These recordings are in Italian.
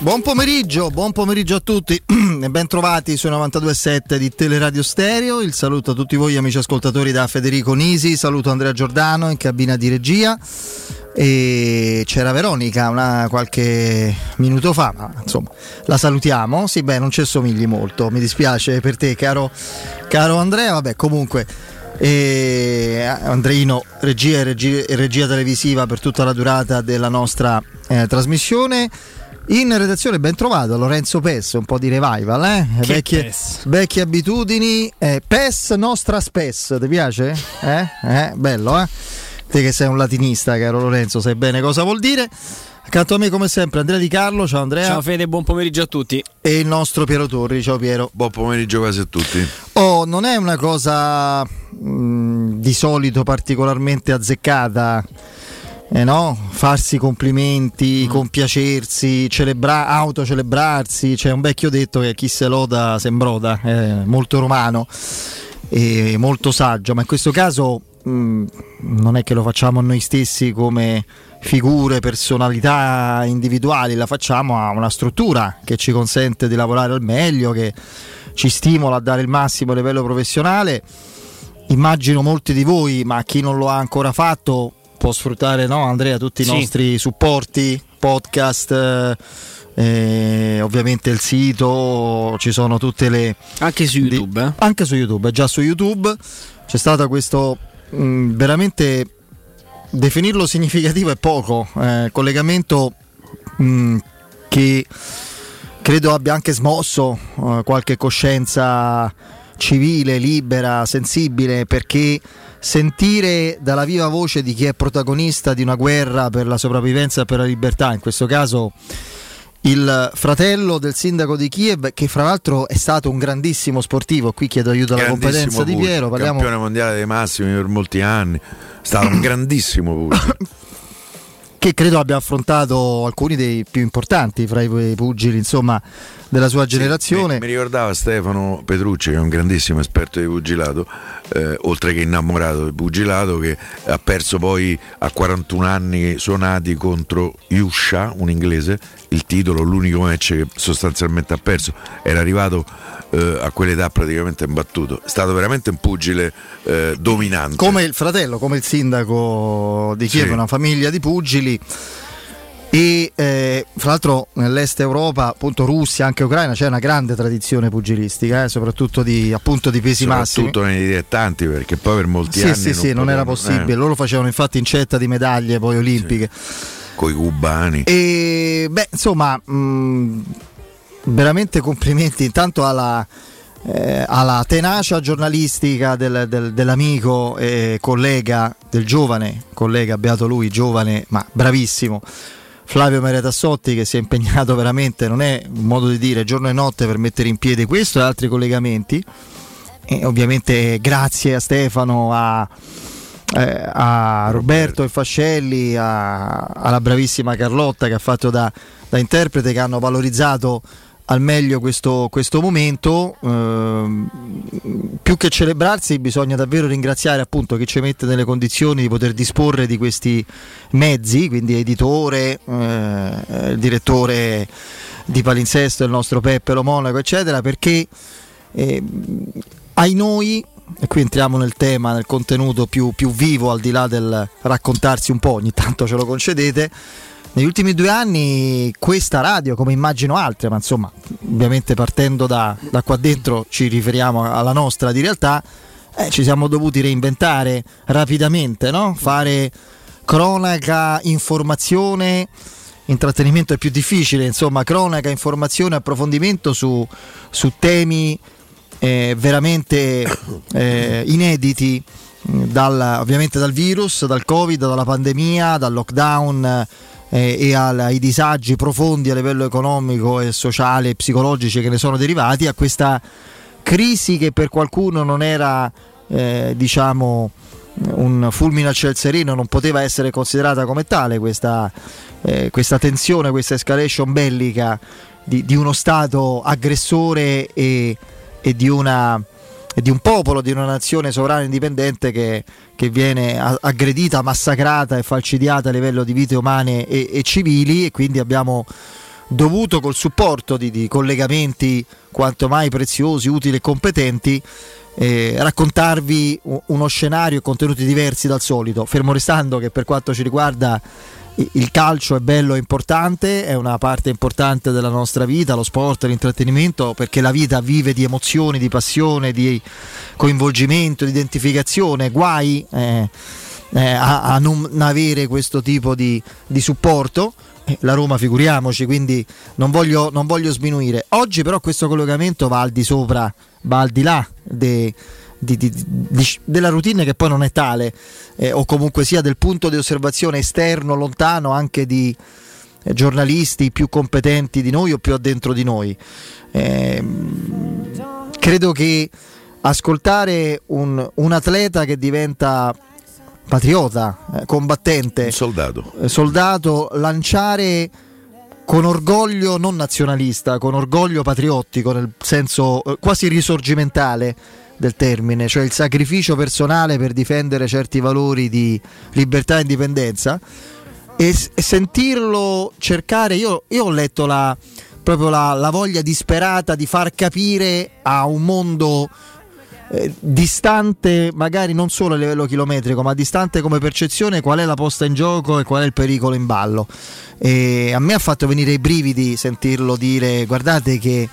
Buon pomeriggio, buon pomeriggio a tutti. E ben trovati sui 92.7 di Teleradio Stereo. Il saluto a tutti voi amici ascoltatori da Federico Nisi, saluto Andrea Giordano in cabina di regia. E c'era Veronica una, qualche minuto fa, ma insomma la salutiamo. Sì, beh, non ci assomigli molto, mi dispiace per te caro, caro Andrea, vabbè comunque e Andreino regia e regia, regia, televisiva per tutta la durata della nostra eh, trasmissione in redazione ben trovato Lorenzo Pes, un po' di revival, eh? vecchie, vecchie, abitudini. Eh, PES nostra spes, ti piace? Eh? eh? Bello, eh? Te che sei un latinista, caro Lorenzo, sai bene cosa vuol dire. Accanto a me, come sempre, Andrea Di Carlo. Ciao Andrea. Ciao Fede, buon pomeriggio a tutti. E il nostro Piero Torri. Ciao Piero. Buon pomeriggio quasi a tutti. Oh, non è una cosa mh, mm, di solito particolarmente azzeccata eh no? farsi complimenti, mm. compiacersi, celebra- autocelebrarsi. C'è un vecchio detto che chi se loda sembroda, è molto romano e molto saggio, ma in questo caso mh, mm, non è che lo facciamo noi stessi come figure, personalità individuali, la facciamo a una struttura che ci consente di lavorare al meglio, che ci stimola a dare il massimo a livello professionale. Immagino molti di voi, ma chi non lo ha ancora fatto, può sfruttare no, Andrea tutti i sì. nostri supporti, podcast. Eh, ovviamente il sito, ci sono tutte le. Anche su YouTube. Di, eh? Anche su YouTube, già su YouTube c'è stato questo mh, mm, veramente definirlo significativo è poco. Eh, collegamento mh, mm, che credo abbia anche smosso eh, qualche coscienza civile, libera, sensibile, perché sentire dalla viva voce di chi è protagonista di una guerra per la sopravvivenza e per la libertà, in questo caso il fratello del sindaco di Kiev, che fra l'altro è stato un grandissimo sportivo. Qui chiedo aiuto alla competenza di Piero. Parliamo... Campione mondiale dei massimi per molti anni, è stato un grandissimo pugile. Che credo abbia affrontato alcuni dei più importanti fra i pugili insomma, della sua generazione. Sì, mi, mi, ricordava Stefano Petrucci, che è un grandissimo esperto di pugilato, eh, oltre che innamorato di pugilato, che ha perso poi a 41 anni suonati contro Yusha, un inglese, il titolo, l'unico match che sostanzialmente ha perso, era arrivato eh, a quell'età praticamente imbattuto. È stato veramente un pugile eh, dominante. Come il fratello, come il sindaco di Kiev, sì. una famiglia di pugili. E eh, fra l'altro nell'est Europa, appunto Russia, anche Ucraina, c'è una grande tradizione pugilistica, eh, soprattutto di, appunto, di pesi massimi. Soprattutto nei dilettanti, perché poi per molti sì, anni. Sì, sì, non, non era possibile. Eh. Loro facevano infatti incetta di medaglie poi olimpiche. Sì. Coi cubani. E beh, insomma. Mh, veramente complimenti intanto alla, eh, alla tenacia giornalistica del, del, dell'amico e collega, del giovane collega, beato lui, giovane ma bravissimo. Flavio Maria Tassotti che si è impegnato veramente, non è un modo di dire, giorno e notte per mettere in piedi questo e altri collegamenti. E ovviamente grazie a Stefano, a, eh, a Roberto e Fascelli, a, alla bravissima Carlotta che ha fatto da, da interprete, che hanno valorizzato al meglio questo, questo momento. Eh, più che celebrarsi, bisogna davvero ringraziare appunto chi ci mette nelle condizioni di poter disporre di questi mezzi, quindi editore, eh, direttore di palinsesto, il nostro Peppe Lo Monaco, eccetera, perché eh, ai noi e qui entriamo nel tema, nel contenuto più, più vivo, al di là del raccontarsi un po', ogni tanto ce lo concedete negli ultimi due anni questa radio, come immagino altre, ma insomma, ovviamente partendo da, da qua dentro ci riferiamo alla nostra di realtà, eh, ci siamo dovuti reinventare rapidamente, no? fare cronaca, informazione, intrattenimento è più difficile, insomma, cronaca, informazione, approfondimento su, su temi eh, veramente eh, inediti. Dal, ovviamente dal virus, dal covid, dalla pandemia, dal lockdown eh, e ai disagi profondi a livello economico e sociale e psicologici che ne sono derivati, a questa crisi che per qualcuno non era eh, diciamo un fulmine a ciel sereno, non poteva essere considerata come tale questa, eh, questa tensione, questa escalation bellica di, di uno Stato aggressore e, e di una di un popolo, di una nazione sovrana indipendente che, che viene aggredita, massacrata e falcidiata a livello di vite umane e, e civili e quindi abbiamo dovuto col supporto di, di collegamenti quanto mai preziosi, utili e competenti, eh, raccontarvi uno scenario e contenuti diversi dal solito, fermo restando che per quanto ci riguarda il calcio è bello e importante, è una parte importante della nostra vita, lo sport, l'intrattenimento, perché la vita vive di emozioni, di passione, di coinvolgimento, di identificazione, guai eh, eh, a, a, non avere questo tipo di, di supporto. Eh, la Roma figuriamoci, quindi non voglio, non voglio sminuire. Oggi però questo collegamento va al di sopra, va al di là de, di, di, di, della routine che poi non è tale, eh, o comunque sia del punto di osservazione esterno, lontano anche di eh, giornalisti più competenti di noi o più addentro di noi. Eh, credo che ascoltare un, un, atleta che diventa patriota, eh, combattente, soldato. Eh, soldato, lanciare con orgoglio non nazionalista, con orgoglio patriottico, nel senso eh, quasi risorgimentale del termine, cioè il sacrificio personale per difendere certi valori di libertà e indipendenza. E, e sentirlo cercare, io, io ho letto la, proprio la, la, voglia disperata di far capire a un mondo eh, distante magari non solo a livello chilometrico ma distante come percezione qual è la posta in gioco e qual è il pericolo in ballo. E a me ha fatto venire i brividi sentirlo dire guardate che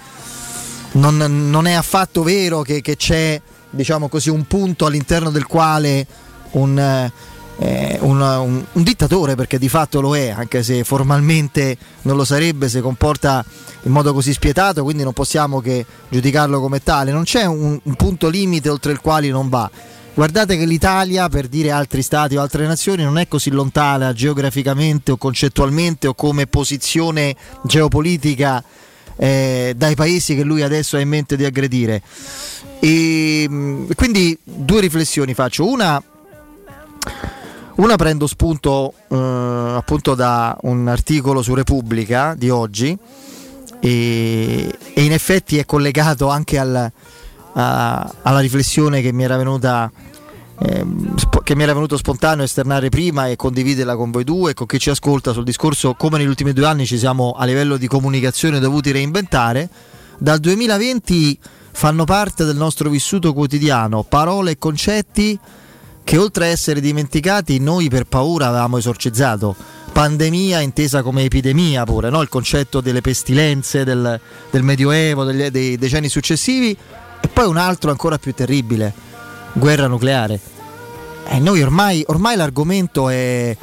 non, non è affatto vero che, che, c'è diciamo così un punto all'interno del quale un, eh, un, un, un, dittatore perché di fatto lo è anche se formalmente non lo sarebbe se comporta in modo così spietato, quindi non possiamo che giudicarlo come tale. Non c'è un, un punto limite oltre il quale non va. Guardate che l'Italia, per dire altri stati o altre nazioni, non è così lontana geograficamente o concettualmente o come posizione geopolitica eh, dai paesi che lui adesso ha in mente di aggredire. E, mm, quindi due riflessioni faccio. Una, una prendo spunto eh, appunto da un articolo su Repubblica di oggi e, e in effetti è collegato anche al, a, alla riflessione che mi era venuta eh, che mi era venuto spontaneo esternare prima e condividerla con voi due e con chi ci ascolta sul discorso come negli ultimi due anni ci siamo a livello di comunicazione dovuti reinventare. Dal 2020 fanno parte del nostro vissuto quotidiano parole e concetti che oltre a essere dimenticati noi per paura avevamo esorcizzato. Pandemia intesa come epidemia pure, no? il concetto delle pestilenze del, del Medioevo, degli, dei decenni successivi, e poi un altro ancora più terribile, guerra nucleare. E noi ormai, ormai l'argomento è,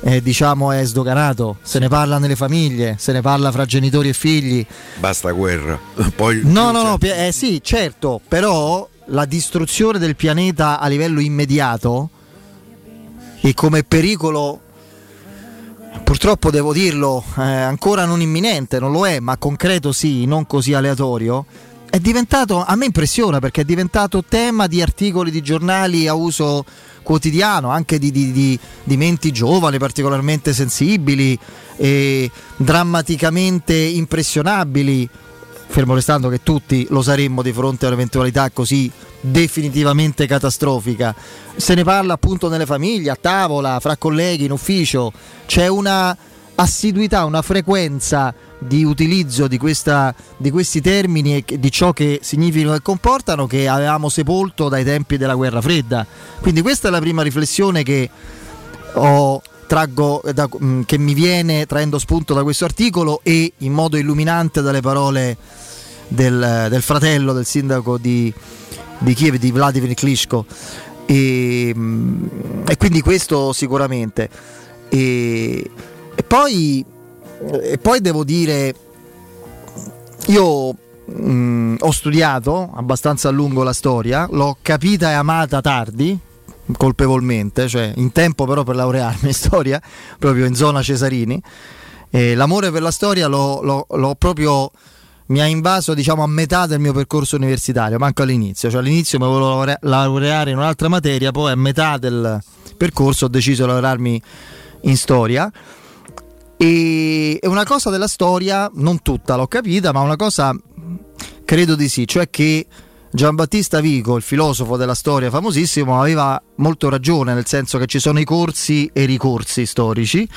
è, diciamo, è sdoganato, se ne parla nelle famiglie, se ne parla fra genitori e figli. Basta guerra. Poi, no, no, no, eh, sì, certo, però la distruzione del pianeta a livello immediato e come pericolo purtroppo devo dirlo, eh, ancora non imminente, non lo è, ma concreto sì, non così aleatorio, è diventato, a me impressiona perché è diventato tema di articoli di giornali a uso quotidiano, anche di, di, di, di menti giovani, particolarmente sensibili e drammaticamente impressionabili, fermo restando che tutti lo saremmo di fronte a un'eventualità così definitivamente catastrofica. Se ne parla appunto nelle famiglie, a tavola, fra colleghi, in ufficio. C'è una assiduità, una frequenza di utilizzo di, questa, di questi termini e di ciò che significano e comportano che avevamo sepolto dai tempi della guerra fredda. Quindi questa è la prima riflessione che ho traggo da, mm, che mi viene traendo spunto da questo articolo e in modo illuminante dalle parole del, del fratello del sindaco di, di Kiev, di Vladimir Klitschko. E, mm, e, quindi questo sicuramente. E, e, poi, e poi devo dire, io mh, mm, ho studiato abbastanza a lungo la storia, l'ho capita e amata tardi, colpevolmente, cioè in tempo però per laurearmi in storia, proprio in zona Cesarini. E l'amore per la storia l'ho, l'ho, l'ho proprio mi ha invaso diciamo a metà del mio percorso universitario, manco all'inizio, cioè all'inizio mi volevo laureare in un'altra materia, poi a metà del percorso ho deciso di laurearmi in storia e una cosa della storia, non tutta l'ho capita, ma una cosa credo di sì, cioè che Giambattista Vico, il filosofo della storia famosissimo, aveva molto ragione, nel senso che ci sono i corsi e i ricorsi storici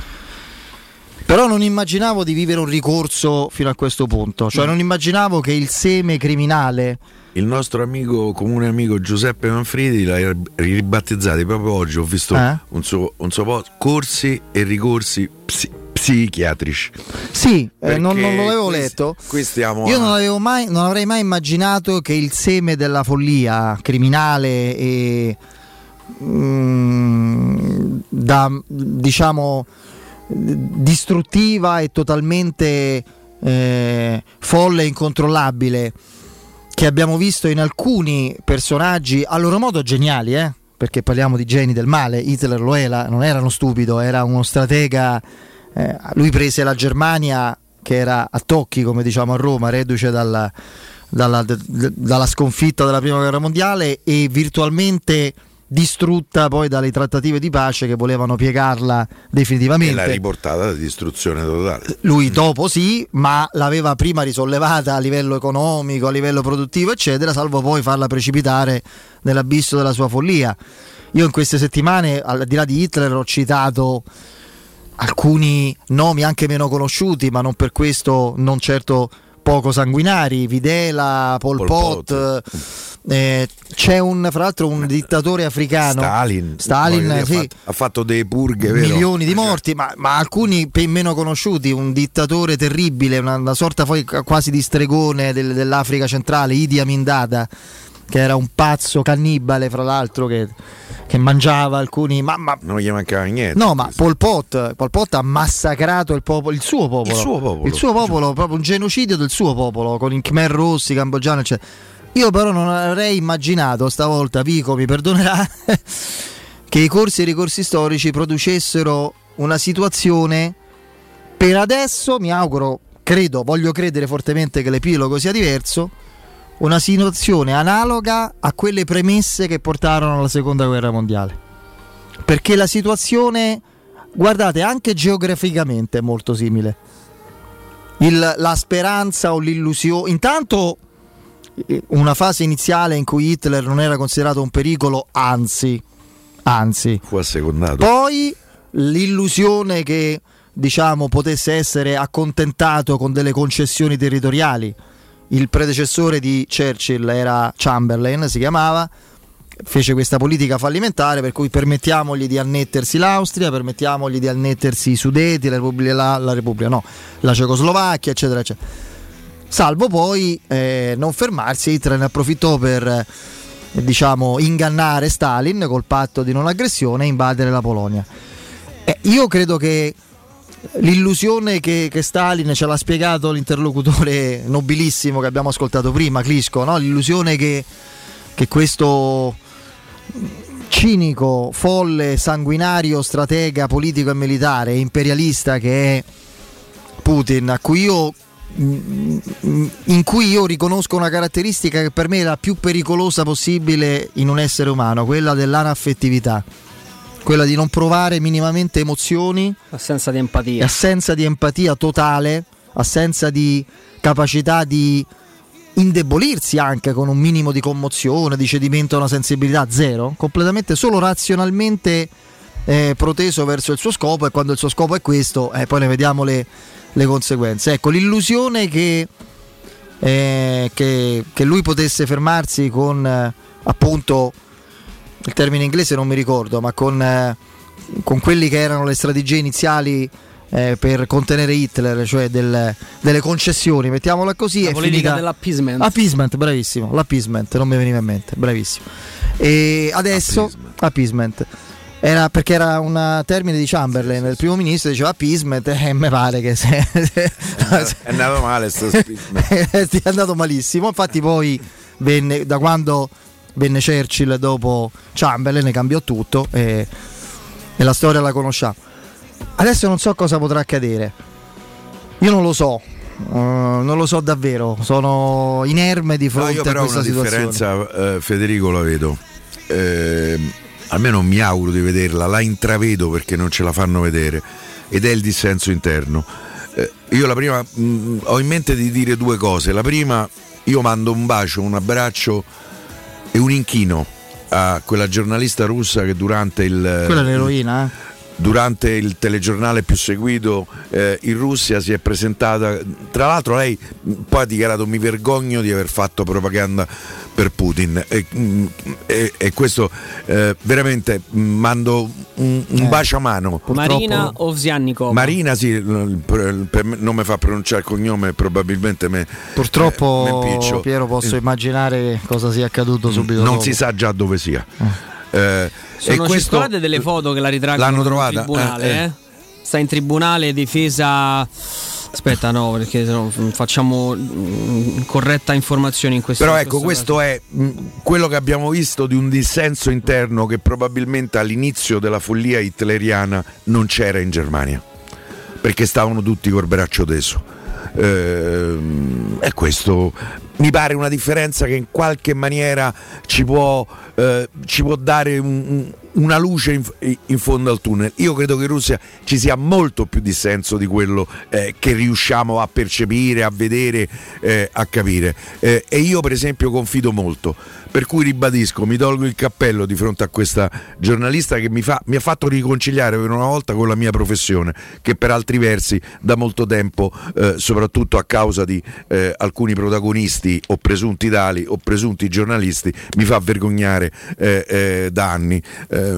Però non immaginavo di vivere un ricorso fino a questo punto, cioè non immaginavo che il seme criminale il nostro amico, comune amico Giuseppe Manfredi l'ha ribattezzato proprio oggi. Ho visto eh? un, suo, un, suo, post, corsi e ricorsi psi, psichiatrici. Sì, eh, non, non, lo avevo qui, letto. Qui Io non, mai, non, avrei mai immaginato che il seme della follia criminale e mm, da diciamo distruttiva e totalmente eh, folle e incontrollabile che abbiamo visto in alcuni personaggi a loro modo geniali, eh? perché parliamo di geni del male, Hitler lo era, non era uno stupido, era uno stratega, eh, lui prese la Germania che era a tocchi, come diciamo a Roma, reduce dalla, dalla, dalla sconfitta della Prima Guerra Mondiale e virtualmente distrutta poi dalle trattative di pace che volevano piegarla definitivamente. E l'ha riportata alla distruzione totale. Lui dopo sì, ma l'aveva prima risollevata a livello economico, a livello produttivo, eccetera, salvo poi farla precipitare nell'abisso della sua follia. Io in queste settimane, al di là di Hitler, ho citato alcuni nomi anche meno conosciuti, ma non per questo non certo poco sanguinari, Videla, Pol, Pol Pot. Pot. Eh, c'è un, fra l'altro un dittatore africano Stalin, Stalin sì, ha, fatto, ha, fatto, dei purghe vero? milioni di morti ma, ma, alcuni meno conosciuti un dittatore terribile una, una sorta quasi di stregone del, dell'Africa centrale Idi Amin Dada che era un pazzo cannibale fra l'altro che, che mangiava alcuni ma, ma, non gli mancava niente no ma Pol Pot, Pol Pot ha massacrato il, popolo, il suo popolo. Il suo popolo, il suo popolo proprio un genocidio del suo popolo con i Khmer Rossi, Cambogiani eccetera. Io però non avrei immaginato stavolta, Vico mi perdonerà, che i corsi e i ricorsi storici producessero una situazione per adesso, mi auguro, credo, voglio credere fortemente che l'epilogo sia diverso, una situazione analoga a quelle premesse che portarono alla seconda guerra mondiale. Perché la situazione, guardate, anche geograficamente è molto simile. Il, la speranza o l'illusione, intanto una fase iniziale in cui Hitler non era considerato un pericolo, anzi, anzi. Fu assecondato. Poi l'illusione che diciamo potesse essere accontentato con delle concessioni territoriali. Il predecessore di Churchill era Chamberlain, si chiamava, fece questa politica fallimentare per cui permettiamogli di annettersi l'Austria, permettiamogli di annettersi i Sudeti, la Repubblica, la, la, Repubblica, no, la Cecoslovacchia, eccetera, eccetera salvo poi eh, non fermarsi, Hitler ne approfittò per eh, diciamo, ingannare Stalin col patto di non aggressione e invadere la Polonia. Eh, io credo che l'illusione che, che, Stalin ce l'ha spiegato l'interlocutore nobilissimo che abbiamo ascoltato prima, Klitschko, no? l'illusione che, che questo cinico, folle, sanguinario stratega politico e militare imperialista che è Putin, a cui io in cui io riconosco una caratteristica che per me è la più pericolosa possibile in un essere umano, quella dell'anaffettività, quella di non provare minimamente emozioni, assenza di empatia, assenza di empatia totale, assenza di capacità di indebolirsi anche con un minimo di commozione, di cedimento a una sensibilità zero, completamente solo razionalmente eh, proteso verso il suo scopo e quando il suo scopo è questo, eh, poi ne vediamo le le conseguenze. Ecco, l'illusione che, eh, che, che lui potesse fermarsi con eh, appunto il termine inglese non mi ricordo, ma con, eh, con quelli che erano le strategie iniziali eh, per contenere Hitler, cioè del, delle concessioni, mettiamola così. La politica finita... dell'appeasement. Appeasement, bravissimo, l'appeasement, non mi veniva in mente, bravissimo. E adesso, appeasement. appeasement era perché era un termine di Chamberlain, il primo ministro diceva appeasement e mi pare che se, è, andato, è andato male sto è andato malissimo, infatti poi venne, da quando venne Churchill dopo Chamberlain ne cambiò tutto e, e la storia la conosciamo. Adesso non so cosa potrà accadere, io non lo so, Uh, non lo so davvero, sono inerme di fronte no, a questa situazione. La differenza, eh, Federico, la vedo. Eh, almeno mi auguro di vederla, la intravedo perché non ce la fanno vedere ed è il dissenso interno. Eh, io la prima mh, mm, ho in mente di dire due cose. La prima, io mando un bacio, un abbraccio e un inchino a quella giornalista russa che durante il quella è l'eroina, eh? durante il telegiornale più seguito eh, in Russia si è presentata, tra l'altro lei poi ha dichiarato mi vergogno di aver fatto propaganda per Putin e, mm, e, e questo eh, veramente mando un, un Eh. bacio a mano. Marina Ovsiannikov. Marina sì, per- per me- non mi fa pronunciare il cognome probabilmente me, Purtroppo, eh, me. Piero, posso Eh, immaginare cosa sia accaduto subito non dopo. si sa già dove sia. Eh, Sono e questo circolate delle foto che la ritraggono l'hanno in trovata tribunale. eh, eh. eh. Sta in tribunale difesa. Aspetta, no, perché se no facciamo mm, corretta informazione in questo Però in ecco, questo questo è mh, quello che abbiamo visto di un dissenso interno che probabilmente all'inizio della follia hitleriana non c'era in Germania, perché stavano tutti col braccio teso. Ehm, e questo mi pare una differenza che in qualche maniera ci può, eh, ci può dare un- un- una luce in, in fondo al tunnel. Io credo che in Russia ci sia molto più dissenso di quello eh, che riusciamo a percepire, a vedere, eh, a capire. Eh, e io per esempio confido molto. Per cui ribadisco, mi tolgo il cappello di fronte a questa giornalista che mi, fa- mi ha fatto riconciliare per una volta con la mia professione, che per altri versi da molto tempo, eh, soprattutto a causa di eh, alcuni protagonisti o presunti tali o presunti giornalisti, mi fa vergognare eh, eh, da anni. Ehm,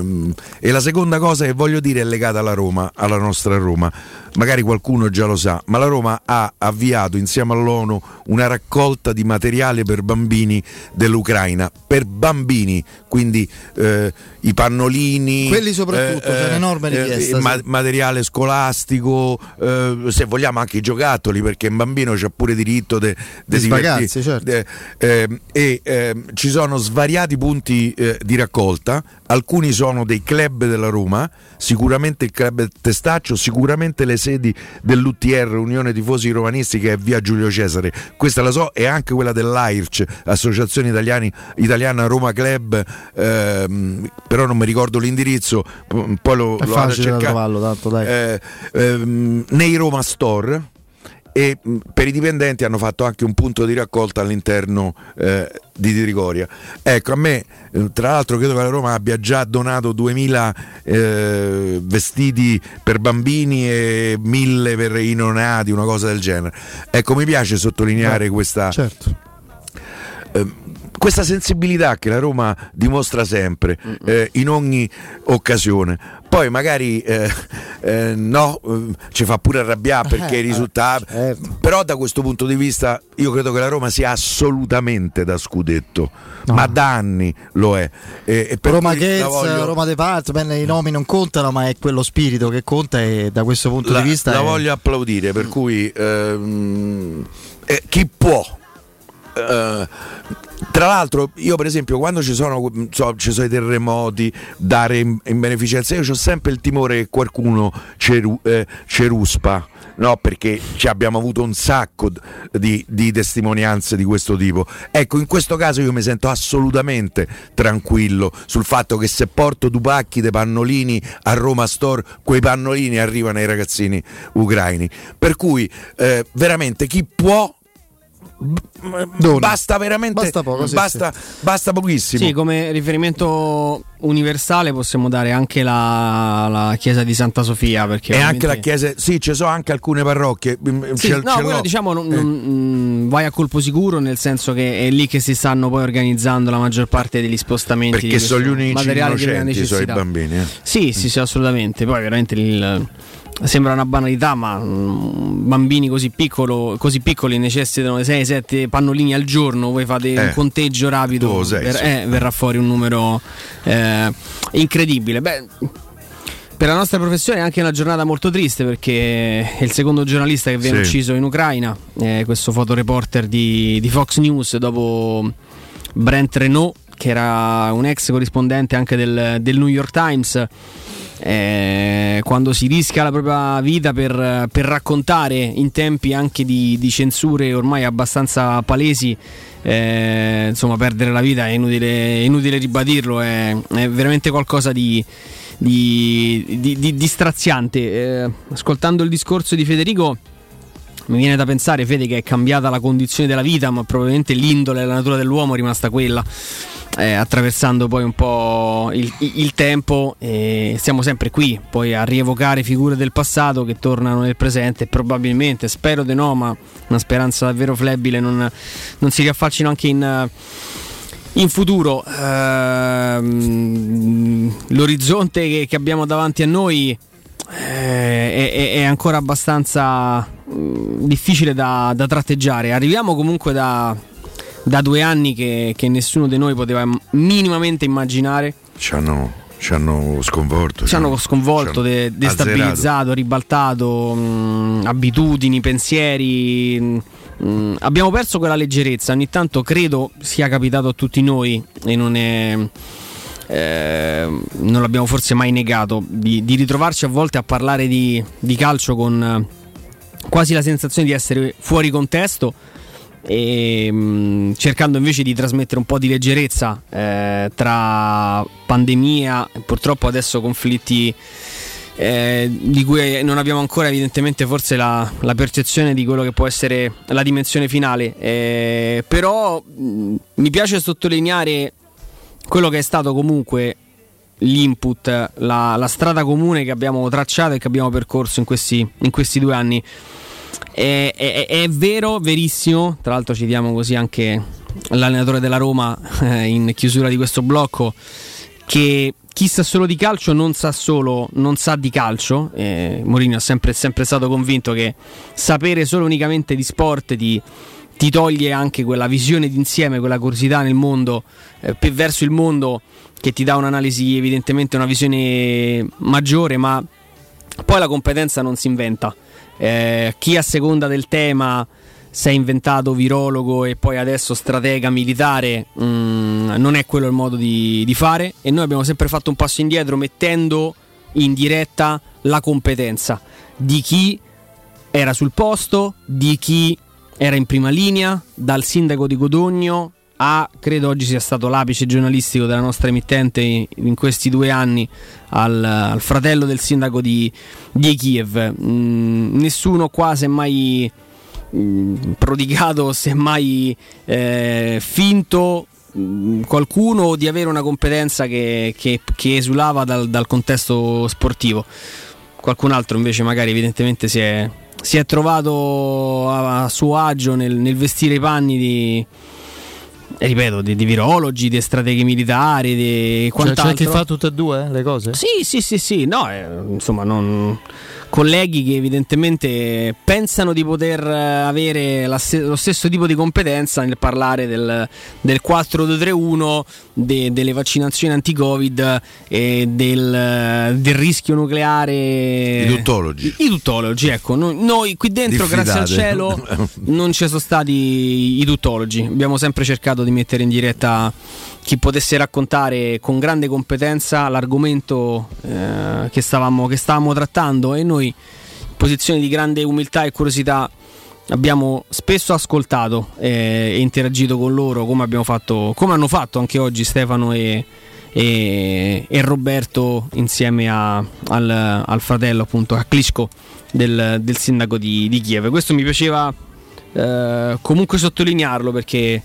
e la seconda cosa che voglio dire è legata alla Roma, alla nostra Roma. Magari qualcuno già lo sa, ma la Roma ha avviato insieme all'ONU una raccolta di materiale per bambini dell'Ucraina, per bambini, quindi eh, i pannolini, Quelli soprattutto, c'è un'enorme richiesta, ma- sì. materiale scolastico, eh, se vogliamo anche i giocattoli, perché un bambino c'ha pure diritto de- de Di svagarsi, divertir- certo. ehm, e ehm, ci sono svariati punti eh, di raccolta, alcuni sono dei club della Roma, sicuramente il club Testaccio, sicuramente le sedi dell'UTR, Unione Tifosi Romanisti che è via Giulio Cesare, questa la so, e anche quella dell'AIRC, Associazione Italiani- Italiana Roma Club, ehm, però non mi ricordo l'indirizzo, poi lo, È lo vado a cercare. trovarlo, tanto dai. Eh, ehm, nei Roma Store e mh, per i dipendenti hanno fatto anche un punto di raccolta all'interno eh, di Trigoria. Ecco, a me, eh, tra l'altro, credo che la Roma abbia già donato 2000 eh, vestiti per bambini e 1000 per i neonati, una cosa del genere. Ecco, mi piace sottolineare questa, Certo. eh, questa sensibilità che la Roma dimostra sempre eh, in ogni occasione. Poi magari eh, eh, no, eh, ci fa pure arrabbiare perché Eh, i risultati. certo. Però da questo punto di vista io credo che la Roma sia assolutamente da scudetto, No. ma da anni lo è. E, e per Roma Kids, voglio- Roma Department, i nomi non contano, ma è quello spirito che conta e da questo punto la, di vista la è- voglio applaudire, per cui ehm, eh, chi può. Eh, tra l'altro, io per esempio, quando ci sono, so, ci sono i terremoti, dare in, in beneficenza, io ho sempre il timore che qualcuno ceru, eh, ceruspa. No, perché abbiamo avuto un sacco di, di testimonianze di questo tipo. Ecco, in questo caso io mi sento assolutamente tranquillo sul fatto che se porto due pacchi dei pannolini a Roma Store, quei pannolini arrivano ai ragazzini ucraini. Per cui eh, veramente chi può Dona. basta veramente Basta poco, sì, basta, basta pochissimo. Sì, come riferimento universale possiamo dare anche la, la chiesa di Santa Sofia. Perché e anche la ovviamente- chiesa, sì, ci sono anche alcune parrocchie. mm, Sì, ce- no, ce quello l'ho. diciamo non, Eh. non- mm, vai a colpo sicuro, nel senso che è lì che si stanno poi organizzando la maggior parte degli spostamenti. perché di sono gli unici prima innocenti, sono i necessità. bambini. eh. Sì, sì, sì, assolutamente. Poi veramente il- sembra una banalità, ma mm, bambini così, piccolo- così piccoli necessitano 6-7 pannolini al giorno. Voi fate un Eh, conteggio rapido, tu sei, ver- sì. eh, verrà fuori un numero eh, incredibile. Beh. Per la nostra professione è anche una giornata molto triste perché è il secondo giornalista che viene Sì. ucciso in Ucraina, eh, questo fotoreporter di, di Fox News dopo Brent Renault che era un ex corrispondente anche del, del New York Times. Eh, quando si rischia la propria vita per, per raccontare in tempi anche di, di censure ormai abbastanza palesi, eh, insomma, perdere la vita è inutile, inutile ribadirlo, è, è veramente qualcosa di, di, di- di- di straziante. Eh, ascoltando il discorso di Federico, mi viene da pensare, Fede, che è cambiata la condizione della vita, ma probabilmente l'indole e la natura dell'uomo è rimasta quella. eh, attraversando poi un po' il, il tempo e siamo sempre qui poi a rievocare figure del passato che tornano nel presente probabilmente, spero di no, ma una speranza davvero flebile non, non si riaffaccino anche in... In futuro ehm, l'orizzonte che, che, abbiamo davanti a noi eh, è, è, ancora abbastanza mh, mm, difficile da, da, tratteggiare. Arriviamo comunque da, da due anni che, che, nessuno di noi poteva minimamente immaginare. Ci hanno, ci hanno sconvolto. Ci hanno sconvolto, de, destabilizzato, ribaltato mh, mm, abitudini, pensieri. Mh, mm, abbiamo perso quella leggerezza. Ogni tanto credo sia capitato a tutti noi e non è. Eh, non l'abbiamo forse mai negato di, di, ritrovarci a volte a parlare di, di calcio con eh, quasi la sensazione di essere fuori contesto e, mm, cercando invece di trasmettere un po' di leggerezza eh, tra pandemia e purtroppo adesso conflitti eh, di cui non abbiamo ancora evidentemente forse la, la, percezione di quello che può essere la dimensione finale. Eh, però mh, mm, mi piace sottolineare quello che è stato comunque l'input, la, la, strada comune che abbiamo tracciato e che abbiamo percorso in questi, in questi due anni è, è, è, vero, verissimo. Tra l'altro, citiamo così anche l'allenatore della Roma eh, in chiusura di questo blocco. Che chi sa solo di calcio non sa solo, non sa di calcio. Eh, Mourinho è sempre, sempre, stato convinto che sapere solo unicamente di sport ti, ti toglie anche quella visione d'insieme, quella curiosità nel mondo, eh, verso il mondo che ti dà un'analisi, evidentemente una visione maggiore, ma poi la competenza non si inventa. Eh, chi a seconda del tema si è inventato virologo e poi adesso stratega militare, mh, mm, non è quello il modo di, di, fare. E noi abbiamo sempre fatto un passo indietro mettendo in diretta la competenza di chi era sul posto, di chi era in prima linea, dal sindaco di Codogno a, credo oggi sia stato l'apice giornalistico della nostra emittente in, questi due anni, al, al, fratello del sindaco di, di Kiev. Mm, nessuno qua si è mai mm, prodigato, si è mai eh, finto mm, qualcuno di avere una competenza che, che, che esulava dal, dal, contesto sportivo. Qualcun altro invece magari evidentemente si è, si è trovato a, a suo agio nel, nel vestire i panni di ripeto, di, di, virologi, di strateghi militari, di quant'altro. Cioè, c'è chi fa tutte e due le cose? Sì, sì, sì, sì, no, eh, insomma, non colleghi che evidentemente pensano di poter eh, avere lo stesso tipo di competenza nel parlare del, del 4-2-3-1, de, delle vaccinazioni anti-Covid e del, del rischio nucleare. I tuttologi. I, tuttologi, ecco. Noi, noi qui dentro, Diffidate. grazie al cielo, non ci sono stati i tuttologi. Abbiamo sempre cercato di mettere in diretta chi potesse raccontare con grande competenza l'argomento eh, che, stavamo, che stavamo trattando e noi in posizione di grande umiltà e curiosità abbiamo spesso ascoltato eh, e interagito con loro come, fatto, come, hanno fatto anche oggi Stefano e, e, e Roberto insieme a, al, al, fratello appunto a Klitschko del, del sindaco di, di, Kiev questo mi piaceva eh, comunque sottolinearlo perché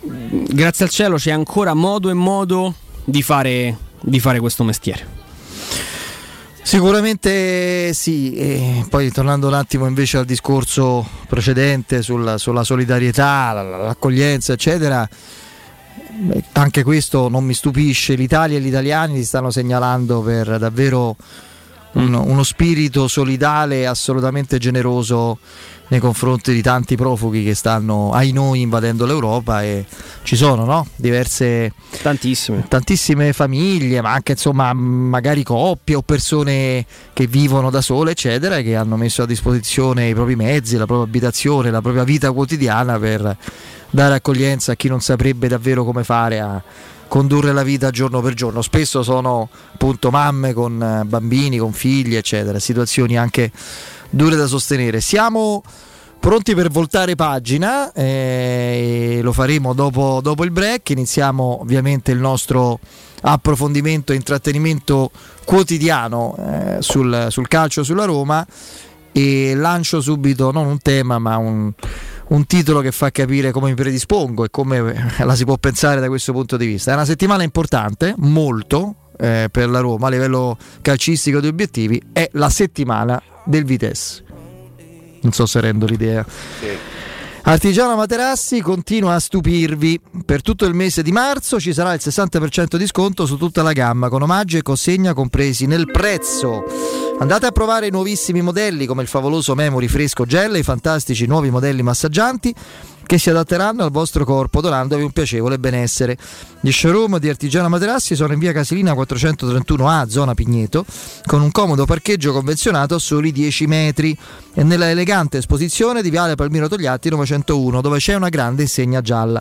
grazie al cielo c'è ancora modo e modo di fare, di fare questo mestiere. Sicuramente sì, e poi tornando un attimo invece al discorso precedente sulla, sulla solidarietà, l'accoglienza, eccetera, anche questo non mi stupisce, l'Italia e gli italiani si stanno segnalando per davvero un, uno spirito solidale assolutamente generoso nei confronti di tanti profughi che stanno ai noi invadendo l'Europa e ci sono no? diverse tantissime. tantissime famiglie ma anche insomma magari coppie o persone che vivono da sole eccetera che hanno messo a disposizione i propri mezzi la propria abitazione la propria vita quotidiana per dare accoglienza a chi non saprebbe davvero come fare a condurre la vita giorno per giorno. Spesso sono appunto mamme con bambini con figli eccetera situazioni anche dure da sostenere. Siamo pronti per voltare pagina, eh, lo faremo dopo, dopo, il break, iniziamo ovviamente il nostro approfondimento e intrattenimento quotidiano eh, sul, sul, calcio sulla Roma. E lancio subito non un tema ma un, un titolo che fa capire come mi predispongo e come la si può pensare da questo punto di vista. È una settimana importante, molto, eh, per la Roma a livello calcistico di obiettivi, è la settimana del Vitesse. Non so se rendo l'idea. Sì. Artigiano Materassi continua a stupirvi. Per tutto il mese di marzo ci sarà il 60% di sconto su tutta la gamma, con omaggio e consegna compresi nel prezzo. Andate a provare i nuovissimi modelli come il favoloso Memory Fresco Gel e i fantastici nuovi modelli massaggianti che si adatteranno al vostro corpo donandovi un piacevole benessere. Gli showroom di Artigiano Materassi sono in via Casilina 431A, zona Pigneto, con un comodo parcheggio convenzionato a soli 10 metri e nella elegante esposizione di Viale Palmiro Togliatti 901, dove c'è una grande insegna gialla.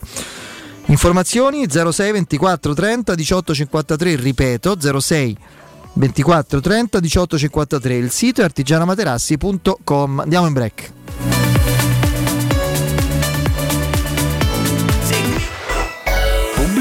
Informazioni 06 24 30 18 53, ripeto 06 24 30 18 53, il sito è artigianamaterassi.com. Andiamo in break.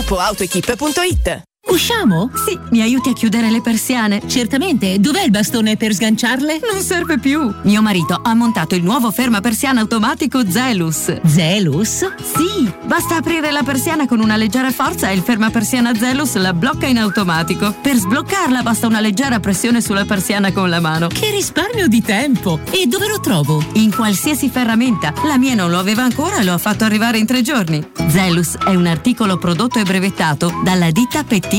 gruppoautoequip.it Usciamo? Sì, mi aiuti a chiudere le persiane? Certamente, dov'è il bastone per sganciarle? Non serve più. Mio marito ha montato il nuovo ferma persiana automatico Zelus. Zelus? Sì, basta aprire la persiana con una leggera forza e il ferma persiana Zelus la blocca in automatico. Per sbloccarla basta una leggera pressione sulla persiana con la mano. Che risparmio di tempo! E dove lo trovo? In qualsiasi ferramenta. La mia non lo aveva ancora e lo ha fatto arrivare in tre giorni. Zelus è un articolo prodotto e brevettato dalla ditta Petit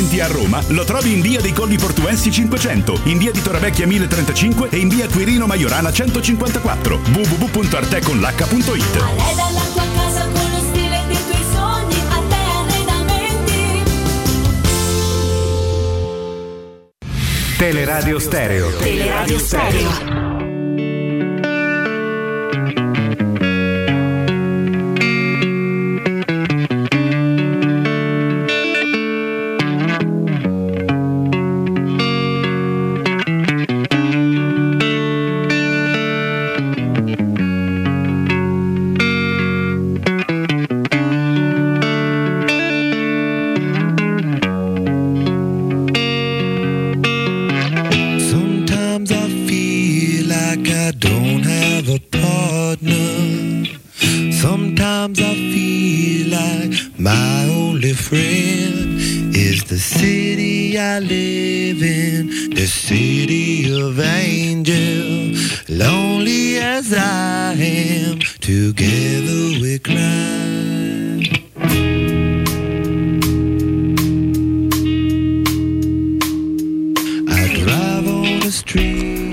Arredamenti a Roma lo trovi in via dei Colli Portuensi 500, in via di Torrevecchia 1035 e in via Quirino Maiorana 154. www.arteconlh.it Arreda la tua casa con lo stile dei tuoi sogni, Arte Arredamenti. Teleradio Stereo. Teleradio Stereo.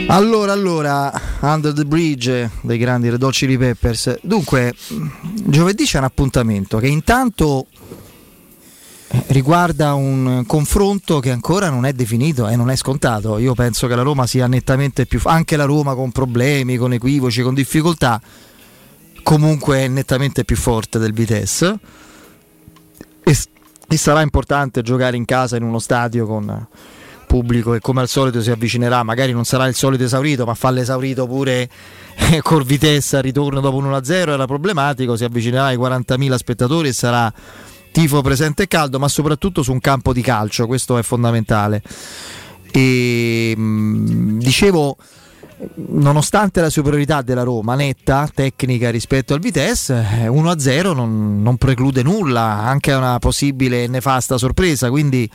Allora, allora, Under the Bridge dei grandi Red Hot Peppers. Dunque, giovedì c'è un appuntamento che intanto eh, riguarda un confronto che ancora non è definito e non è scontato. Io penso che la Roma sia nettamente più anche la Roma con problemi, con equivoci, con difficoltà, comunque è nettamente più forte del Vitesse. E, e sarà importante giocare in casa in uno stadio con pubblico che come al solito si avvicinerà, magari non sarà il solito esaurito, ma fa l'esaurito pure eh, col Vitesse al ritorno dopo un 1-0 era problematico, si avvicinerà ai 40.000 spettatori e sarà tifo presente e caldo, ma soprattutto su un campo di calcio, questo è fondamentale. E mh, dicevo nonostante la superiorità della Roma netta, tecnica rispetto al Vitesse, eh, 1-0 non, non preclude nulla, anche una possibile nefasta sorpresa, quindi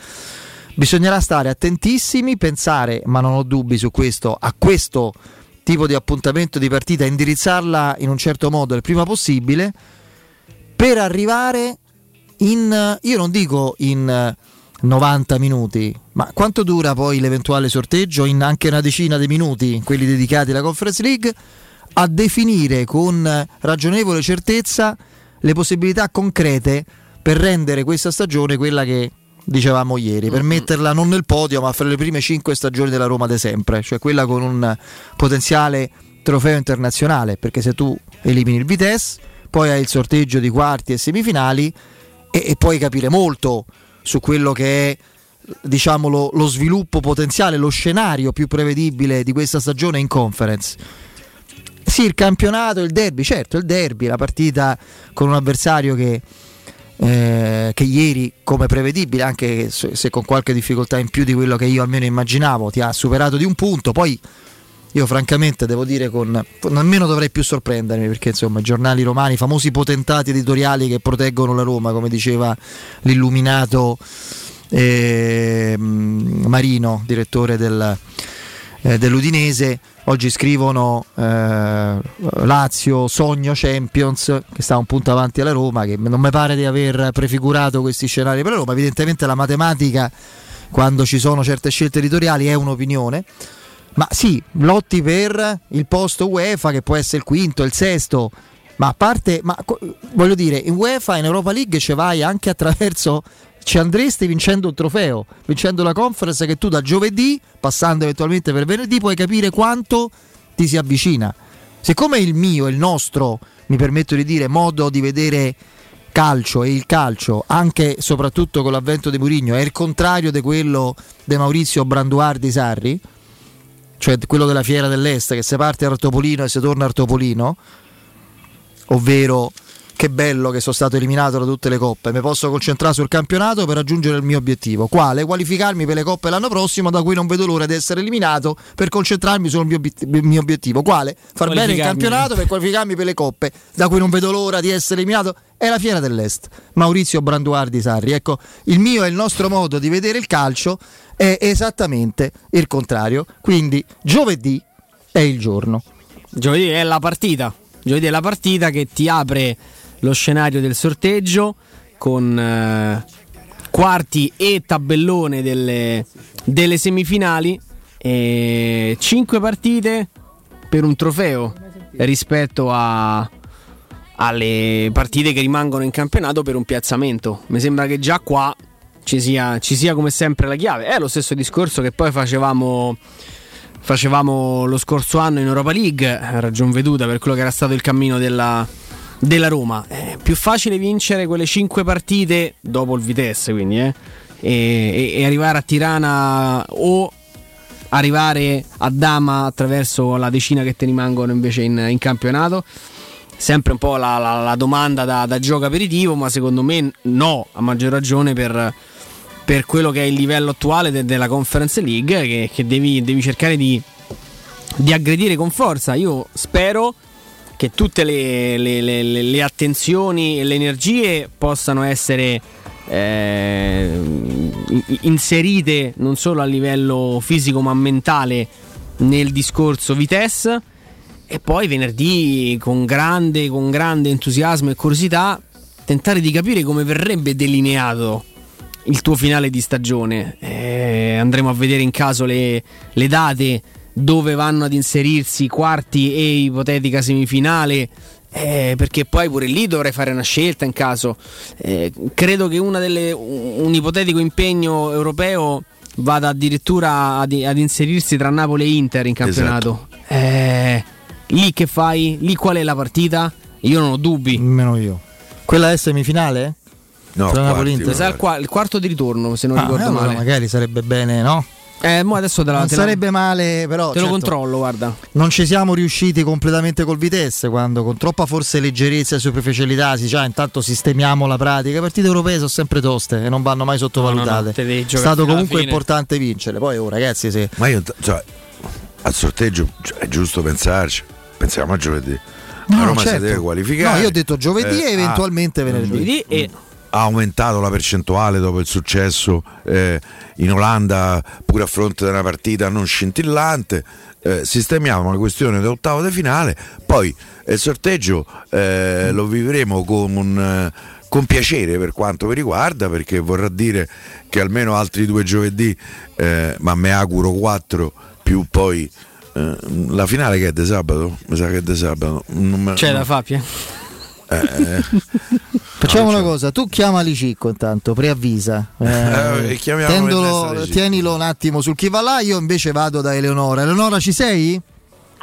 bisognerà stare attentissimi, pensare, ma non ho dubbi su questo, a questo tipo di appuntamento di partita, indirizzarla in un certo modo il prima possibile per arrivare in, io non dico in eh, 90 minuti, ma quanto dura poi l'eventuale sorteggio? In anche una decina di minuti, quelli dedicati alla Conference League, a definire con ragionevole certezza le possibilità concrete per rendere questa stagione quella che dicevamo ieri, per metterla non nel podio ma fra le prime 5 stagioni della Roma di sempre, cioè quella con un potenziale trofeo internazionale, perché se tu elimini il Vitesse, poi hai il sorteggio di quarti e semifinali e, e puoi capire molto su quello che è diciamo lo, lo sviluppo potenziale, lo scenario più prevedibile di questa stagione in conference. Sì, il campionato, il derby, certo, il derby, la partita con un avversario che, eh, che ieri, come prevedibile, anche se, con qualche difficoltà in più di quello che io almeno immaginavo, ti ha superato di un punto. Poi io francamente devo dire con nemmeno dovrei più sorprendermi perché insomma i giornali romani, famosi potentati editoriali che proteggono la Roma, come diceva l'illuminato eh, Marino, direttore del, eh, dell'Udinese. Oggi scrivono eh, Lazio Sogno Champions, che sta un punto avanti alla Roma, che non mi pare di aver prefigurato questi scenari per la Roma. Evidentemente la matematica, quando ci sono certe scelte editoriali, è un'opinione. Ma sì, lotti per il posto UEFA, che può essere il quinto, il sesto. Ma a parte, ma voglio dire, in UEFA, in Europa League ci vai anche attraverso. Ci andresti vincendo un trofeo, vincendo la conference che tu da giovedì, passando eventualmente per venerdì, puoi capire quanto ti si avvicina. Siccome il mio, il nostro, mi permetto di dire, modo di vedere calcio e il calcio, anche e soprattutto con l'avvento di Mourinho, è il contrario di quello di Maurizio Branduardi Sarri, cioè quello della Fiera dell'Est, che se parte a Artopolino e si torna a Artopolino, ovvero che bello che sono stato eliminato da tutte le coppe, mi posso concentrare sul campionato per raggiungere il mio obiettivo, quale? Qualificarmi per le coppe l'anno prossimo, da cui non vedo l'ora di essere eliminato per concentrarmi sul mio, mio obiettivo, quale? Far bene il campionato per qualificarmi per le coppe, da cui non vedo l'ora di essere eliminato, è la Fiera dell'Est. Maurizio Branduardi Sarri, ecco, il mio e il nostro modo di vedere il calcio è esattamente il contrario, quindi giovedì è il giorno. Giovedì è la partita. Giovedì è la partita che ti apre lo scenario del sorteggio con eh, quarti e tabellone delle, delle semifinali. E 5 partite per un trofeo rispetto a- alle partite che rimangono in campionato per un piazzamento. Mi sembra che già qua ci sia, ci sia come sempre la chiave. È lo stesso discorso che poi facevamo facevamo lo scorso anno in Europa League, ragion veduta per quello che era stato il cammino della, della Roma. È più facile vincere quelle 5 partite dopo il Vitesse, quindi, eh, e, e- arrivare a Tirana o arrivare a Dama attraverso la decina che te rimangono invece in, in campionato. Sempre un po' la, la- la domanda da, da gioco aperitivo, ma secondo me no, a maggior ragione per, per quello che è il livello attuale de- della Conference League, che, che devi, devi cercare di, di aggredire con forza. Io spero che tutte le, le- le- le- attenzioni e le energie possano essere eh, in- inserite non solo a livello fisico ma mentale nel discorso Vitesse e poi venerdì con grande, con grande entusiasmo e curiosità tentare di capire come verrebbe delineato il tuo finale di stagione. Eh, andremo a vedere in caso le, le date dove vanno ad inserirsi i quarti e ipotetica semifinale. eh, perché poi pure lì dovrei fare una scelta in caso. Eh, credo che una delle, un, un ipotetico impegno europeo vada addirittura ad, ad inserirsi tra Napoli e Inter in campionato. Eh, lì che fai? Lì qual è la partita? Io non ho dubbi. Nemmeno io. Quella è semifinale? No, Tra Napoli quarti, e il, qua- il quarto di ritorno, se non Ah, ricordo eh, male. magari sarebbe bene, no? Eh, mo adesso te la, non te la- sarebbe male, però. te lo certo, controllo, guarda. Non ci siamo riusciti completamente col Vitesse quando con troppa forse leggerezza e superficialità si già intanto sistemiamo la pratica. Le partite europee sono sempre toste e non vanno mai sottovalutate. No, no, no, È stato comunque importante vincere. Poi, oh, ragazzi, se Ma io, cioè, al sorteggio cioè, è giusto pensarci. Pensiamo a giovedì. La No, Roma certo. si deve qualificare. No, io ho detto giovedì e ah, eventualmente venerdì. Giovedì e ha aumentato la percentuale dopo il successo eh, in Olanda pure a fronte di una partita non scintillante Eh, sistemiamo la questione dell'ottavo di finale poi il sorteggio eh, lo vivremo con un, eh, con piacere per quanto mi riguarda perché vorrà dire che almeno altri due giovedì eh, ma me auguro quattro più poi eh, la finale che è di sabato mi sa che è di sabato Non me- c'è da Fabio. Eh, Facciamo No, una cosa, tu chiamali Cicco intanto, preavvisa. Eh, Eh, tendolo- tienilo un attimo sul chi va là, io invece vado da Eleonora. Eleonora ci sei?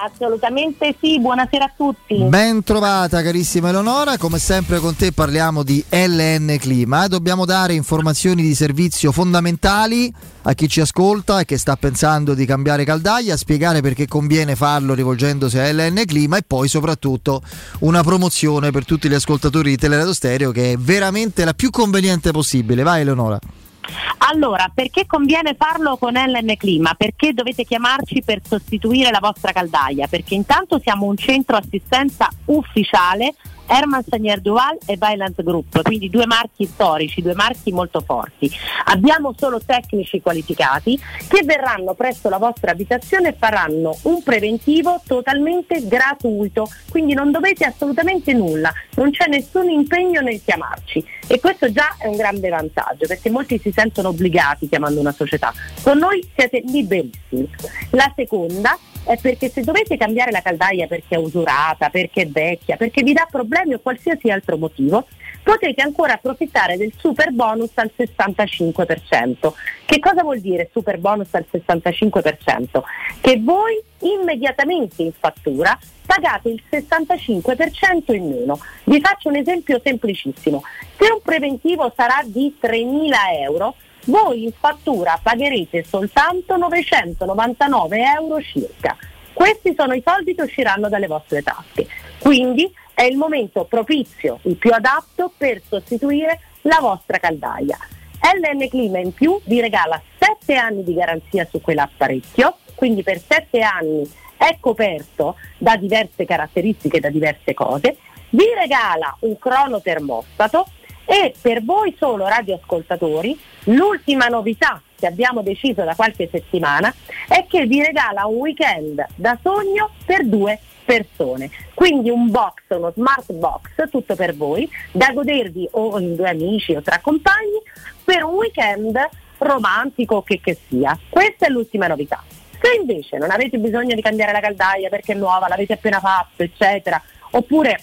Assolutamente sì, buonasera a tutti. Ben trovata carissima Eleonora, come sempre con te parliamo di LN Clima, dobbiamo dare informazioni di servizio fondamentali a chi ci ascolta e che sta pensando di cambiare caldaia, spiegare perché conviene farlo rivolgendosi a LN Clima e poi soprattutto una promozione per tutti gli ascoltatori di Teleradio Stereo che è veramente la più conveniente possibile. Vai Eleonora. Allora, perché conviene farlo con LN Clima? Perché dovete chiamarci per sostituire la vostra caldaia? Perché intanto siamo un centro assistenza ufficiale Herman Sagnier Duval e Violent Group, quindi due marchi storici, due marchi molto forti. Abbiamo solo tecnici qualificati che verranno presso la vostra abitazione e faranno un preventivo totalmente gratuito, quindi non dovete assolutamente nulla, non c'è nessun impegno nel chiamarci e questo già è un grande vantaggio perché molti si sentono obbligati chiamando una società. Con noi siete liberissimi. La seconda è perché se dovete cambiare la caldaia perché è usurata, perché è vecchia, perché vi dà problemi o qualsiasi altro motivo, potete ancora approfittare del super bonus al 65%. Che cosa vuol dire super bonus al 65%? Che voi immediatamente in fattura pagate il 65% in meno. Vi faccio un esempio semplicissimo. Se un preventivo sarà di 3.000 euro, voi in fattura pagherete soltanto 999 euro circa. Questi sono i soldi che usciranno dalle vostre tasche. Quindi è il momento propizio, il più adatto per sostituire la vostra caldaia. LN Clima in più vi regala 7 anni di garanzia su quell'apparecchio, quindi per 7 anni è coperto da diverse caratteristiche, da diverse cose, vi regala un crono termostato e per voi solo radioascoltatori l'ultima novità che abbiamo deciso da qualche settimana è che vi regala un weekend da sogno per due persone. Quindi un box, uno smart box, tutto per voi, da godervi o in due amici o tra compagni per un weekend romantico che che sia. Questa è l'ultima novità. Se invece non avete bisogno di cambiare la caldaia perché è nuova, l'avete appena fatto, eccetera, oppure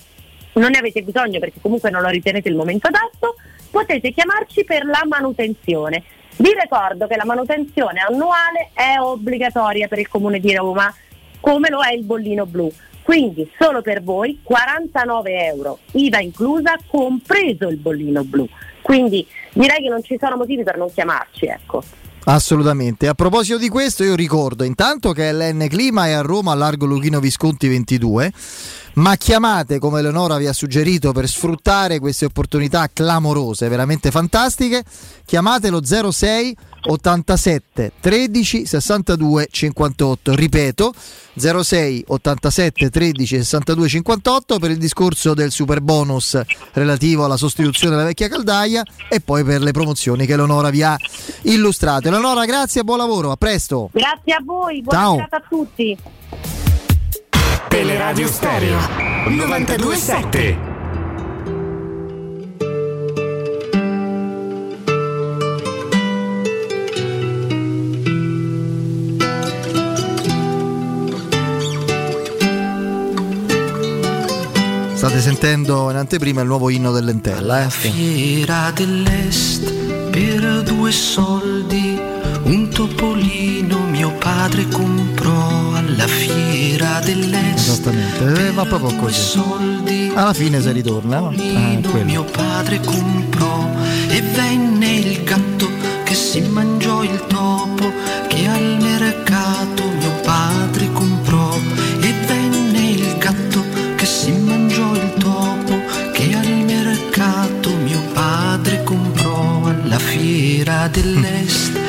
non ne avete bisogno perché comunque non lo ritenete il momento adatto, potete chiamarci per la manutenzione. Vi ricordo che la manutenzione annuale è obbligatoria per il Comune di Roma, come lo è il bollino blu. Quindi solo per voi 49 euro, IVA inclusa, compreso il bollino blu. Quindi direi che non ci sono motivi per non chiamarci, ecco. Assolutamente. A proposito di questo, io ricordo intanto che l'N Clima è a Roma, a Largo Luchino Visconti 22. Ma chiamate come Eleonora vi ha suggerito per sfruttare queste opportunità clamorose, veramente fantastiche. Chiamate lo 06 87 13 62 58. Ripeto 06 87 13 62 58 per il discorso del super bonus relativo alla sostituzione della vecchia caldaia e poi per le promozioni che Eleonora vi ha illustrato. Eleonora, grazie e buon lavoro, a presto. Grazie a voi, buona Ciao. serata a tutti. Teleradio Stereo 927 State sentendo in anteprima il nuovo inno dell'entella, eh? Fiera dell'Est per due soldi un topolino mio padre comprò alla fiera dell'Est. Esattamente, eh, va proprio così. Soldi Alla fine si ritorna, no? Ah, mio padre comprò e venne il gatto che si mangiò il topo che al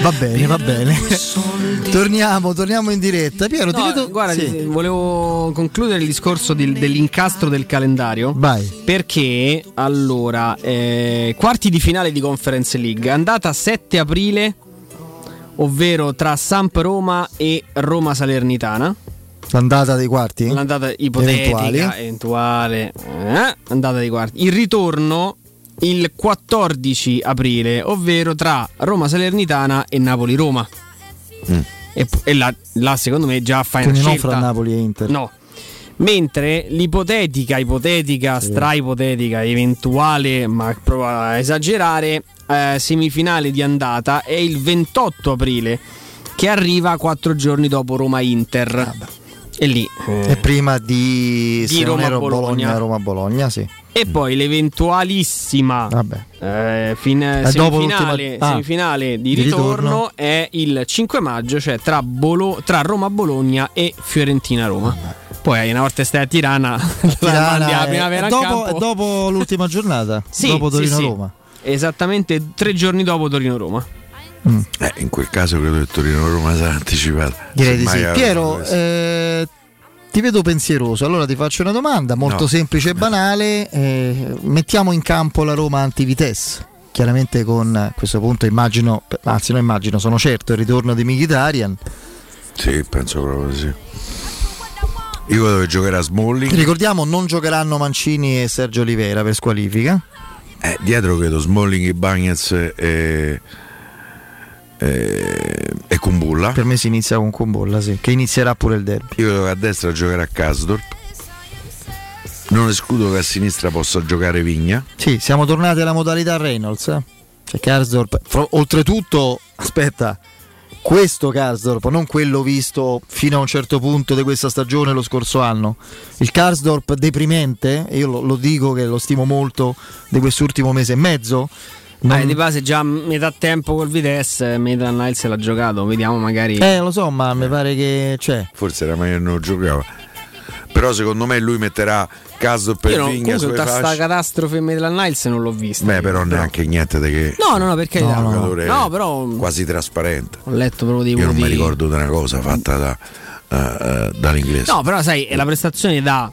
Va bene, va bene. torniamo, torniamo in diretta. Piero, ti No, vedo. guarda, Sì. ti- volevo concludere il discorso di- dell'incastro del calendario. Vai. Perché allora, eh, quarti di finale di Conference League, andata 7 aprile, ovvero tra Samp Roma e Roma Salernitana. L'andata dei quarti? L'andata ipotetica, Eventuali? eventuale, eh, andata dei quarti. Il ritorno il 14 aprile, ovvero tra Roma Salernitana e Napoli Roma. E, e là, là, secondo me già fai una Quindi non scelta. fra Napoli e Inter. No. Mentre l'ipotetica, ipotetica, straipotetica, eventuale, ma provo a esagerare, eh, semifinale di andata è il 28 aprile, che arriva quattro giorni dopo Roma-Inter. E lì. eh, E prima di, Di non Roma-Bologna. Bologna, Roma-Bologna, sì. E poi l'eventualissima eh, fin- Eh, semifinale, ah, semifinale di, di ritorno, ritorno. è il 5 maggio, cioè tra, Bolo- tra Roma-Bologna e Fiorentina-Roma. Poi una volta stai a Tirana, la Tirana alla è- primavera in dopo, dopo l'ultima giornata, Sì, dopo sì, Torino-Roma. sì. Esattamente tre giorni dopo Torino-Roma. Eh, in quel caso credo che Torino-Roma sarà anticipata. Direi di sì. Piero, eh, ti vedo pensieroso. Allora ti faccio una domanda molto No. semplice e banale. eh, mettiamo in campo la Roma anti-Vitesse. Chiaramente con a questo punto immagino, anzi non immagino, sono certo il ritorno di Mkhitaryan. Sì, penso proprio sì. Io dove giocherà Smalling. Ricordiamo non giocheranno Mancini e Sergio Oliveira per squalifica. Eh, dietro credo Smalling, Bagnez e, e, e Kumbulla. Per me si inizia con Kumbolla, sì, che inizierà pure il derby. Io credo che a destra giocherà Kasdorp. Non escludo che a sinistra possa giocare Vigna. Sì, siamo tornati alla modalità Reynolds. Eh? Cioè Karsdorp, oltretutto, aspetta, questo Karsdorp, non quello visto fino a un certo punto di questa stagione lo scorso anno. Il Karsdorp deprimente, io lo, lo dico che lo stimo molto di quest'ultimo mese e mezzo. Non- Eh, di base già a metà tempo col Vitesse, Maitland Niles l'ha giocato, vediamo magari. Eh, lo so, ma mi pare che cioè, Forse era meglio che non giocava. Però secondo me lui metterà Kasdorp Io e no, Vigna comunque sulle tutta sta fasce. catastrofe Maitland Niles non l'ho vista. Beh, però neanche niente di che. No, no, no, perché no, no. No, però quasi trasparente. ho letto proprio dei Io non voti. mi ricordo di una cosa fatta da, eh, eh, dall'inglese. No, però sai, è la prestazione da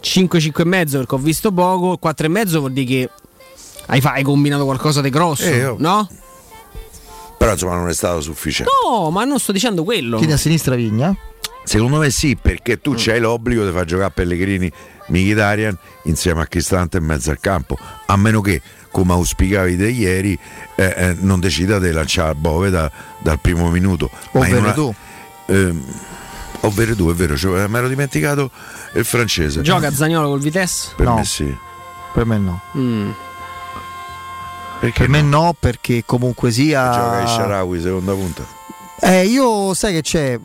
5 5 e mezzo perché ho visto poco, 4 e mezzo vuol dire che hai, hai combinato qualcosa di grosso, Eh, io- no? Però insomma non è stato sufficiente. No, ma non sto dicendo quello. Quindi a sinistra Vigna? Secondo me sì, perché Mm. tu c'hai l'obbligo di far giocare Pellegrini Mkhitaryan insieme a Cristante in mezzo al campo, a meno che, come auspicavi te ieri, eh, eh, non decida di lanciare Bove da- dal primo minuto. Ovvero tu. Ehm, ovvero tu, è vero, cioè, mi ero dimenticato il francese. Gioca Zagnolo col Vitesse? Per No. me sì. Per me no. Mm. Perché per me no, perché comunque sia. Gioca il Sharawi seconda punta. Eh, io sai che c'è.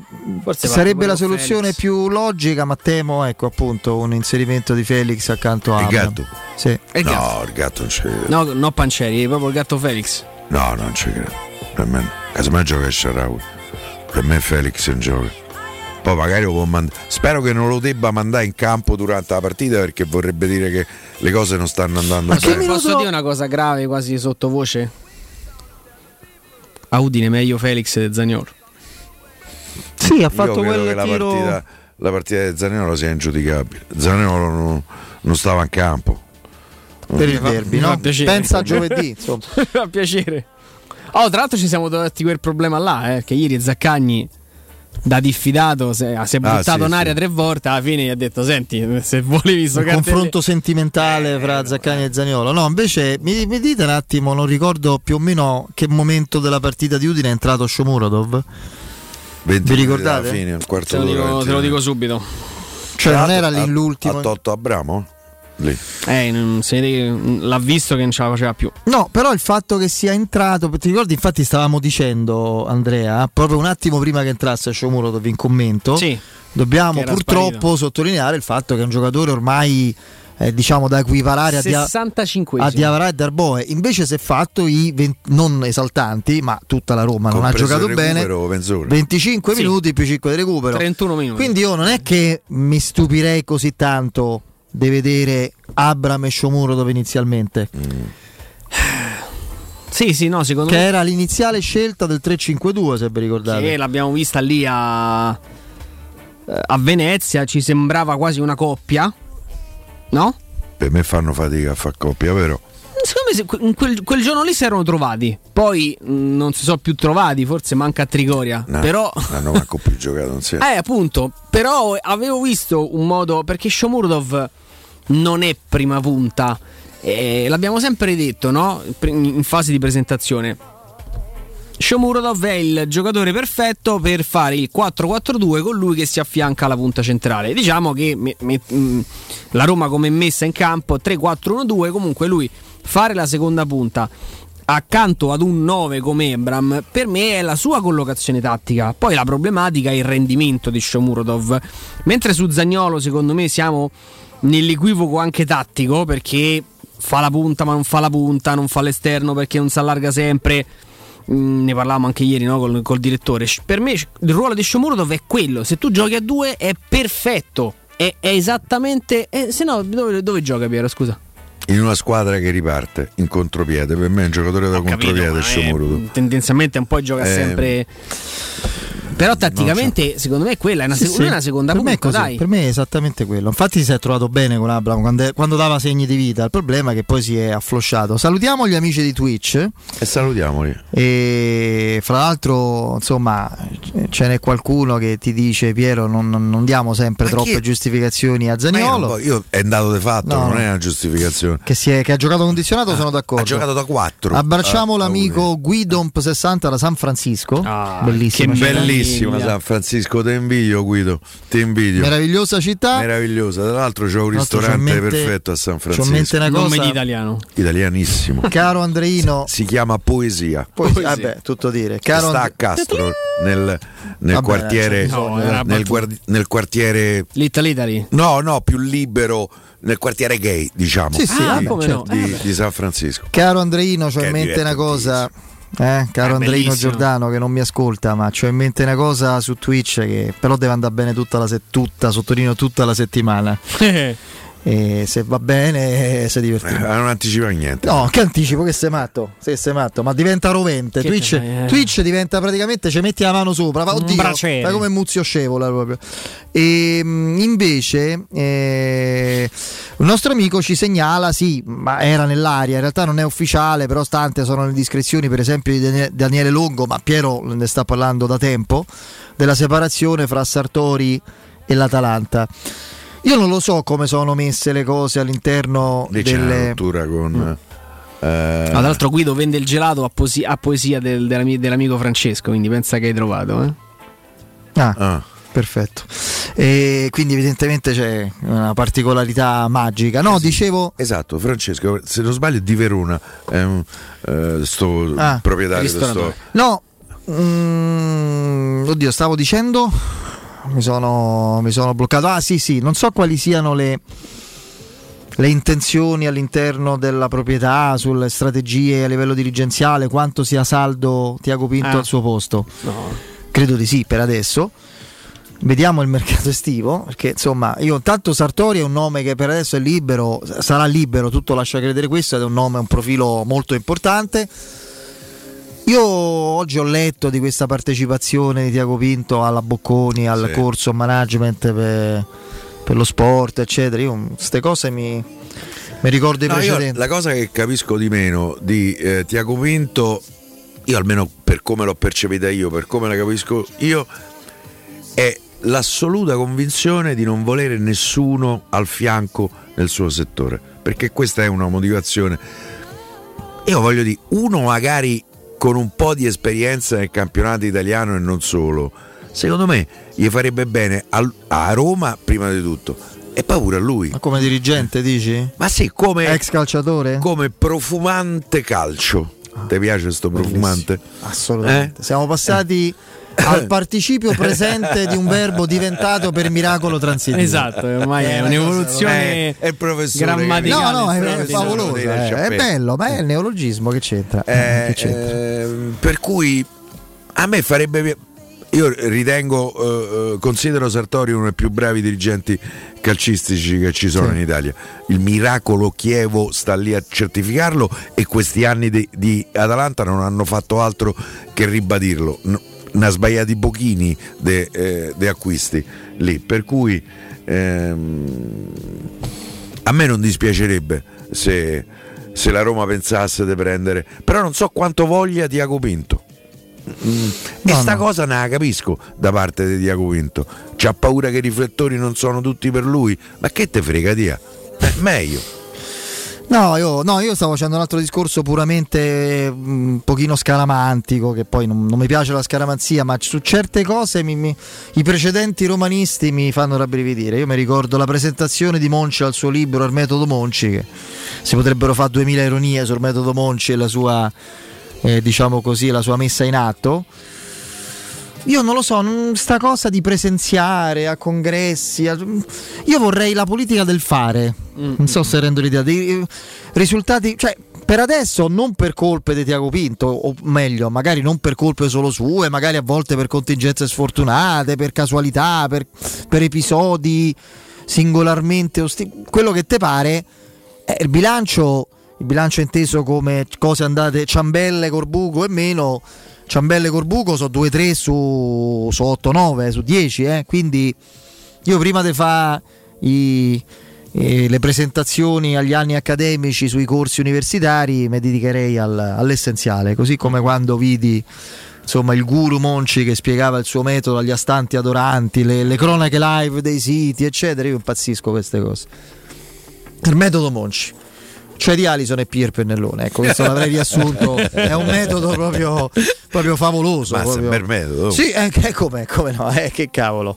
Forse Sarebbe la soluzione Felix. più logica, ma temo, ecco appunto, un inserimento di Felix accanto a. Il gatto? Sì. Il gatto? No, il gatto non c'è. No, no Pancieri, proprio il gatto Felix. No, non credo. Per me no. Casomai gioca il Sharawi. Per me Felix non gioca. Poi magari lo può mandare. Spero che non lo debba mandare in campo durante la partita perché vorrebbe dire che le cose non stanno andando Posso, bene. posso dire una cosa grave, quasi sottovoce? A Udine meglio Felix e Zagnolo. Sì, ha Io fatto credo quel che la tiro. partita, la partita di Zaniolo sia ingiudicabile. Zaniolo non, non stava in campo. Per il derby, no? Pensa a giovedì, insomma. Fa piacere. Oh, tra l'altro ci siamo trovati quel problema là, eh, che ieri Zaccagni da diffidato si è, è Ah, buttato sì, in aria sì. tre volte, alla fine gli ha detto "Senti, se volevi sto un cartellino confronto sentimentale fra Zaccagni e Zaniolo. No, invece mi, mi dite un attimo, non ricordo più o meno che momento della partita di Udine è entrato Shomurodov. 20 Vi ricordate? alla fine, un quarto Te lo d'ora, dico, 20 te lo dico subito. Cioè, non era lì l'ultimo. Ha tolto Abramo? Lì. Eh, vede- l'ha visto che non ce la faceva più. No, però il fatto che sia entrato, ti ricordi infatti stavamo dicendo Andrea, proprio un attimo prima che entrasse Shomurodov in commento, Sì. dobbiamo purtroppo sparito. sottolineare il fatto che è un giocatore ormai eh, diciamo da equiparare a, Dia- 65 a Diavara e Darboe, invece si è fatto i 20 non esaltanti, ma tutta la Roma non ha Compreso giocato il bene. recupero, mezz'ora. 25 Sì. minuti più 5 di recupero. 31 minuti. Quindi io non è che mi stupirei così tanto di vedere Abram e Shomurodov inizialmente. Sì, sì, no, secondo Che me era l'iniziale scelta del 3-5-2, se vi ricordate. che l'abbiamo vista lì a a Venezia, ci sembrava quasi una coppia. No? Per me fanno fatica a far coppia, vero? Secondo me quel, quel giorno lì si erano trovati. Poi mh, non si sono più trovati, forse manca a Trigoria. No, Però non hanno manco più giocato insieme. Eh, appunto, però avevo visto un modo perché Shomurdov non è prima punta. eh, l'abbiamo sempre detto, no? In fase di presentazione. Shomurodov è il giocatore perfetto per fare il 4-4-2 con lui che si affianca alla punta centrale. Diciamo che me- me- mh, la Roma come messa in campo 3-4-1-2, comunque lui fare la seconda punta accanto ad un 9 come Ebram per me è la sua collocazione tattica. Poi la problematica è il rendimento di Shomurodov. Mentre su Zagnolo secondo me siamo nell'equivoco anche tattico perché fa la punta ma non fa la punta, non fa l'esterno perché non si allarga sempre. Mm, ne parlavamo anche ieri no, col, col direttore. Per me il ruolo di Shomurodov è quello. Se tu giochi a due è perfetto. È, è esattamente. eh, se no, dove, dove gioca Piero? Scusa. In una squadra che riparte in contropiede, per me è un giocatore da Capito, contropiede è- Shomurodov. tendenzialmente un po' gioca Eh, sempre. Però tatticamente, secondo me, è quella è una, Sì, sec- sì. è una seconda per me, è punta, così, dai. per me è esattamente quello. Infatti si è trovato bene con Abram quando, quando dava segni di vita. Il problema è che poi si è afflosciato. Salutiamo gli amici di Twitch. E salutiamoli. E fra l'altro, insomma, ce n'è qualcuno che ti dice: Piero, non, non- diamo sempre Ma troppe giustificazioni a io, Zaniolo. voglio- io è un dato di fatto, No, non no. è una giustificazione. Che, si è- che ha giocato condizionato, sono d'accordo. Ha giocato da 4. Abbracciamo l'amico Guidomp60 da San Francisco. Bellissima. città. Bellissima San Francisco, ti invidio Guido, ti invidio. Meravigliosa città. Meravigliosa. Tra l'altro c'è un c'ho ristorante mente- perfetto a San c'ho in mente Francisco. una Nome cosa- di italiano. Italianissimo. Caro Andreino, Si chiama Poesia. poi, vabbè, tutto dire. Caro sta a Castro nel, nel Vabbè, quartiere era nel, guardi- nel quartiere Little Italy. no no più libero nel quartiere gay diciamo Sì, sì, di, ah, come no? di- Eh, di San Francisco Caro Andreino, c'ho Che in mente una cosa. Eh, caro È Andreino. Giordano che non mi ascolta, ma c'ho in mente una cosa su Twitch che però deve andare bene tutta la, se- tutta, sottolineo tutta la settimana. E se va bene, eh, si divertiamo. Eh, non anticipa niente No, che anticipo, che sei matto? Sì, sei matto, ma diventa rovente. Twitch, fai, eh? Twitch diventa praticamente ci metti la mano sopra. fa- Un Oddio, fai come Muzio Scevola proprio. E mh, invece eh, un nostro amico ci segnala, sì, ma era nell'aria, in realtà non è ufficiale, però stante sono le discrezioni, per esempio di Danie- Daniele Longo, ma Piero ne sta parlando da tempo, della separazione fra Sartori e l'Atalanta. Io non lo so come sono messe le cose all'interno lì c'è una delle... rottura con eh, Ah, tra l'altro Guido vende il gelato a, posi- a poesia del- dell'ami- dell'amico Francesco, quindi pensa che hai trovato. Eh? Ah, ah, perfetto. E quindi evidentemente c'è una particolarità magica. No, dicevo... esatto Francesco se non sbaglio è di Verona è un, eh, sto Ah, proprietario di sto. No, mm, oddio, stavo dicendo... Mi sono, mi sono bloccato. Ah sì, sì, non so quali siano le, le intenzioni all'interno della proprietà, sulle strategie a livello dirigenziale, quanto sia saldo Tiago Pinto Ah. al suo posto. No. Credo di sì per adesso. Vediamo il mercato estivo, perché insomma, io intanto Sartori è un nome che per adesso è libero, sarà libero, tutto lascia credere questo, ed è un nome, un profilo molto importante. Io oggi ho letto di questa partecipazione di Tiago Pinto alla Bocconi, al Sì. corso management per, per lo sport, eccetera. Io queste cose mi, mi ricordo i No, precedenti. la cosa che capisco di meno di eh, Tiago Pinto, io almeno per come l'ho percepita io, per come la capisco io, è l'assoluta convinzione di non volere nessuno al fianco nel suo settore, perché questa è una motivazione. Io voglio dire, uno magari con un po' di esperienza nel campionato italiano e non solo, secondo me gli farebbe bene a Roma prima di tutto e poi pure a lui. Ma come dirigente dici? Ma sì, come, Ex calciatore? come profumante calcio. Ti piace sto profumante? Assolutamente. Eh? Siamo passati al participio presente di un verbo diventato per miracolo transitivo. Esatto, ormai è una un'evoluzione Eh, è il professore grammaticale. No, no, è, è favoloso. eh, È, bello, ma è il neologismo che c'entra. Eh, Che c'entra? ehm, per cui a me farebbe io ritengo eh, eh, considero Sartori uno dei più bravi dirigenti calcistici che ci sono Sì. in Italia il miracolo Chievo sta lì a certificarlo e questi anni di, di Atalanta non hanno fatto altro che ribadirlo N- ha sbagliati pochini di acquisti lì per cui ehm, a me non dispiacerebbe se, se la Roma pensasse di prendere, però non so quanto voglia Tiago Pinto. Mm, e No, sta no. cosa non la capisco da parte di Tiago Pinto. C'ha paura che i riflettori non sono tutti per lui. Ma che te frega, Tia? Eh, meglio. No io, no, io stavo facendo un altro discorso puramente mm, un pochino scaramantico, che poi non, non mi piace la scaramanzia, ma su certe cose mi- mi- i precedenti romanisti mi fanno rabbrividire. Io mi ricordo la presentazione di Monci al suo libro Il metodo Monci, che si potrebbero fare duemila ironie sul metodo Monci e la sua, eh, diciamo così, la sua messa in atto. Io non lo so, non- sta cosa di presenziare a congressi. a- Io vorrei la politica del fare. Non so se rendo l'idea. Dei eh, risultati, cioè, per adesso non per colpe di Tiago Pinto, o meglio, magari non per colpe solo sue, magari a volte per contingenze sfortunate, per casualità, per, per episodi singolarmente osti- Quello che te pare è il bilancio. Il bilancio inteso come cose andate ciambelle, Corbuco e meno Ciambelle Corbuco sono 2-3 su, su 8-9, su 10, eh, quindi io prima di fare eh, le presentazioni agli anni accademici sui corsi universitari mi dedicherei al- all'essenziale, così come quando vidi insomma il guru Monci che spiegava il suo metodo agli astanti adoranti, le, le cronache live dei siti, eccetera, io impazzisco queste cose. Il metodo Monci. Cioè di Alison e Pier Pennellone, ecco, questo l'avrei riassunto. È un metodo proprio, proprio favoloso. Mazza, proprio. un bel metodo. Sì, eh, che- come, come no, eh, che cavolo.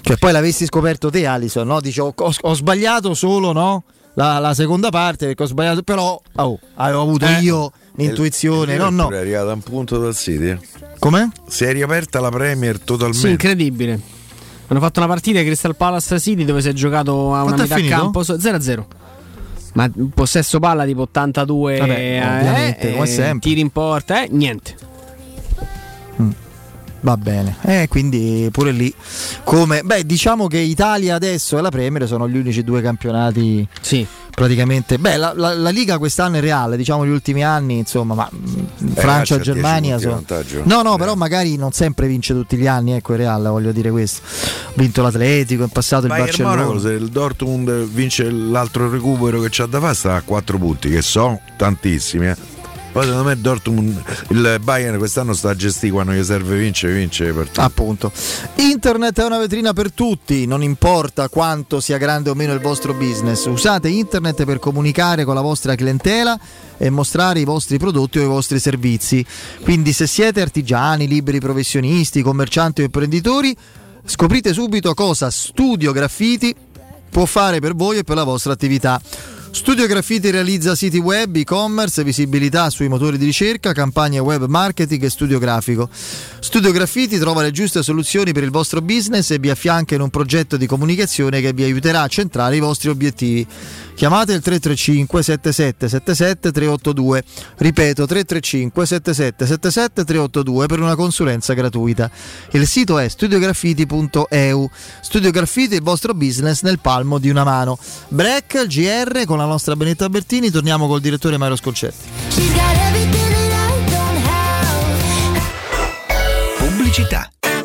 Cioè, poi l'avessi scoperto te, Alison, no? Dice, ho, ho- ho sbagliato solo, no? La, la seconda parte perché ho sbagliato, però oh, avevo avuto Eh. io l'intuizione. Il No, no. È arrivata a un punto dal City. eh. Come? Si è riaperta la Premier totalmente. Sì, incredibile. Hanno fatto una partita Crystal Palace City dove si è giocato a una Quanto metà campo so- 0-0. Ma possesso palla tipo 82 Vabbè, eh, ovviamente, come eh, sempre. tiri in porta, eh, niente. Va bene, eh, quindi pure lì. Come, beh, diciamo che Italia adesso e la Premier sono gli unici due campionati. Sì. Praticamente, beh, la, la- la Liga quest'anno è reale, diciamo gli ultimi anni, insomma, ma mm, Francia c'ha e Germania 10 sono. No, no, però magari non sempre vince tutti gli anni, ecco, il Real, voglio dire questo. Ha vinto l'Atletico, in passato il Bayern Barcellona. Monaco, se il Dortmund vince l'altro recupero che c'ha da fare, sta a 4 punti, che so tantissimi. eh. Poi secondo me Dortmund, il Bayern quest'anno sta a gestire quando gli serve vincere, vince le partite. Appunto. Internet è una vetrina per tutti, non importa quanto sia grande o meno il vostro business. Usate internet per comunicare con la vostra clientela e mostrare i vostri prodotti o i vostri servizi. Quindi se siete artigiani, liberi professionisti, commercianti o imprenditori, scoprite subito cosa Studio Graffiti può fare per voi e per la vostra attività. Studio Graffiti realizza siti web, e-commerce, visibilità sui motori di ricerca, campagne web marketing e studio grafico. Studio Graffiti trova le giuste soluzioni per il vostro business e vi affianca in un progetto di comunicazione che vi aiuterà a centrare i vostri obiettivi. Chiamate il 335 7777 382. Ripeto 335 7777 382 per una consulenza gratuita. Il sito è studiograffiti.eu. Studio Graffiti il vostro business nel palmo di una mano. Break, GR con la nostra Benetta Bertini, torniamo col direttore Mario Scolcetti. Pubblicità.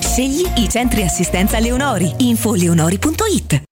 Scegli i centri assistenza Leonori. Info leonori.it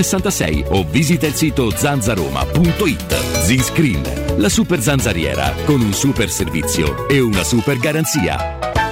866 o visita il sito zanzaroma.it. Z-Screen, la super zanzariera con un super servizio e una super garanzia.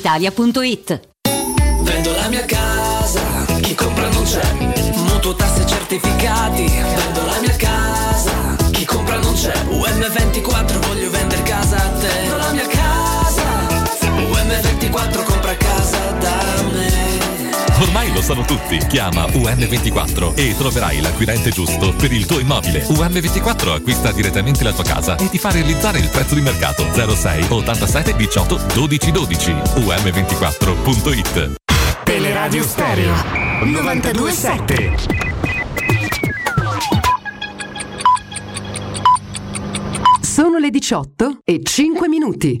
brispalitalia.it. Vendo la mia casa, chi compra non c'è. Mutuo tasse certificati, vendo la mia casa, Ormai lo sanno tutti. Chiama UM24 e troverai l'acquirente giusto per il tuo immobile. UM24 acquista direttamente la tua casa e ti fa realizzare il prezzo di mercato 06 87 18 12 12. UM24.it Teleradio Stereo 927. Sono le 18 e 5 minuti.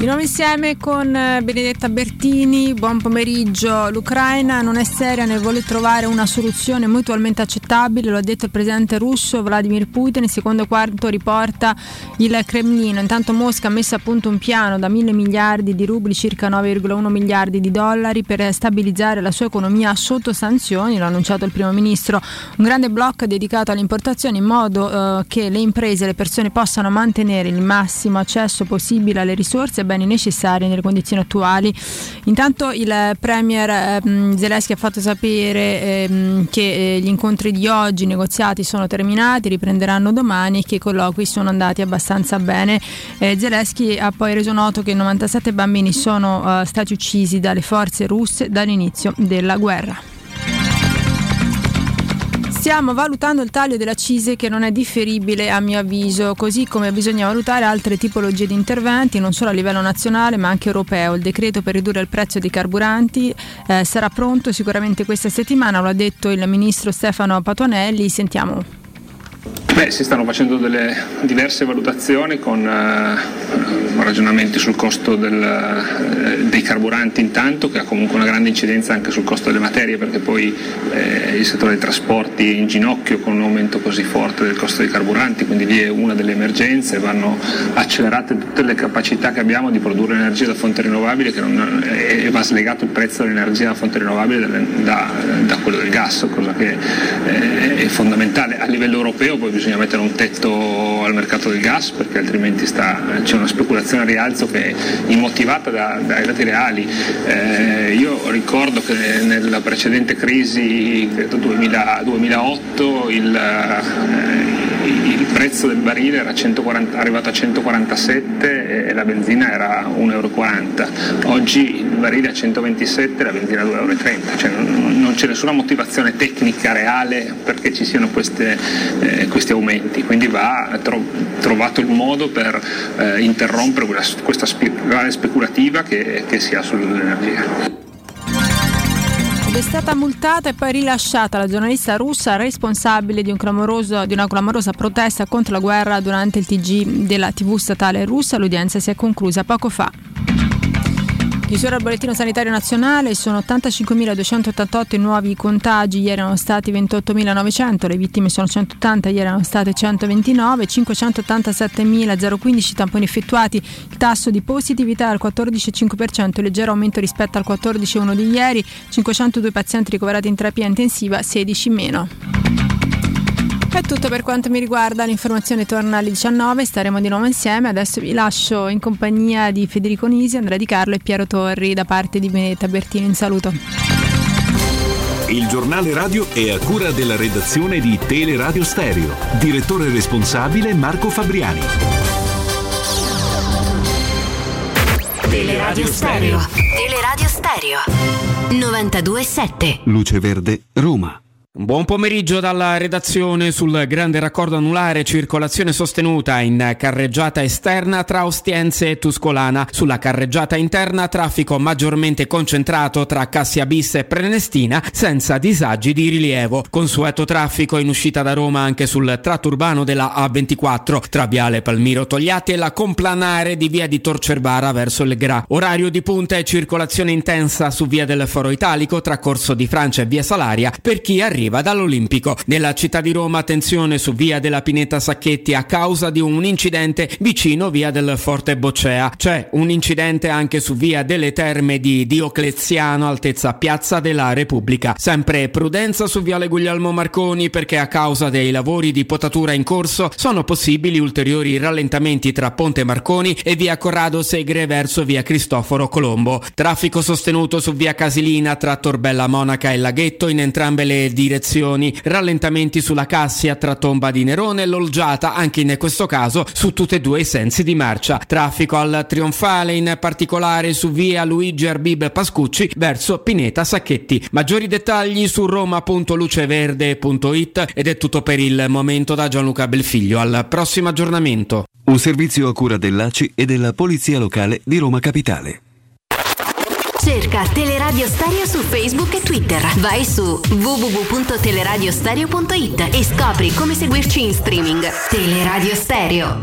Di nuovo insieme con eh, Benedetta Bertini, buon pomeriggio. L'Ucraina non è seria né vuole trovare una soluzione mutualmente accettabile, lo ha detto il presidente russo Vladimir Putin, secondo quanto riporta il Cremlino. Intanto Mosca ha messo a punto un piano da mille miliardi di rubli, circa 9,1 miliardi di dollari, per stabilizzare la sua economia sotto sanzioni, l'ha annunciato il primo ministro. Un grande blocco dedicato alle importazioni in modo eh, che le imprese e le persone possano mantenere il massimo accesso possibile alle risorse beni necessari nelle condizioni attuali. Intanto il Premier ehm, Zelensky ha fatto sapere ehm, che eh, gli incontri di oggi, i negoziati sono terminati, riprenderanno domani e che i colloqui sono andati abbastanza bene. Eh, Zelensky ha poi reso noto che 97 bambini sono eh, stati uccisi dalle forze russe dall'inizio della guerra. Stiamo valutando il taglio della CISE che non è differibile a mio avviso, così come bisogna valutare altre tipologie di interventi, non solo a livello nazionale ma anche europeo. Il decreto per ridurre il prezzo dei carburanti eh, sarà pronto sicuramente questa settimana, lo ha detto il ministro Stefano Patuanelli. Sentiamo. Beh, si stanno facendo delle diverse valutazioni con eh, ragionamenti sul costo del, eh, dei carburanti intanto, che ha comunque una grande incidenza anche sul costo delle materie, perché poi eh, il settore dei trasporti è in ginocchio con un aumento così forte del costo dei carburanti, quindi lì è una delle emergenze, vanno accelerate tutte le capacità che abbiamo di produrre energia da fonte rinnovabile non, e va slegato il prezzo dell'energia da fonte rinnovabile da, da quello del gas, cosa che eh, è fondamentale. A livello europeo poi bisogna mettere un tetto al mercato del gas perché altrimenti sta- c'è una speculazione a rialzo che è immotivata da- dai dati reali. Eh, io ricordo che nella precedente crisi, credo 2000 2008, il, eh, prezzo del barile era 140 arrivato a 147 e la benzina era 1,40 euro. Oggi il barile è a 127 e la benzina a 2,30 euro. Cioè non, non c'è nessuna motivazione tecnica reale perché ci siano queste, eh, questi aumenti. Quindi va tro- trovato il modo per eh, interrompere quella- questa spirale speculativa che, che si ha sull'energia. Ed è stata multata e poi rilasciata la giornalista russa responsabile di, un di una clamorosa protesta contro la guerra durante il TG della TV statale russa. L'udienza si è conclusa poco fa. Chiusura al bollettino sanitario nazionale, sono 85.288 i nuovi contagi, ieri erano stati 28.900, le vittime sono 180, ieri erano state 129, 587.015 tamponi effettuati, il tasso di positività è al 14,5%, leggero aumento rispetto al 14,1 di ieri, 502 pazienti ricoverati in terapia intensiva, 16 in meno. È tutto per quanto mi riguarda, l'informazione torna alle 19, staremo di nuovo insieme, adesso vi lascio in compagnia di Federico Nisi, Andrea Di Carlo e Piero Torri da parte di Benedetta Bertini, un saluto. Il giornale radio è a cura della redazione di Teleradio Stereo. Direttore responsabile Marco Fabriani. Teleradio Stereo. Teleradio Stereo 927. Luce Verde, Roma. Buon pomeriggio dalla redazione sul grande raccordo anulare circolazione sostenuta in carreggiata esterna tra Ostiense e Tuscolana. Sulla carreggiata interna traffico maggiormente concentrato tra Cassia Bis e Prenestina senza disagi di rilievo. Consueto traffico in uscita da Roma anche sul tratto urbano della A24 tra Viale Palmiro Togliatti e la complanare di via di Torcerbara verso il Gra. Orario di punta e circolazione intensa su via del Foro Italico tra Corso di Francia e via Salaria per chi arriva dall'Olimpico. Nella città di Roma attenzione su via della Pineta Sacchetti a causa di un incidente vicino via del Forte Boccea. C'è un incidente anche su via delle Terme di Diocleziano altezza Piazza della Repubblica. Sempre prudenza su viale Guglielmo Marconi perché a causa dei lavori di potatura in corso sono possibili ulteriori rallentamenti tra Ponte Marconi e via Corrado Segre verso via Cristoforo Colombo. Traffico sostenuto su via Casilina tra Torbella Monaca e Laghetto in entrambe le direzioni. Rallentamenti sulla Cassia tra Tomba di Nerone e l'Olgiata anche in questo caso su tutti e due i sensi di marcia. Traffico al Trionfale in particolare su via Luigi Arbib Pascucci verso Pineta Sacchetti. Maggiori dettagli su roma.luceverde.it ed è tutto per il momento da Gianluca Belfiglio. Al prossimo aggiornamento. Un servizio a cura dell'ACI e della Polizia Locale di Roma Capitale. Cerca Teleradio Stereo su Facebook e Twitter. Vai su www.teleradiostereo.it e scopri come seguirci in streaming. Teleradio Stereo.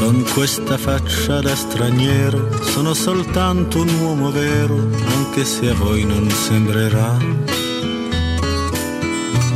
Con questa faccia da straniero sono soltanto un uomo vero, anche se a voi non sembrerà.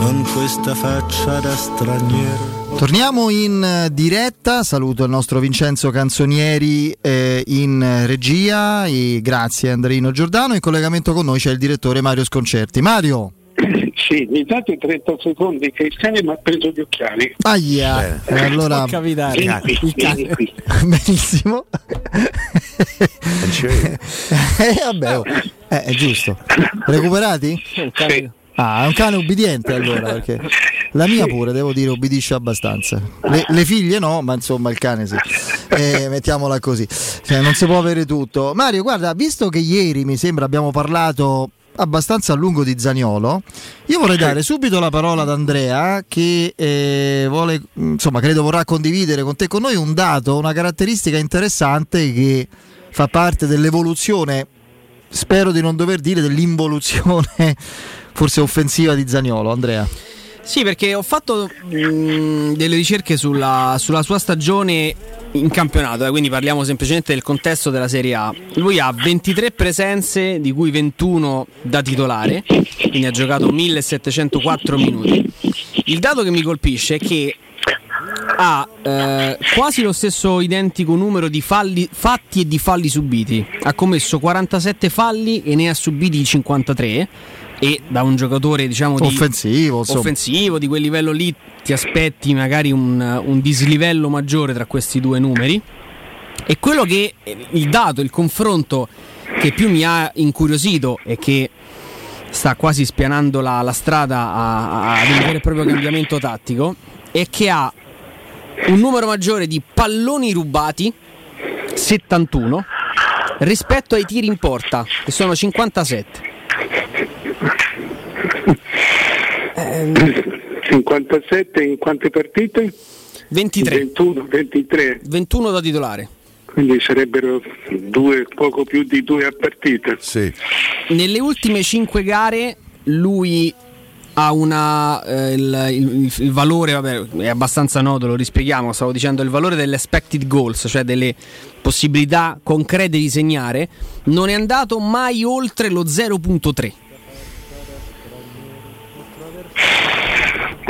Con questa faccia da straniero. Torniamo in eh, diretta, saluto il nostro Vincenzo Canzonieri eh, in regia, e grazie a Andreino Giordano, in collegamento con noi c'è il direttore Mario Sconcerti. Mario! Sì, mi date 30 secondi che il cane mi ha preso gli occhiali. Aia! E allora, Vieni qui, il cane- vieni qui. benissimo. eh, vabbè, oh. Eh, è giusto. Recuperati? Sì. Ah, è un cane ubbidiente allora, perché la mia pure, devo dire, obbedisce abbastanza. Le, le figlie no, ma insomma il cane sì. Eh, mettiamola così. Cioè, non si può avere tutto. Mario, guarda, visto che ieri mi sembra abbiamo parlato abbastanza a lungo di Zaniolo, io vorrei dare subito la parola ad Andrea che eh, vuole, insomma, credo vorrà condividere con te con noi un dato, una caratteristica interessante che fa parte dell'evoluzione, spero di non dover dire dell'involuzione forse offensiva di Zaniolo, Andrea. Sì, perché ho fatto mh, delle ricerche sulla, sulla, sua stagione in campionato, eh, quindi parliamo semplicemente del contesto della Serie A. Lui ha 23 presenze, di cui 21 da titolare, quindi ha giocato 1704 minuti. Il dato che mi colpisce è che ha eh, quasi lo stesso identico numero di falli fatti e di falli subiti. Ha commesso 47 falli e ne ha subiti 53 e da un giocatore diciamo di offensivo, di quel livello lì ti aspetti magari un, un dislivello maggiore tra questi due numeri. E quello che il dato, il confronto che più mi ha incuriosito e che sta quasi spianando la, la strada ad un vero e proprio cambiamento tattico è che ha un numero maggiore di palloni rubati 71 rispetto ai tiri in porta che sono 57 57 in quante partite? 23. 21, 23. 21 da titolare. Quindi sarebbero due, poco più di due a partita. Sì. Nelle ultime 5 gare lui ha una, eh, il, il, il, valore, vabbè, è abbastanza noto, lo rispieghiamo, stavo dicendo il valore delle expected goals, cioè delle possibilità concrete di segnare, non è andato mai oltre lo 0.3.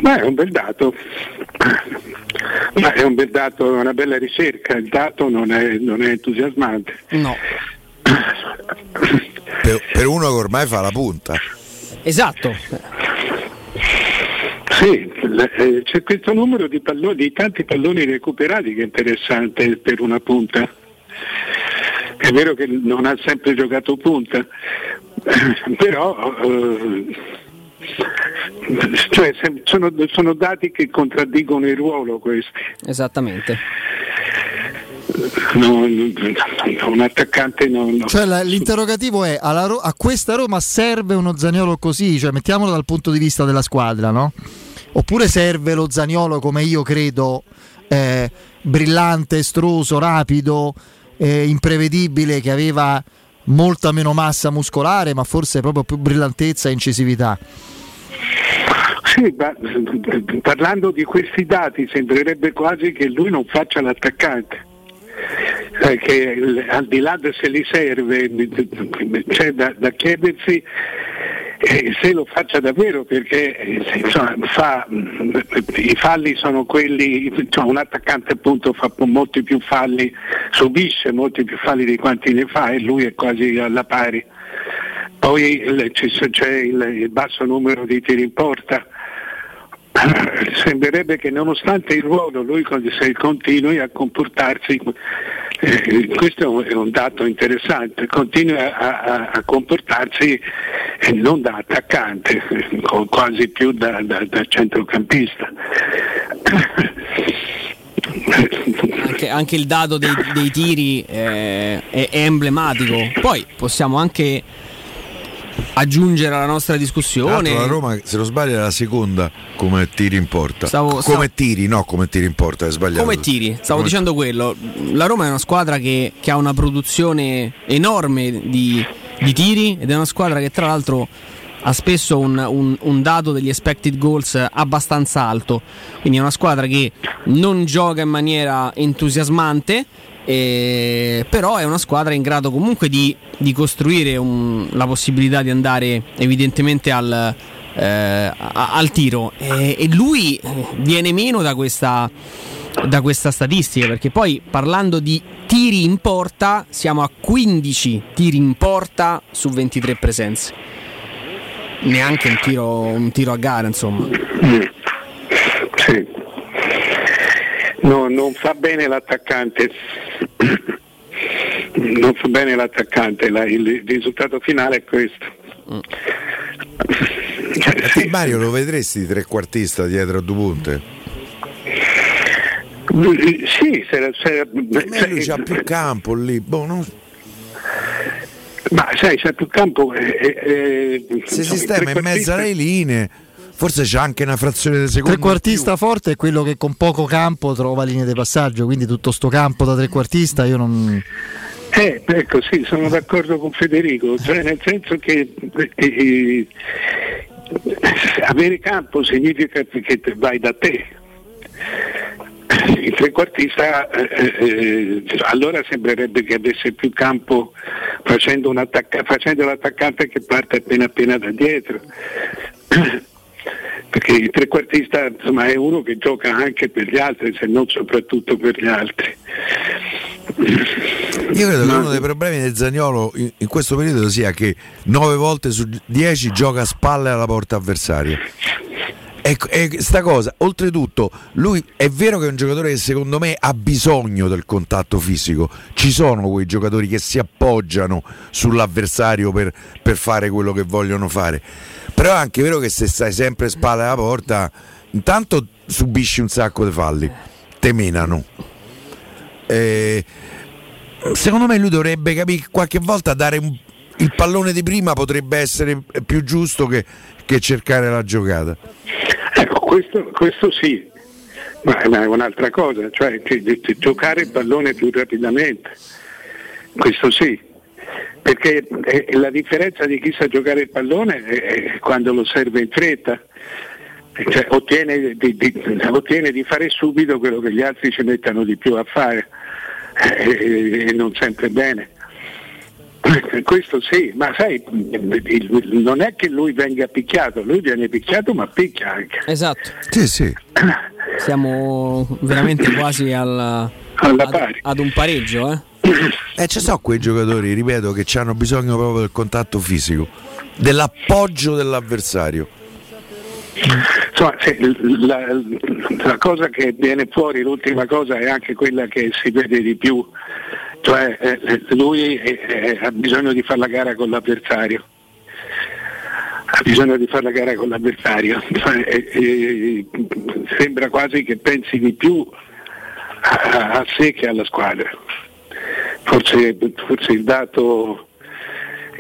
Ma è un bel dato. Ma è un bel dato, una bella ricerca, il dato non è, non è entusiasmante. No. Per, per, uno che ormai fa la punta. Esatto. Sì, eh, c'è questo numero di, palloni, di tanti palloni recuperati che è interessante per una punta. È vero che non ha sempre giocato punta, però eh, cioè, sono, sono, dati che contraddicono il ruolo questi. Esattamente. No, un attaccante non. Cioè, la, l'interrogativo è: Ro- a questa Roma serve uno Zagnolo così? Cioè, mettiamolo dal punto di vista della squadra, no? Oppure serve lo Zagnolo come io credo, eh, brillante, estroso, rapido, eh, imprevedibile, che aveva molta meno massa muscolare, ma forse proprio più brillantezza e incisività. Sì, ma, parlando di questi dati sembrerebbe quasi che lui non faccia l'attaccante. Eh, che al di là se li serve c'è da, da chiedersi eh, se lo faccia davvero perché eh, insomma, fa, i falli sono quelli, insomma, un attaccante appunto fa molti più falli, subisce molti più falli di quanti ne fa e lui è quasi alla pari. Poi c'è il, il basso numero di tiri in porta, sembrerebbe che nonostante il ruolo lui continui a comportarsi, eh, questo è un dato interessante, continui a, a, comportarsi eh, non da attaccante, quasi più da, da, da centrocampista. Anche, anche, il dato dei, dei tiri eh, è, è emblematico. Poi possiamo anche aggiungere alla nostra discussione. La Roma, se non sbaglio, è la seconda come tiri in porta. Stavo, come stavo... tiri, no, come tiri in porta, è sbagliato. Come tiri, stavo come... dicendo quello. La Roma è una squadra che, che ha una produzione enorme di, di, tiri ed è una squadra che tra l'altro ha spesso un, un, un, dato degli expected goals abbastanza alto. Quindi è una squadra che non gioca in maniera entusiasmante eh, però è una squadra in grado comunque di, di costruire un, la possibilità di andare evidentemente al, eh, al tiro. E, e, lui viene meno da questa, da questa statistica perché poi parlando di tiri in porta siamo a 15 tiri in porta su 23 presenze. Neanche un tiro, un tiro a gara insomma. Sì no, non fa bene l'attaccante non fa bene l'attaccante, la- il, il risultato finale è questo. E te, Mario lo vedresti trequartista dietro a due punte? Sì, se, se, me lui c'ha più campo lì, boh, non- ma sai, c'è più campo. eh, eh, eh, si insomma, sistema in mezzo alle linee, forse c'è anche una frazione di secondo. Trequartista forte è quello che con poco campo trova linee di passaggio, quindi tutto sto campo da trequartista io non... Eh, ecco, sì, sono d'accordo con Federico, cioè nel senso che eh, eh, avere campo significa che te- vai da te. Il trequartista eh, eh, allora sembrerebbe che avesse più campo facendo, un attacca- facendo l'attaccante che parte appena appena da dietro. Perché il trequartista insomma, è uno che gioca anche per gli altri, se non soprattutto per gli altri. Io credo che uno dei problemi del Zagnolo in, in questo periodo sia che 9 volte su 10 gioca a spalle alla porta avversaria. E, e sta cosa, oltretutto, lui è vero che è un giocatore che secondo me ha bisogno del contatto fisico. Ci sono quei giocatori che si appoggiano sull'avversario per, per fare quello che vogliono fare. Però è anche vero che se stai sempre spalle alla porta, intanto subisci un sacco di falli, te menano. Eh, secondo me lui dovrebbe capire che qualche volta dare un- il pallone di prima potrebbe essere più giusto che, che cercare la giocata. Ecco, questo, questo sì, ma è un'altra cosa, cioè giocare il pallone più rapidamente, questo sì, perché eh, la differenza di chi sa giocare il pallone è, quando lo serve in fretta, cioè, ottiene, di, di- ottiene di fare subito quello che gli altri ci mettano di più a fare eh, e non sempre bene. Questo sì, ma sai, non è che lui venga picchiato, lui viene picchiato ma picchia anche. Esatto. Sì, sì. Siamo veramente quasi al- ad, ad un pareggio, eh? E ci sono quei giocatori, ripeto, che hanno bisogno proprio del contatto fisico, dell'appoggio dell'avversario. Insomma, la, la cosa che viene fuori, l'ultima cosa è anche quella che si vede di più, cioè eh, lui eh, eh, ha bisogno di fare la gara con l'avversario. Ha bisogno di fare la gara con l'avversario. Cioè, eh, eh, sembra quasi che pensi di più a, a sé che alla squadra. Forse, forse il dato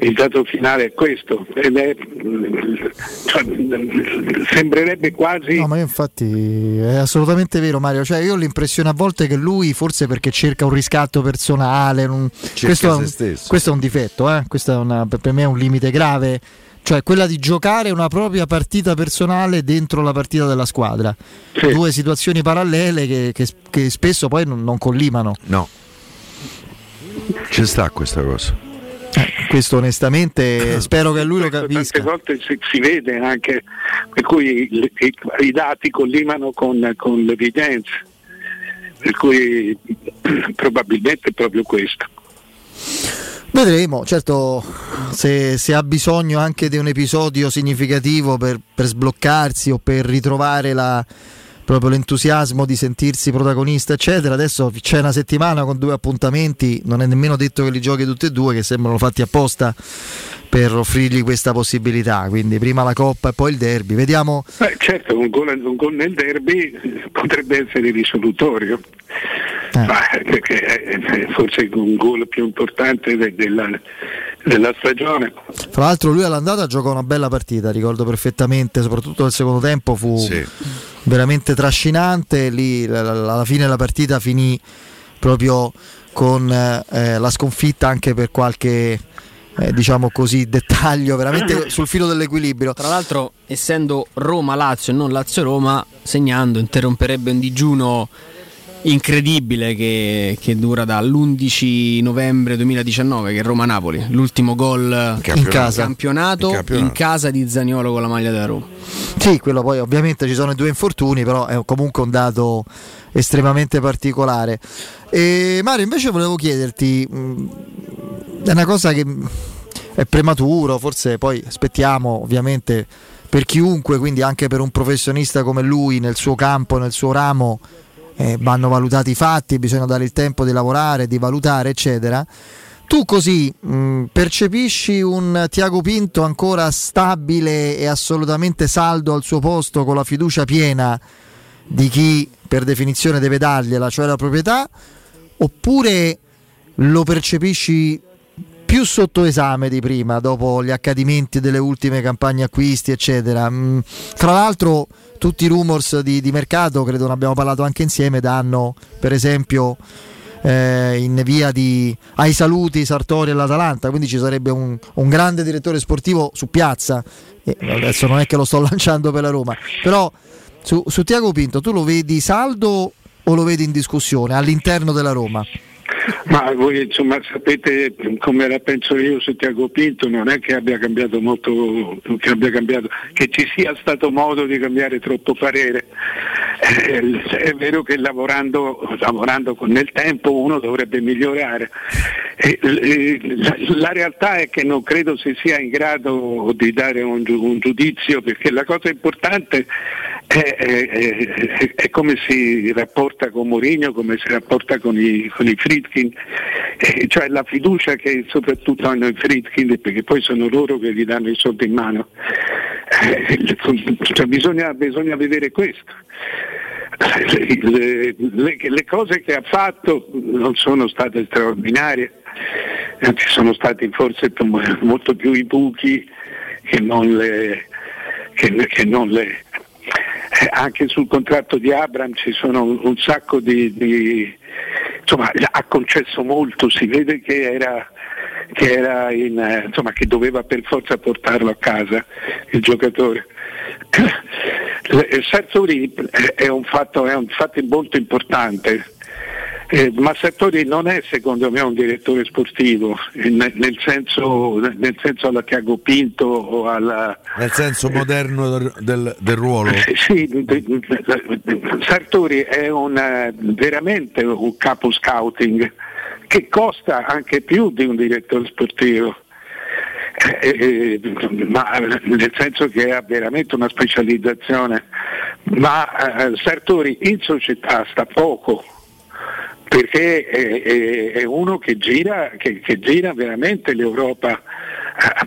il dato finale è questo ed è, cioè, sembrerebbe quasi No, ma io infatti è assolutamente vero Mario, cioè io ho l'impressione a volte che lui forse perché cerca un riscatto personale, non- questo, è un, questo è un difetto, eh? questo è una- per me è un limite grave, cioè quella di giocare una propria partita personale dentro la partita della squadra, due situazioni parallele che, che- che spesso poi non, non collimano. No. Ci sta questa cosa. Questo onestamente spero che lui lo capisca. tante volte si, si vede anche per cui i, i- i dati collimano con, con l'evidenza per cui probabilmente è proprio questo Vedremo, certo se, se ha bisogno anche di un episodio significativo per, per sbloccarsi o per ritrovare la- proprio l'entusiasmo di sentirsi protagonista, eccetera. Adesso c'è una settimana con due appuntamenti, non è nemmeno detto che li giochi tutti e due, che sembrano fatti apposta per offrirgli questa possibilità. Quindi prima la Coppa e poi il derby. Vediamo. Beh, certo un gol, un gol nel derby eh, potrebbe essere risolutorio ma, perché è forse un gol più importante de- della, della stagione Fra l'altro lui all'andata giocò una bella partita, ricordo perfettamente, soprattutto nel secondo tempo fu veramente trascinante, lì la- la- alla fine la partita finì proprio con eh, la sconfitta anche per qualche eh, diciamo così dettaglio veramente sul filo dell'equilibrio. Tra l'altro, essendo Roma-Lazio e non Lazio-Roma, segnando interromperebbe un digiuno incredibile che, che dura dall'11 novembre 2019, che è Roma-Napoli, l'ultimo gol In casa. campionato, In campionato. in casa di Zaniolo con la maglia della Roma. Sì, quello poi ovviamente ci sono i due infortuni, però è comunque un dato estremamente particolare. E Mario, invece volevo chiederti, è una cosa che mh, è prematuro, forse poi aspettiamo ovviamente per chiunque, quindi anche per un professionista come lui nel suo campo, nel suo ramo, eh, vanno valutati i fatti, bisogna dare il tempo di lavorare, di valutare, eccetera. Tu così mh, percepisci un Tiago Pinto ancora stabile e assolutamente saldo al suo posto con la fiducia piena di chi per definizione deve dargliela, cioè la proprietà, oppure lo percepisci più sotto esame di prima, dopo gli accadimenti delle ultime campagne acquisti, eccetera. Mm, Tra l'altro, tutti i rumors di, di mercato, credo ne abbiamo parlato anche insieme, danno per esempio eh, in via di, ai saluti Sartori e l'Atalanta, quindi ci sarebbe un, un grande direttore sportivo su piazza. E adesso non è che lo sto lanciando per la Roma, però su, su Tiago Pinto tu lo vedi saldo o lo vedi in discussione all'interno della Roma? Ma voi insomma sapete come la penso io su Tiago Pinto, non è che abbia cambiato molto, che abbia cambiato, che ci sia stato modo di cambiare troppo parere. Eh, è vero che lavorando, lavorando nel tempo uno dovrebbe migliorare. Eh, eh, la, la realtà è che non credo si sia in grado di dare un, un giudizio perché la cosa importante è, è- è- è come si rapporta con Mourinho, come si rapporta con i, con i Friedkin, eh, cioè la fiducia che soprattutto hanno i Friedkin, perché poi sono loro che gli danno i soldi in mano. Eh, cioè, bisogna, bisogna vedere questo. Le, le- le cose che ha fatto non sono state straordinarie, anzi sono stati forse molto più i buchi che non le, che, che non le eh, anche sul contratto di Abram ci sono un, sacco di, di- insomma ha concesso molto, si vede che era che, era in, eh, insomma, che doveva per forza portarlo a casa il giocatore. Eh, Sartori eh, è un fatto, è un fatto molto importante. Eh, ma Sartori non è secondo me un direttore sportivo, eh, nel, nel senso, nel senso alla Tiago Pinto o alla, Nel senso moderno del, del- del ruolo. eh, Sì, Sartori è un, eh, veramente un capo scouting che costa anche più di un direttore sportivo. Eh, eh, ma nel senso che ha veramente una specializzazione, ma eh, Sartori in società sta poco perché è, è- è uno che gira, che, che gira veramente l'Europa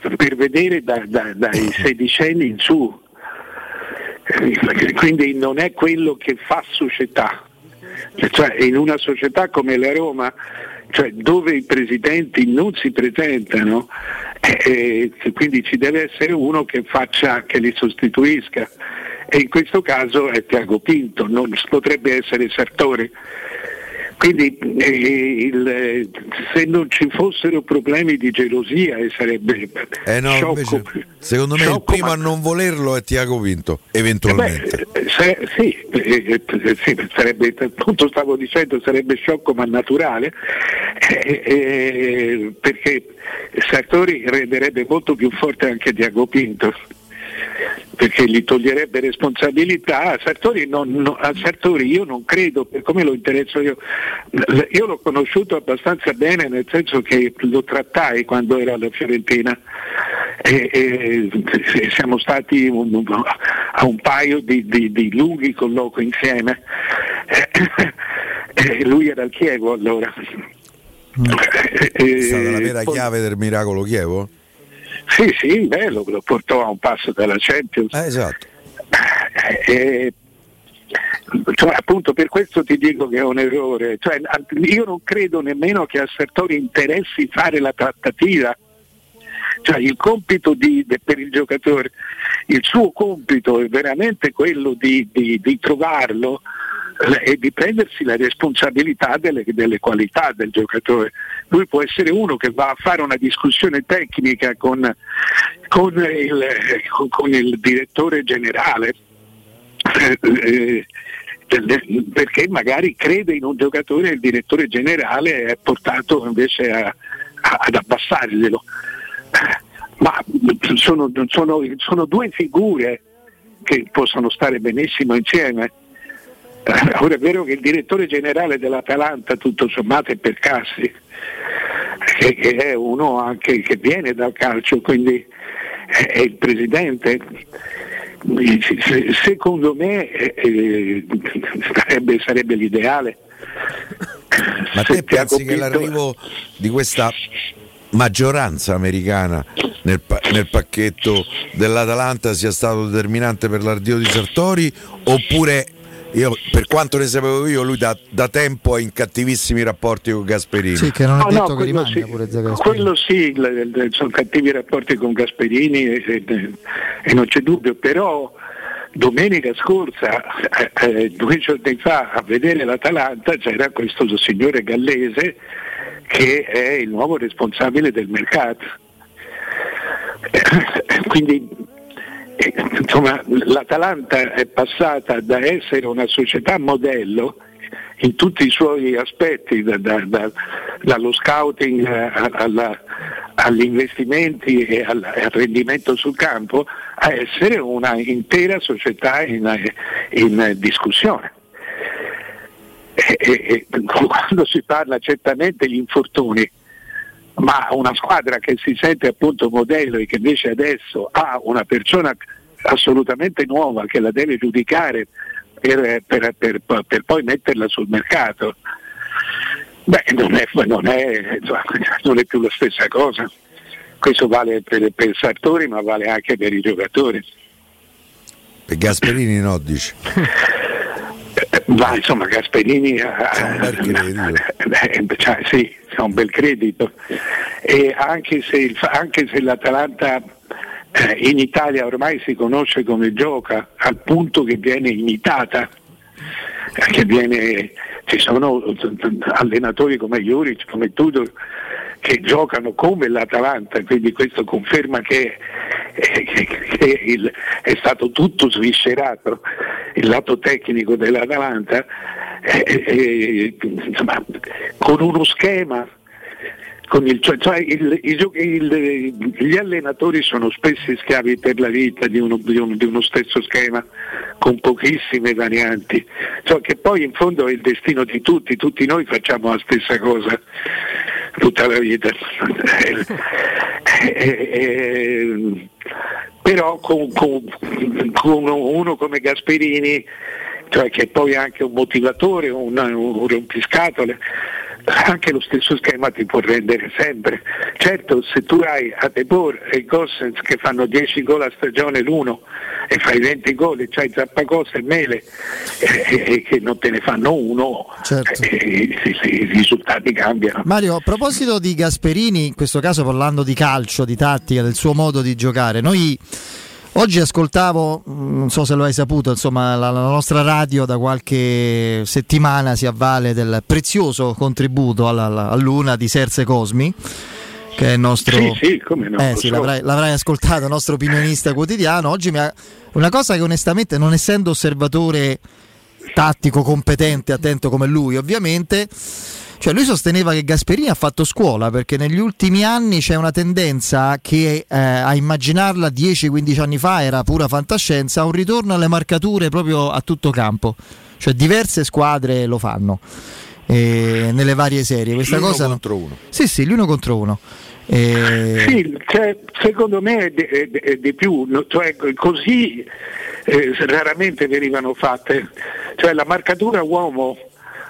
eh, per vedere da- da- dai sedicenni in su. Eh, Quindi non è quello che fa società. Cioè, in una società come la Roma, cioè, dove i presidenti non si presentano, eh, eh, quindi ci deve essere uno che, faccia, che li sostituisca. E in questo caso è Tiago Pinto, non potrebbe essere Sartori. Quindi eh, il- se non ci fossero problemi di gelosia eh, sarebbe Eh no, sciocco. invece, secondo me il sciocco, primo ma- a non volerlo è Tiago Vinto, eventualmente. Eh, se- sì, eh, eh, sì, sarebbe, appunto stavo dicendo, sarebbe sciocco ma naturale, perché Sartori renderebbe molto più forte anche Diago Pinto, perché gli toglierebbe responsabilità. A Sartori, non- no- a Sartori io non credo, per come lo interesso io, io l'ho conosciuto abbastanza bene, nel senso che lo trattai quando era alla Fiorentina. E, e siamo stati un- a un paio di, di- di lunghi colloqui insieme. E lui era al Chievo allora. È stata la vera poi- chiave del miracolo Chievo? Sì, sì, bello, lo portò a un passo dalla Champions. esatto. Eh, cioè, appunto per questo ti dico che è un errore. Cioè, io non credo nemmeno che a Sartori interessi fare la trattativa. Cioè, il compito di- de- per il giocatore, il suo compito è veramente quello di, di- di trovarlo eh, e di prendersi la responsabilità delle, delle qualità del giocatore. Lui può essere uno che va a fare una discussione tecnica con, con il, con- il direttore generale eh, eh, perché magari crede in un giocatore e il direttore generale è portato invece a- a- ad abbassarglielo. Ma sono, sono- sono due figure che possono stare benissimo insieme. Eh, Ora è vero che il direttore generale dell'Atalanta tutto sommato è per Cassi, che, che è uno anche che viene dal calcio, quindi è, il presidente. se- secondo me eh, eh, sarebbe, sarebbe l'ideale. Ma te pensi che convinto- l'arrivo di questa maggioranza americana nel, pa- nel pacchetto dell'Atalanta sia stato determinante per l'ardio di Sartori oppure io, per quanto ne sapevo io lui da, da tempo ha in cattivissimi rapporti con Gasperini Sì, che non è No, detto no, che quello rimanga sì, pure Zagasperini. Quello sì, sono cattivi rapporti con Gasperini e, e- e non c'è dubbio, però domenica scorsa, eh, eh, due giorni fa, a vedere l'Atalanta c'era questo signore gallese che è il nuovo responsabile del mercato. Eh, Quindi insomma, l'Atalanta è passata da essere una società modello in tutti i suoi aspetti, da- da- da- dallo scouting alla- agli investimenti e al, al rendimento sul campo, a essere una intera società in, in discussione. E- e quando si parla certamente di infortuni, ma una squadra che si sente appunto modello e che invece adesso ha una persona assolutamente nuova che la deve giudicare per, per- per- per poi metterla sul mercato, beh, non è, non è- non è più la stessa cosa. Questo vale per, per Sartori ma vale anche per i giocatori. per Gasperini no dici Ma insomma Gasperini ha, eh, cioè, sì, ha un bel credito. E anche se, il- anche se l'Atalanta eh, in Italia ormai si conosce come gioca al punto che viene imitata, eh, che viene, ci sono allenatori come Juric, come Tudor che giocano come l'Atalanta, quindi questo conferma che, eh, che- che il- è stato tutto sviscerato il lato tecnico dell'Atalanta, eh, eh, insomma, con uno schema. il- cioè- cioè il- il- gli allenatori sono spesso schiavi per la vita di uno, di uno- di uno stesso schema con pochissime varianti, cioè che poi in fondo è il destino di tutti, tutti noi facciamo la stessa cosa tutta la vita. Eh, eh, eh, però con, con- con uno come Gasperini, cioè che poi è anche un motivatore, un, un rompiscatole, anche lo stesso schema ti può rendere sempre. Certo, se tu hai Adebor e Gossens che fanno 10 gol a stagione l'uno e fai 20 gol e c'hai Zappacosta e Mele eh, eh, che non te ne fanno uno, Certo. eh, sì, sì, i risultati cambiano. Mario, a proposito di Gasperini, in questo caso parlando di calcio, di tattica, del suo modo di giocare, noi oggi ascoltavo, non so se lo hai saputo, insomma la, la nostra radio da qualche settimana si avvale del prezioso contributo alla, alla- a Luna di Serse Cosmi. Che è il nostro. Sì, sì, come no, Eh sì, l'avrai, l'avrai ascoltato, nostro opinionista quotidiano. Oggi mi ha. Una cosa che onestamente, non essendo osservatore tattico competente, attento come lui, ovviamente. Cioè lui sosteneva che Gasperini ha fatto scuola perché negli ultimi anni c'è una tendenza che eh, a immaginarla 10-15 anni fa era pura fantascienza, un ritorno alle marcature proprio a tutto campo. Cioè diverse squadre lo fanno eh, nelle varie serie. Questa L'uno cosa contro uno. Sì, sì, l'uno contro uno. Eh, Sì, cioè, secondo me è di, è di- è di più, no, cioè, così eh, raramente venivano fatte. Cioè, la marcatura uomo,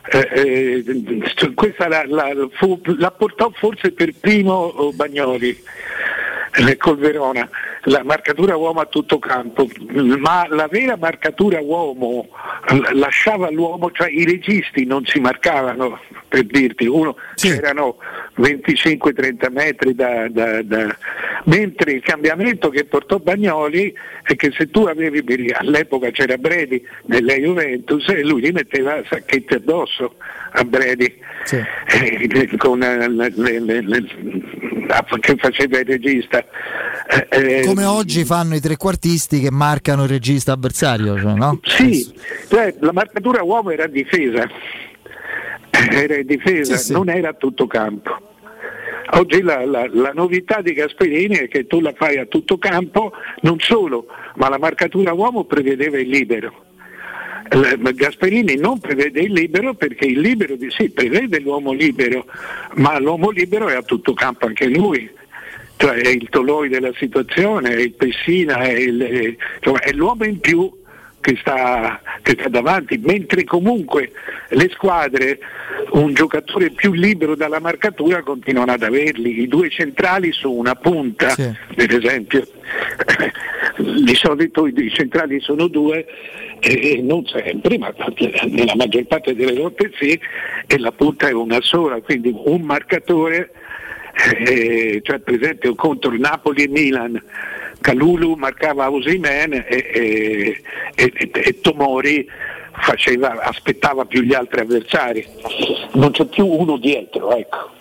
eh, eh, questa la, la- fu- la portò forse per primo oh, Bagnoli col Verona, la marcatura uomo a tutto campo, ma la vera marcatura uomo lasciava l'uomo, cioè i registi non si marcavano, per dirti, uno c'erano 25-30 metri da, da- da- mentre il cambiamento che portò Bagnoli è che se tu avevi, all'epoca c'era Bredi nella Juventus e lui gli metteva sacchetti addosso a Bredi. Eh, con, eh, le- le- le- che faceva il regista. Eh, eh, come oggi fanno i trequartisti che marcano il regista avversario, cioè, no? Sì, cioè, la marcatura uomo era difesa, era in difesa, Sì, sì. non era a tutto campo. Oggi la, la- la novità di Gasperini è che tu la fai a tutto campo, non solo, ma la marcatura uomo prevedeva il libero. Eh, Gasperini non prevede il libero perché il libero di sì prevede l'uomo libero, ma l'uomo libero è a tutto campo anche lui. cioè è il Toloi della situazione, è il Pessina, è, il, insomma, è l'uomo in più che sta, che sta, davanti, mentre comunque le squadre un giocatore più libero dalla marcatura continuano ad averli, i due centrali su una punta, sì. per esempio, di solito i centrali sono due e non sempre, ma nella maggior parte delle volte sì, e la punta è una sola, quindi un marcatore, eh, cioè per esempio contro Napoli e Milan Calulu marcava Osimen e, e, e, e Tomori faceva, aspettava più gli altri avversari. Non c'è più uno dietro, ecco.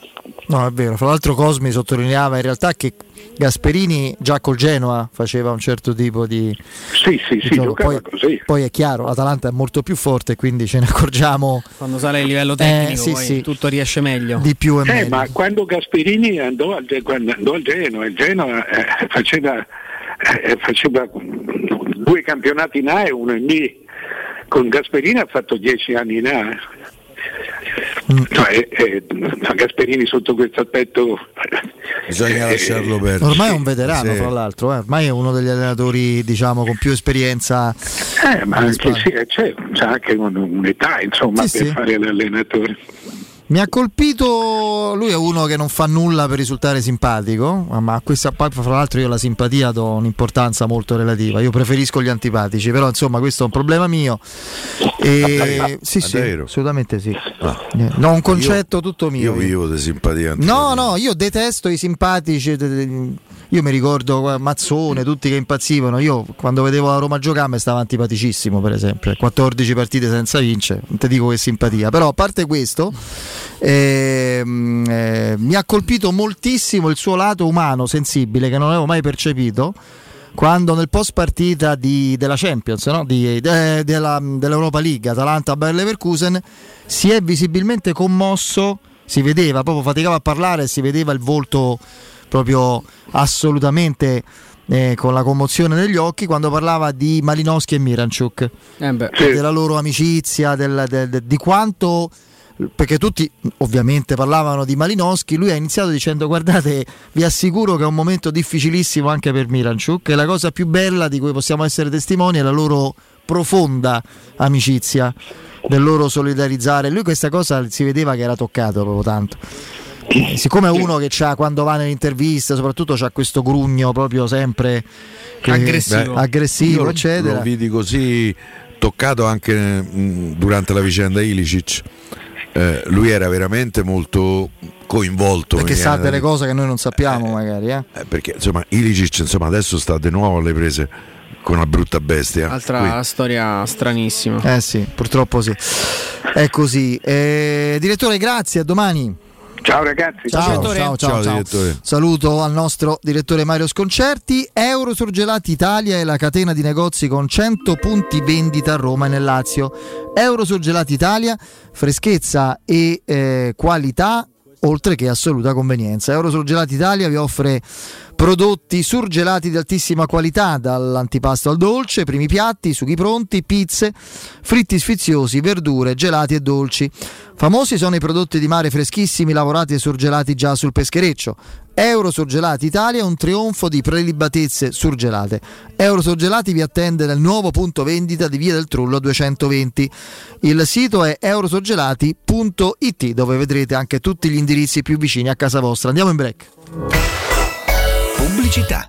No, è vero. Fra l'altro Cosmi sottolineava in realtà che Gasperini già col Genoa faceva un certo tipo di... Sì, sì, di sì, poi, così. Poi è chiaro, l'Atalanta è molto più forte, quindi ce ne accorgiamo... Quando sale il livello tecnico eh, sì, sì. tutto riesce meglio. Di più e eh, meglio. Ma quando Gasperini andò al, andò al Genoa, il Genoa eh, faceva eh, faceva due campionati in A e uno in B. Con Gasperini ha fatto dieci anni in A. Mm. Cioè, eh, Gasperini sotto questo aspetto bisogna eh, lasciarlo perdere ormai è un veterano sì. fra l'altro eh. ormai è uno degli allenatori diciamo con più esperienza eh, ma anche, sì, c'è, c'è, anche un'età insomma sì, per sì. fare l'allenatore mi ha colpito, lui è uno che non fa nulla per risultare simpatico, ma a questa poi fra l'altro io la simpatia do un'importanza molto relativa, io preferisco gli antipatici, però insomma questo è un problema mio. E, sì, sì, assolutamente sì. Ah. No, un concetto io, tutto mio. Io vivo di simpatia. No, no, io detesto i simpatici io mi ricordo Mazzone, tutti che impazzivano. Io quando vedevo la Roma giocare mi stava antipaticissimo, per esempio. 14 partite senza vincere, non ti dico che simpatia. Però a parte questo, eh, eh, mi ha colpito moltissimo il suo lato umano, sensibile, che non avevo mai percepito quando nel post partita di, della Champions, no? di, de, della, dell'Europa League, Atalanta Bayer Leverkusen, si è visibilmente commosso, si vedeva, proprio faticava a parlare, si vedeva il volto proprio assolutamente eh, con la commozione negli occhi quando parlava di Malinowski e Miranchuk, eh della loro amicizia, del, del, del, di quanto perché tutti ovviamente parlavano di Malinowski, lui ha iniziato dicendo guardate vi assicuro che è un momento difficilissimo anche per Miranchuk e la cosa più bella di cui possiamo essere testimoni è la loro profonda amicizia, del loro solidarizzare. Lui questa cosa si vedeva che era toccato proprio tanto. Eh, siccome è uno che c'ha, quando va nell'intervista, soprattutto c'ha questo grugno proprio sempre che, aggressivo, beh, aggressivo io eccetera. Lo vidi così toccato anche mh, durante la vicenda Ilicic. Eh, lui era veramente molto coinvolto perché sa delle cose che noi non sappiamo eh, magari eh? Eh, perché insomma Ilicic insomma, adesso sta di nuovo alle prese con una brutta bestia. Altra storia stranissima. Eh sì purtroppo sì. È così. Eh, direttore grazie a domani Ciao ragazzi, ciao, ciao, ciao, ciao, ciao. Saluto al nostro direttore Mario Sconcerti. Euro Surgelati Italia è la catena di negozi con 100 punti vendita a Roma e nel Lazio. Euro Surgelati Italia, freschezza e eh, qualità oltre che assoluta convenienza. Eurosurgelati Italia vi offre prodotti surgelati di altissima qualità, dall'antipasto al dolce, primi piatti, sughi pronti, pizze, fritti sfiziosi, verdure, gelati e dolci. Famosi sono i prodotti di mare freschissimi lavorati e surgelati già sul peschereccio. Euro Surgelati Italia è un trionfo di prelibatezze surgelate. Euro Surgelati vi attende nel nuovo punto vendita di Via del Trullo 220. Il sito è eurosurgelati.it dove vedrete anche tutti gli indirizzi più vicini a casa vostra. Andiamo in break. Pubblicità.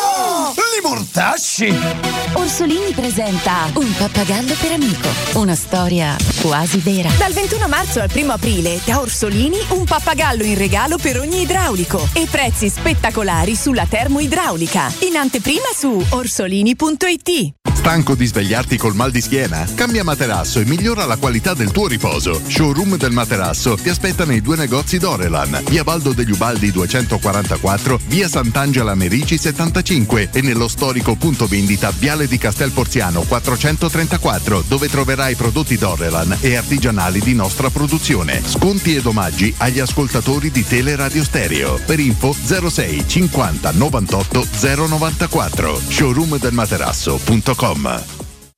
Li mortasci! Orsolini presenta Un pappagallo per amico. Una storia quasi vera. Dal 21 marzo al 1 aprile da Orsolini un pappagallo in regalo per ogni idraulico e prezzi spettacolari sulla termoidraulica. In anteprima su orsolini.it. Stanco di svegliarti col mal di schiena? Cambia materasso e migliora la qualità del tuo riposo. Showroom del materasso ti aspetta nei due negozi Dorelan, via Baldo degli Ubaldi 244, via Sant'Angela Merici 75 e nello storico punto vendita Viale di Castel Porziano 434, dove troverai prodotti Dorelan e artigianali di nostra produzione. Sconti ed omaggi agli ascoltatori di Teleradio Stereo. Per info 06 50 98 094 showroomdelmaterasso.com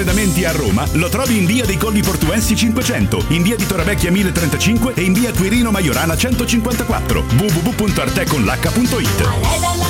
Arredamenti a Roma lo trovi in via dei Colli Portuensi 500, in via di Torrevecchia 1035 e in via Quirino Maiorana 154. www.arteconlh.it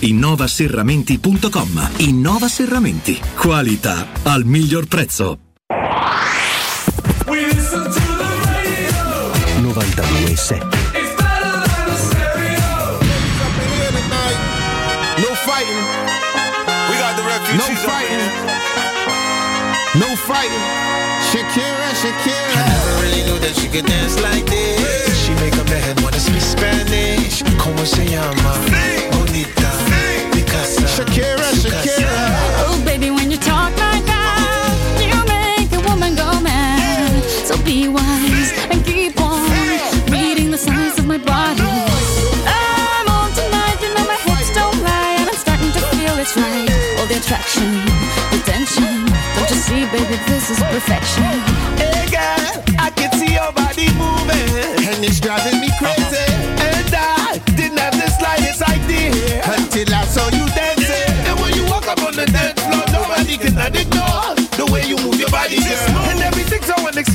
innovaserramenti.com. Innova Serramenti. Qualità al miglior prezzo. 92.7 No fighting. We got the refugees. No fighting. Shakira, Shakira. I never really knew that she could dance like this. She make up her head wanna speak Spanish. Como se llama? Bonita. Picasa. Shakira, Shakira. Oh, baby, when you talk like that, you make a woman go mad. So be wise and keep on reading the signs of my body. I'm on tonight, you know my hips don't lie, and I'm starting to feel it's right. All the attraction, the tension. Don't you see, baby, this is perfection. Hey girl, I can see your body moving, and it's driving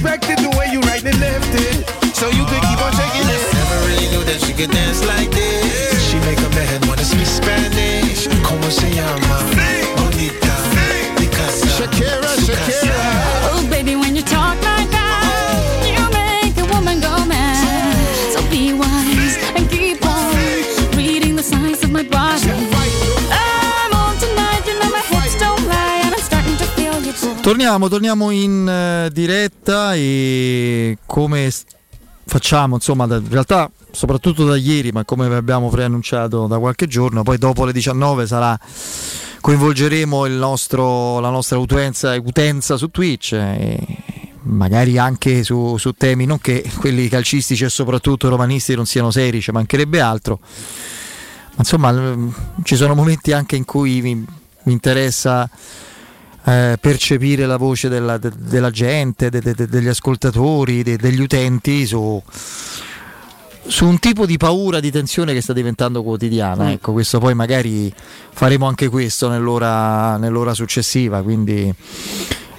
so unexpected, the way you right and left it. So you could keep on shaking it. Never really knew that she could dance like this. She make up her head wanna speak Spanish. Como se llama? Torniamo, torniamo in eh, diretta e come facciamo, insomma, in realtà soprattutto da ieri, ma come abbiamo preannunciato da qualche giorno, poi dopo le 19 sarà coinvolgeremo nostro, la nostra utenza, utenza su Twitch e magari anche su, su temi non che quelli calcistici e soprattutto romanisti non siano seri, ci mancherebbe altro. Ma insomma, ci sono momenti anche in cui mi, mi interessa eh, percepire la voce della, de- della gente, de- de- de- degli ascoltatori, de- degli utenti su, su un tipo di paura, di tensione che sta diventando quotidiana. Mm. Ecco, questo poi magari faremo anche questo nell'ora, nell'ora successiva, quindi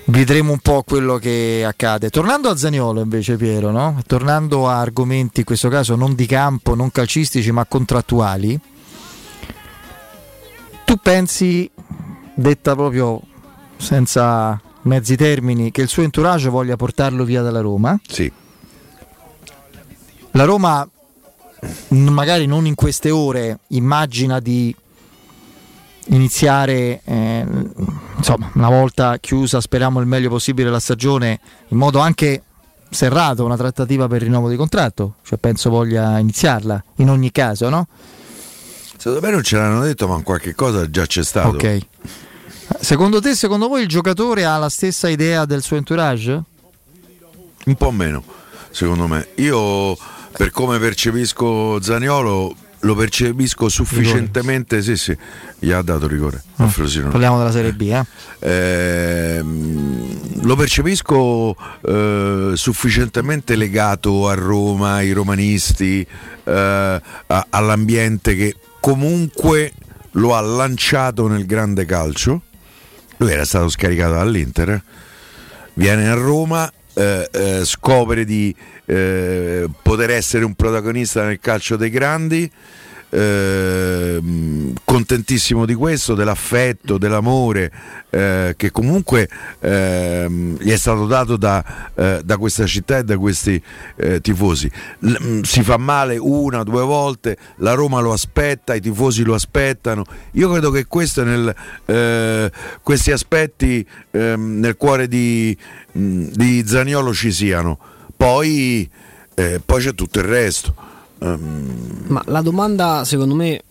vedremo un po' quello che accade. Tornando a Zaniolo invece Piero, no? tornando a argomenti in questo caso non di campo, non calcistici ma contrattuali, tu pensi, detta proprio senza mezzi termini, che il suo entourage voglia portarlo via dalla Roma? Sì. La Roma, magari non in queste ore, immagina di iniziare, eh, insomma, una volta chiusa, speriamo il meglio possibile la stagione, in modo anche serrato, una trattativa per il rinnovo di contratto. Cioè, penso voglia iniziarla, in ogni caso, no? Secondo me non ce l'hanno detto, ma qualche cosa già c'è stato. Ok. Secondo te, secondo voi il giocatore ha la stessa idea del suo entourage? Un po' meno, secondo me. Io, per come percepisco Zaniolo, lo percepisco sufficientemente. Sì, sì, gli ha dato rigore. a Frosinone. Parliamo della Serie B, eh? Ehm, lo percepisco eh, sufficientemente legato a Roma, ai romanisti, eh, a- all'ambiente che comunque lo ha lanciato nel grande calcio. Lui era stato scaricato dall'Inter, viene a Roma, eh, eh, scopre di eh, poter essere un protagonista nel calcio dei grandi. Ehm, contentissimo di questo, dell'affetto, dell'amore eh, che comunque ehm, gli è stato dato da, eh, da questa città e da questi eh, tifosi. L- mh, si fa male una, due volte, la Roma lo aspetta, i tifosi lo aspettano. Io credo che nel, eh, questi aspetti ehm, nel cuore di, mh, di Zaniolo ci siano. Poi, eh, poi c'è tutto il resto. Ehm, Ma la domanda, secondo me,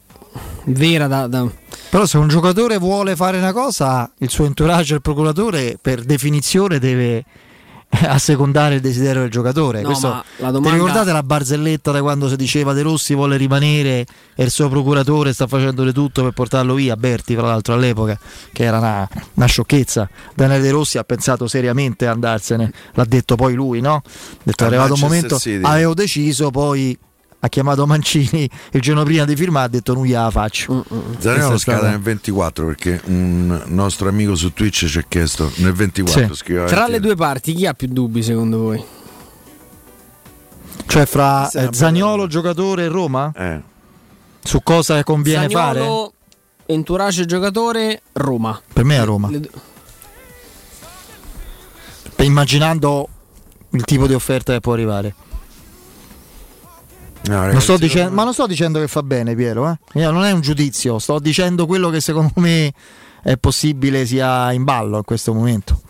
vera da, da- Però se un giocatore vuole fare una cosa, il suo entourage, il procuratore, per definizione deve assecondare il desiderio del giocatore. No, Questo- domanda- Ti ricordate la barzelletta da quando si diceva De Rossi vuole rimanere e il suo procuratore sta facendo di tutto per portarlo via? Berti, tra l'altro, all'epoca, che era una, una sciocchezza. Daniele De Rossi ha pensato seriamente a andarsene, l'ha detto poi lui, no? Ha detto è arrivato un momento, avevo deciso, poi ha chiamato Mancini il giorno prima di firmare, ha detto non gliela faccio. Zaniolo Questa è scade stata- nel 24 perché un nostro amico su Twitch ci ha chiesto nel 24 Sì. Tra le due parti, chi ha più dubbi secondo voi? Cioè fra eh, Zaniolo, giocatore e Roma? Eh. Su cosa conviene fare? Zaniolo, entourage giocatore, Roma. Per me è Roma. Le Immaginando il tipo di offerta che può arrivare. No, Non ragazzi, sto dicendo- ma non sto dicendo che fa bene, Piero. eh. Io Non è un giudizio, sto dicendo quello che secondo me è possibile sia in ballo in questo momento.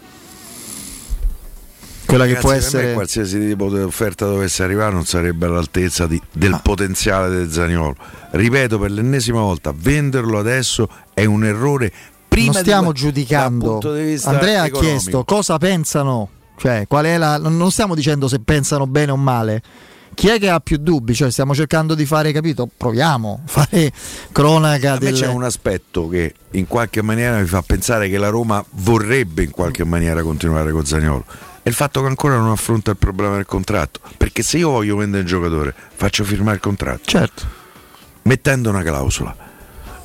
quella che Ragazzi, può per me essere qualsiasi tipo di offerta dovesse arrivare non sarebbe all'altezza di- del Ah. potenziale del Zaniolo. Ripeto per l'ennesima volta, venderlo adesso è un errore. Prima non stiamo di, giudicando. Andrea ha economico. chiesto cosa pensano, cioè qual è la. Non stiamo dicendo se pensano bene o male. Chi è che ha più dubbi? Cioè, stiamo cercando di fare, capito? Proviamo a fare cronaca A me del. c'è un aspetto che in qualche maniera mi fa pensare che la Roma vorrebbe in qualche maniera continuare con Zaniolo. È il fatto che ancora non affronta il problema del contratto. Perché se io voglio vendere il giocatore, faccio firmare il contratto. Certo. Mettendo una clausola.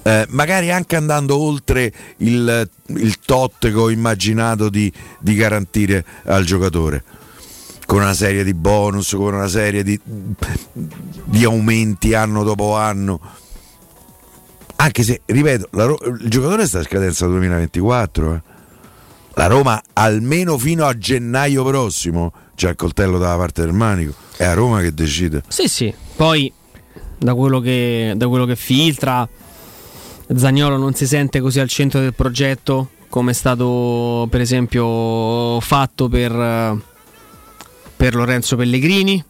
Eh, magari anche andando oltre il, il tot che ho immaginato di, di garantire al giocatore con una serie di bonus, con una serie di, di aumenti anno dopo anno. Anche se, ripeto, la il giocatore sta a scadenza 2024. eh. La Roma almeno fino a gennaio prossimo c'è il coltello dalla parte del manico. È a Roma che decide. Sì, sì. Poi, da quello che, da quello che filtra, Zagnolo non si sente così al centro del progetto come è stato, per esempio, fatto per, per Lorenzo Pellegrini.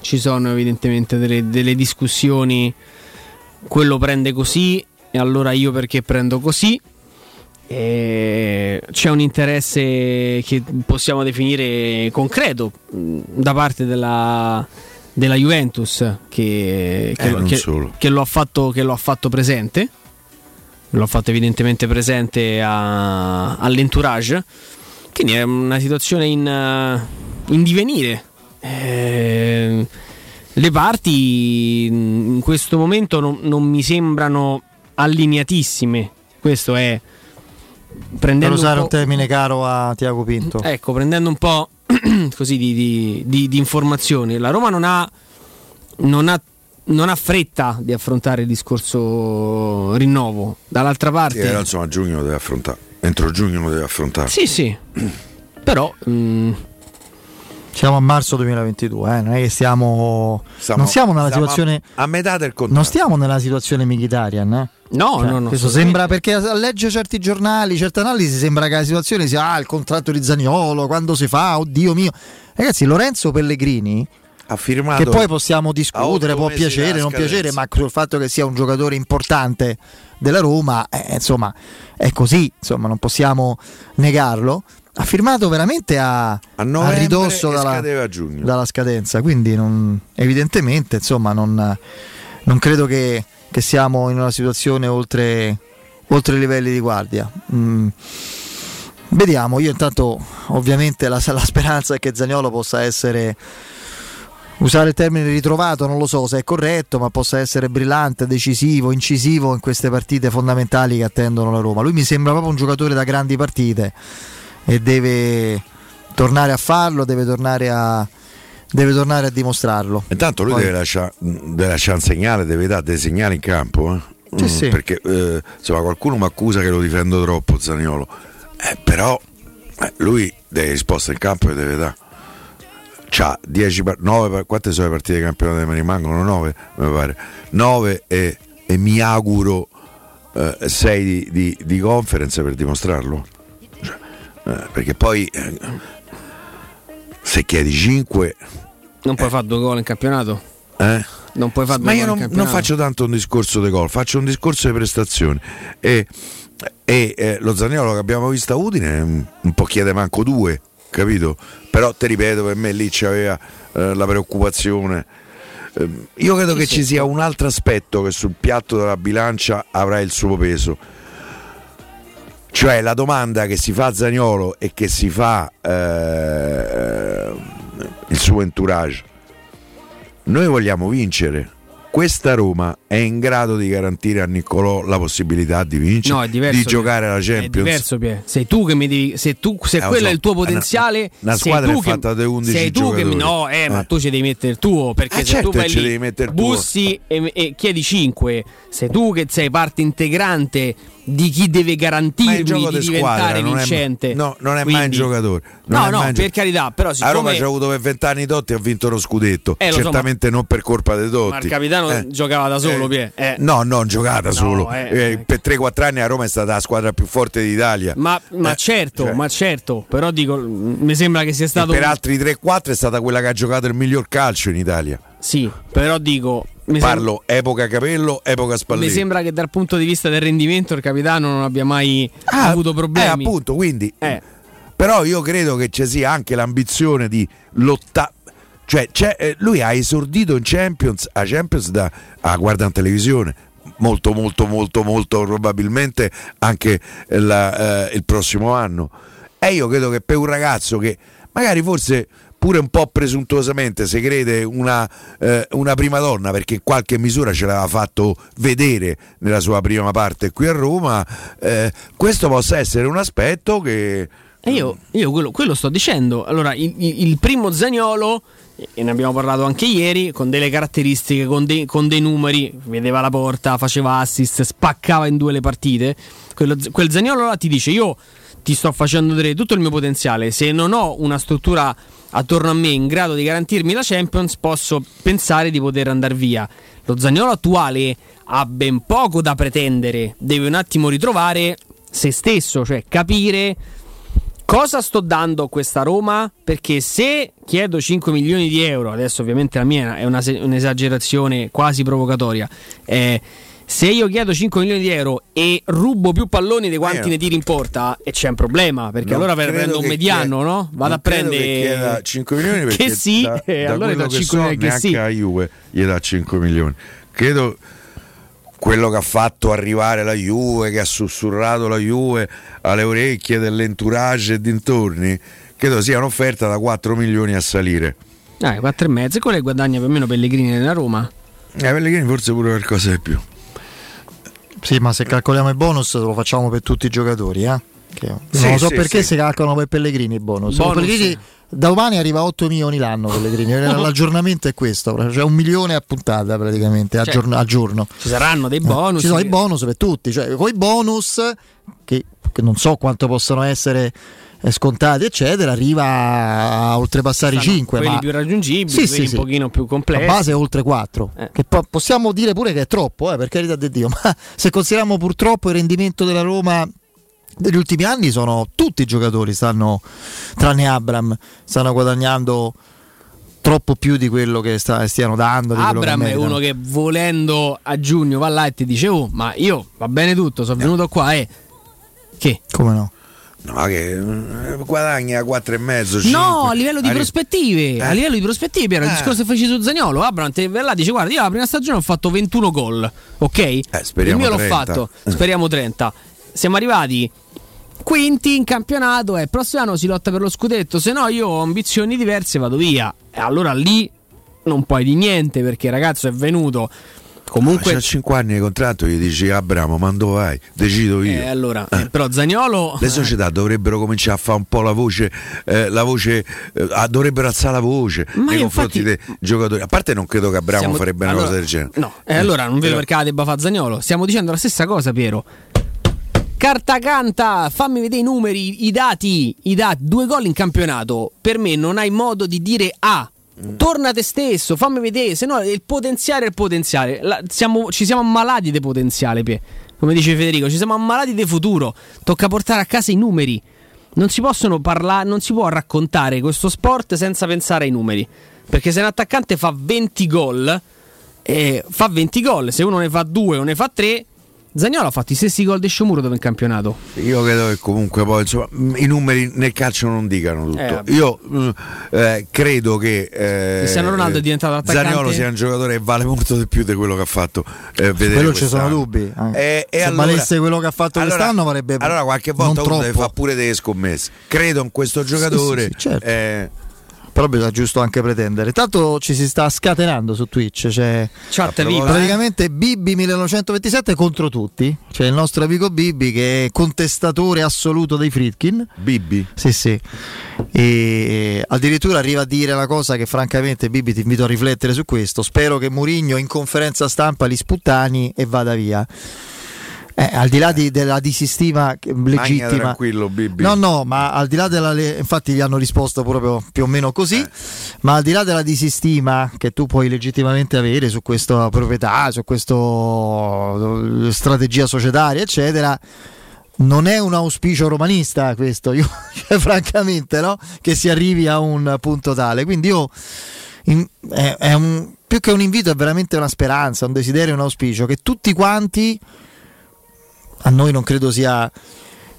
Ci sono evidentemente delle, delle discussioni. Quello prende così, e allora io perché prendo così. E c'è un interesse che possiamo definire concreto mh, da parte della, della Juventus che, che Eh, che- che lo ha fatto, che lo ha fatto presente lo ha fatto evidentemente presente a- all'entourage quindi è una situazione in, in divenire Eh, le parti in questo momento non, non mi sembrano allineatissime questo è Per prendendo usare un un termine caro a Tiago Pinto. ecco prendendo un po' così di, di- di- di informazioni la Roma non ha, non ha non ha fretta di affrontare il discorso rinnovo dall'altra parte però, insomma, a giugno lo deve affrontare. Entro giugno lo deve affrontare. Sì, sì. Però mm, Siamo a marzo 2022, eh, non è che stiamo. Stiamo- non siamo nella stiamo a- situazione. A, metà del contratto. Non stiamo nella situazione Mkhitaryan, eh? No, Cioè, no, no. Questo sembra perché a leggere certi giornali, certe analisi, sembra che la situazione sia ah, il contratto di Zaniolo, quando si fa, oddio mio. Ragazzi, Lorenzo Pellegrini, ha firmato che poi possiamo discutere, può piacere, non piacere, ma sul fatto che sia un giocatore importante della Roma, eh, insomma, è così, insomma, non possiamo negarlo. Ha firmato veramente a, a novembre ridosso dalla, a dalla scadenza, quindi non- evidentemente insomma, non, non credo che, che siamo in una situazione oltre, oltre i livelli di guardia. Mm. Vediamo, io intanto ovviamente la, la speranza è che Zagnolo possa essere usare il termine ritrovato, non lo so se è corretto, ma possa essere brillante, decisivo, incisivo in queste partite fondamentali che attendono la Roma. Lui mi sembra proprio un giocatore da grandi partite e deve tornare a farlo, deve tornare a, deve tornare a dimostrarlo. Intanto lui Poi- deve lasciare, deve lasciare un segnale, deve dare dei segnali in campo. eh. Sì, Mm, sì. Perché eh, insomma, qualcuno mi accusa che lo difendo troppo Zaniolo. Eh, però eh, lui delle risposte in campo le deve dare. C'ha 10 par- nove par- quante sono le partite di campionato che mi rimangono? 9 mi pare. 9 e, e mi auguro 6 di, di- di conference per dimostrarlo. Eh, perché poi eh, se chiedi 5 non puoi fare due gol in campionato. eh? Non puoi fare due Ma io gol in non, non faccio tanto un discorso di gol, faccio un discorso di prestazioni. E, e, eh, lo Zaniolo che abbiamo visto a Udine un, un po' chiede manco due, capito? Però ti ripeto, per me lì c'aveva eh, la preoccupazione. Eh, io credo Sì, che sì. ci sia un altro aspetto che sul piatto della bilancia avrà il suo peso. Cioè la domanda che si fa a Zaniolo e che si fa eh, il suo entourage. Noi vogliamo vincere. Questa Roma è in grado di garantire a Niccolò la possibilità di vincere, No, è diverso. di giocare alla È Champions. diverso, Pie. Sei tu che mi devi. Se, tu, se Eh, lo quello so. è il tuo potenziale. una sei squadra è fatta da 11 Sei tu che. No, eh, ma Eh. tu ci devi mettere il tuo. Perché Eh, se certo tu vai lì, bussi e, e chiedi 5, sei tu che sei parte integrante di chi deve Ma è garantirmi di di diventare squadra, non è- vincente. no, non è mai un Quindi- giocatore. No, è no, per gio- carità, però A Roma siccome ci ha avuto per vent'anni Totti e ha vinto lo scudetto. Eh, lo so, Certamente non per colpa dei Totti. ma il capitano Eh. giocava da solo, solo, Pie. Eh. No, non giocata solo. eh, Eh, per 3-4 anni a Roma è stata la squadra più forte d'Italia. Ma, ma Eh, certo, cioè, ma certo, però dico, mi sembra che sia e stato... per altri 3-4 è stata quella che ha giocato il miglior calcio in Italia. Sì, però dico... Mi sem- Parlo epoca Capello, epoca Spalletti. Mi sembra che dal punto di vista del rendimento il capitano non abbia mai Ah, avuto problemi. Eh, appunto, quindi. Eh. Però io credo che ci sia anche l'ambizione di lottare. Cioè, eh, lui ha esordito in Champions, a Champions da a guarda in televisione. Molto, molto, molto, molto probabilmente anche la- eh, il prossimo anno. E io credo che per un ragazzo che magari forse pure un po' presuntuosamente si crede una, eh, una prima donna perché in qualche misura ce l'aveva fatto vedere nella sua prima parte qui a Roma, eh, questo possa essere un aspetto che... Io, io quello, quello sto dicendo. Allora, il- il primo Zagnolo, e ne abbiamo parlato anche ieri, con delle caratteristiche, con, dei- con dei numeri, vedeva la porta, faceva assist, spaccava in due le partite. Quello- quel Zagnolo là ti dice: Io ti sto facendo vedere tutto il mio potenziale. Se non ho una struttura attorno a me in grado di garantirmi la Champions, posso pensare di poter andare via. Lo Zagnolo attuale ha ben poco da pretendere, deve un attimo ritrovare se stesso, cioè capire cosa sto dando a questa Roma? Perché se chiedo 5 milioni di euro, adesso ovviamente la mia è una un'esagerazione quasi provocatoria, eh, se io chiedo 5 milioni di euro e rubo più palloni di quanti Eh, ne tiri in porta, e c'è un problema, perché Non allora prendo un mediano, chieda- no? Vado a prendere che chieda 5 milioni perché che sì, da, e da allora do che 5 so, milioni che sì. a Juve gli dà 5 milioni. Credo quello che ha fatto arrivare la Juve, che ha sussurrato la Juve alle orecchie dell'entourage e dintorni, credo sia un'offerta da 4 milioni a salire. Dai, 4 e mezzo, e quello guadagna più o meno Pellegrini nella Roma. Eh, Pellegrini forse pure qualcosa di più. Sì, ma se calcoliamo i bonus lo facciamo per tutti i giocatori, eh? Che- Sì, non lo so sì, perché sì. si calcolano per Pellegrini i bonus. Bonus. Pellegrini domani arriva a 8 milioni l'anno Pellegrini. L'aggiornamento è questo, cioè un milione a puntata praticamente a, Cioè, giorno, a giorno. Ci saranno dei Eh, bonus. Ci sono i bonus per tutti, cioè con i bonus che, che non so quanto possono essere eh, scontati, eccetera, arriva a oltrepassare i Stanno 5. quelli ma... più raggiungibili, Sì, quelli sì, un sì. pochino più complessi. La base è oltre 4, Eh. che po- possiamo dire pure che è troppo, eh, per carità di Dio, ma se consideriamo purtroppo il rendimento della Roma degli ultimi anni sono tutti i giocatori stanno tranne Abram stanno guadagnando troppo più di quello che sta- stiano dando di Abram è uno che volendo a giugno va là e ti dice oh ma io va bene tutto sono venuto qua e che? come no? No, che eh, guadagna 4 e mezzo. no 5. a livello di Arri- prospettive Eh. a livello di prospettive era il Eh. discorso che feci su Zagnolo Abram va là dice guarda io la prima stagione ho fatto 21 gol ok? il Eh, speriamo mio l'ho 30. fatto speriamo 30 siamo arrivati quinti in campionato e il prossimo anno si lotta per lo scudetto se no io ho ambizioni diverse vado via e allora lì non puoi di niente perché il ragazzo è venuto comunque C'ha 5 anni di contratto, gli dici Abramo, ma dove vai? Decido io. Eh, allora, eh, però Zagnolo Le società dovrebbero cominciare a fare un po' la voce, eh, la voce eh, ah, dovrebbero alzare la voce Ma nei confronti infatti- dei giocatori. A parte non credo che Abramo Siamo- farebbe una allora- cosa del genere. No, e allora non vedo perché la debba fare Zagnolo. Stiamo dicendo la stessa cosa, Piero. Carta canta, fammi vedere i numeri, i dati, i dati, due gol in campionato. Per me non hai modo di dire A. Torna te stesso, fammi vedere, se no il potenziale è il potenziale. La- siamo- ci siamo ammalati di potenziale, Pie. come dice Federico, ci siamo ammalati di futuro. Tocca portare a casa i numeri. Non si possono parlare, non si può raccontare questo sport senza pensare ai numeri. Perché se un attaccante fa 20 gol, eh, fa 20 gol, se uno ne fa 2 o ne fa 3, Zagnolo ha fatto i stessi gol di Sciomuro dove in campionato. Io credo che comunque poi insomma, i numeri nel calcio non dicano tutto. Eh. Io eh, credo che eh, Cristiano Ronaldo è diventato attaccante. Zaniolo sia un giocatore che vale molto di più di quello che ha fatto eh, vedere quello ci sono dubbi. eh. Eh, e Se allora- valesse quello che ha fatto allora- quest'anno varrebbe Allora qualche volta uno deve fare pure delle scommesse. Credo in questo giocatore. sì, sì, certo. Eh, Però bisogna giusto anche pretendere. Tanto ci si sta scatenando su Twitch. C'è Chat viva. praticamente Bibi 1927 contro tutti. C'è il nostro amico Bibi che è contestatore assoluto dei Fritkin. Bibi? Sì, sì. E addirittura arriva a dire la cosa che francamente Bibi ti invito a riflettere su questo. Spero che Mourinho in conferenza stampa li sputtani e vada via. Eh, al di là di- della disistima che- Magna legittima. tranquillo, Bibi. No, no, ma al di là della. le- Infatti, gli hanno risposto proprio più o meno così. Ma al di là della disistima che tu puoi legittimamente avere su questa proprietà, su questa strategia societaria, eccetera. Non è un auspicio romanista questo, io, cioè, francamente, no? Che si arrivi a un punto tale. Quindi io in- è, è un- più che un invito, è veramente una speranza, un desiderio, un auspicio che tutti quanti a noi non credo sia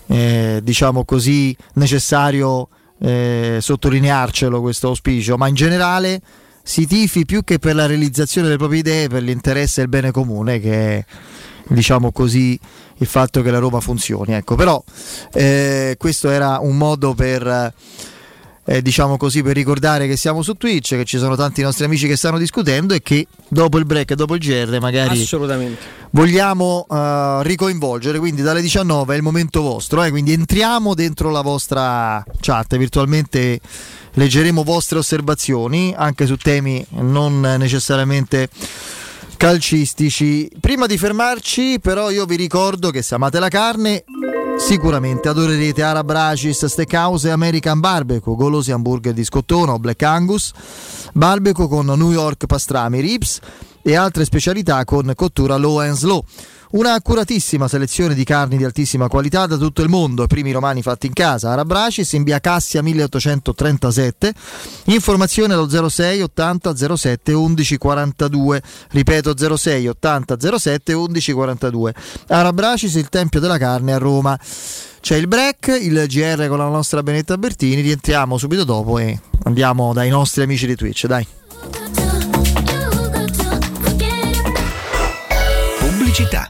eh, diciamo così necessario eh, sottolinearcelo questo auspicio, ma in generale si tifi più che per la realizzazione delle proprie idee, per l'interesse e il bene comune che è diciamo così il fatto che la Roma funzioni. Ecco, però eh, questo era un modo per eh, diciamo così per ricordare che siamo su Twitch, che ci sono tanti nostri amici che stanno discutendo e che dopo il break dopo il GR magari vogliamo eh, ricoinvolgere, quindi dalle 19 è il momento vostro, eh, quindi entriamo dentro la vostra chat, virtualmente leggeremo vostre osservazioni anche su temi non necessariamente calcistici. Prima di fermarci però io vi ricordo che se amate la carne sicuramente adorerete Arab Racis, Steakhouse e American Barbecue, golosi hamburger di scottone o Black Angus, barbecue con New York pastrami, ribs e altre specialità con cottura low and slow. Una accuratissima selezione di carni di altissima qualità da tutto il mondo, primi romani fatti in casa. Arabracis in via Cassia 1837. Informazione allo 06 80 07 11 42. Ripeto 06 80 07 11 42. Arabracis, il tempio della carne a Roma. C'è il break, il GR con la nostra Benetta Bertini. Rientriamo subito dopo e andiamo dai nostri amici di Twitch. Dai. Pubblicità.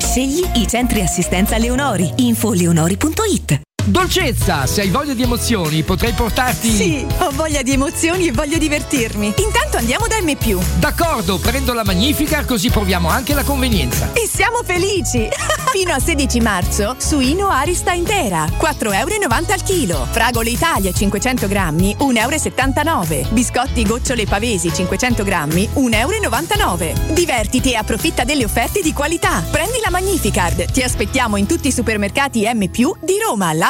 Scegli i centri assistenza Leonori. Info leonori.it. Dolcezza, se hai voglia di emozioni, potrei portarti. Sì, ho voglia di emozioni e voglio divertirmi. Intanto andiamo da M. D'accordo, prendo la magnifica così proviamo anche la convenienza. E siamo felici! Fino al 16 marzo, suino arista intera, 4,90 euro al chilo. Fragole Italia 500 grammi, 1,79 euro. Biscotti gocciole pavesi 500 grammi, 1,99 euro. Divertiti e approfitta delle offerte di qualità. Prendi la Magnificard. Ti aspettiamo in tutti i supermercati M+, di Roma, Lazio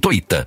Toita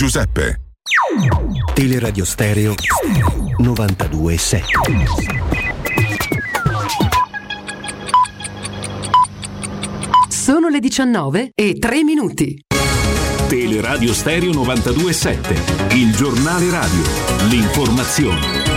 Giuseppe. Teleradio Stereo 92.7 Sono le 19 e 3 minuti. Teleradio Stereo 92.7, il giornale radio, l'informazione.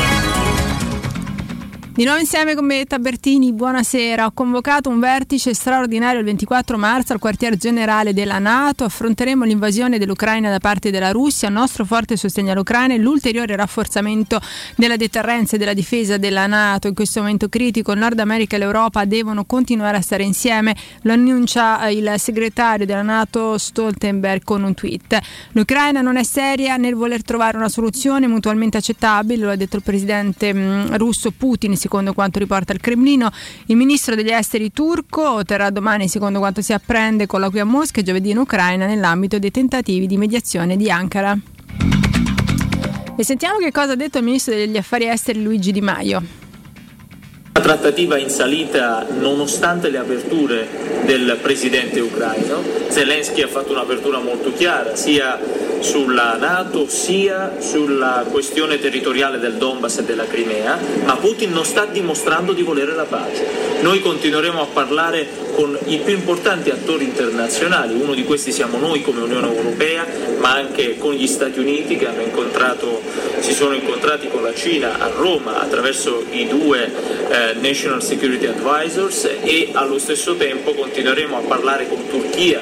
Di nuovo insieme con me Tabertini, buonasera. Ho convocato un vertice straordinario il 24 marzo al quartier generale della Nato. Affronteremo l'invasione dell'Ucraina da parte della Russia, il nostro forte sostegno all'Ucraina e l'ulteriore rafforzamento della deterrenza e della difesa della Nato. In questo momento critico Nord America e l'Europa devono continuare a stare insieme, lo annuncia il segretario della Nato Stoltenberg con un tweet. L'Ucraina non è seria nel voler trovare una soluzione mutualmente accettabile, lo ha detto il presidente mh, russo Putin secondo quanto riporta il Cremlino. Il ministro degli esteri turco terrà domani, secondo quanto si apprende, con la qui a Mosca e giovedì in Ucraina nell'ambito dei tentativi di mediazione di Ankara. E sentiamo che cosa ha detto il ministro degli affari esteri Luigi Di Maio. Una trattativa in salita nonostante le aperture del presidente ucraino. Zelensky ha fatto un'apertura molto chiara sia sulla Nato sia sulla questione territoriale del Donbass e della Crimea, ma Putin non sta dimostrando di volere la pace. Noi continueremo a parlare con i più importanti attori internazionali, uno di questi siamo noi come Unione Europea, ma anche con gli Stati Uniti che si sono incontrati con la Cina a Roma attraverso i due eh, National Security Advisors e allo stesso tempo continueremo a parlare con Turchia,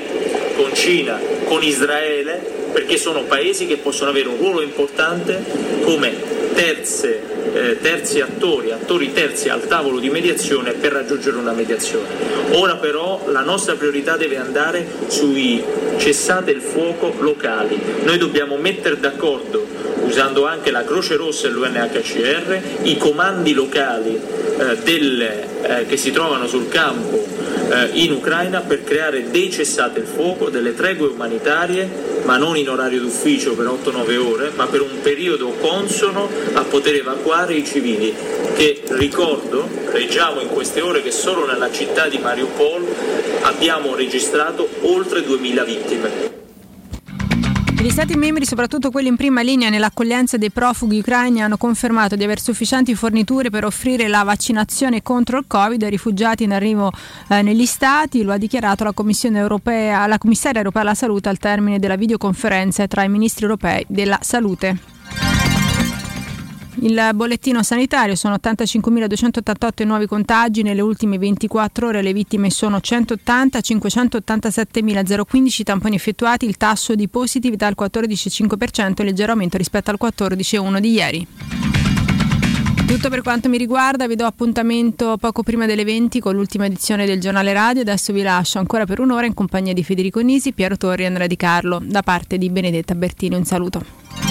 con Cina, con Israele perché sono paesi che possono avere un ruolo importante come terze eh, terzi attori, attori terzi al tavolo di mediazione per raggiungere una mediazione. Ora però la nostra priorità deve andare sui cessate il fuoco locali. Noi dobbiamo mettere d'accordo, usando anche la Croce Rossa e l'UNHCR, i comandi locali eh, delle, eh, che si trovano sul campo eh, in Ucraina per creare dei cessate il fuoco, delle tregue umanitarie, ma non in orario d'ufficio per 8-9 ore, ma per un periodo consono a poter evacuare i civili, che ricordo, leggiamo in queste ore che solo nella città di Mariupol abbiamo registrato oltre 2000 vittime. Gli Stati membri, soprattutto quelli in prima linea nell'accoglienza dei profughi ucraini, hanno confermato di aver sufficienti forniture per offrire la vaccinazione contro il Covid ai rifugiati in arrivo eh, negli Stati. Lo ha dichiarato la, europea, la Commissaria europea alla salute al termine della videoconferenza tra i ministri europei della salute. Il bollettino sanitario sono 85.288 nuovi contagi, nelle ultime 24 ore le vittime sono 180, 587.015 tamponi effettuati, il tasso di positività al 14,5%, leggero aumento rispetto al 14,1 di ieri. Tutto per quanto mi riguarda, vi do appuntamento poco prima delle 20 con l'ultima edizione del giornale radio. Adesso vi lascio ancora per un'ora in compagnia di Federico Nisi, Piero Torri e Andrea Di Carlo. Da parte di Benedetta Bertini un saluto.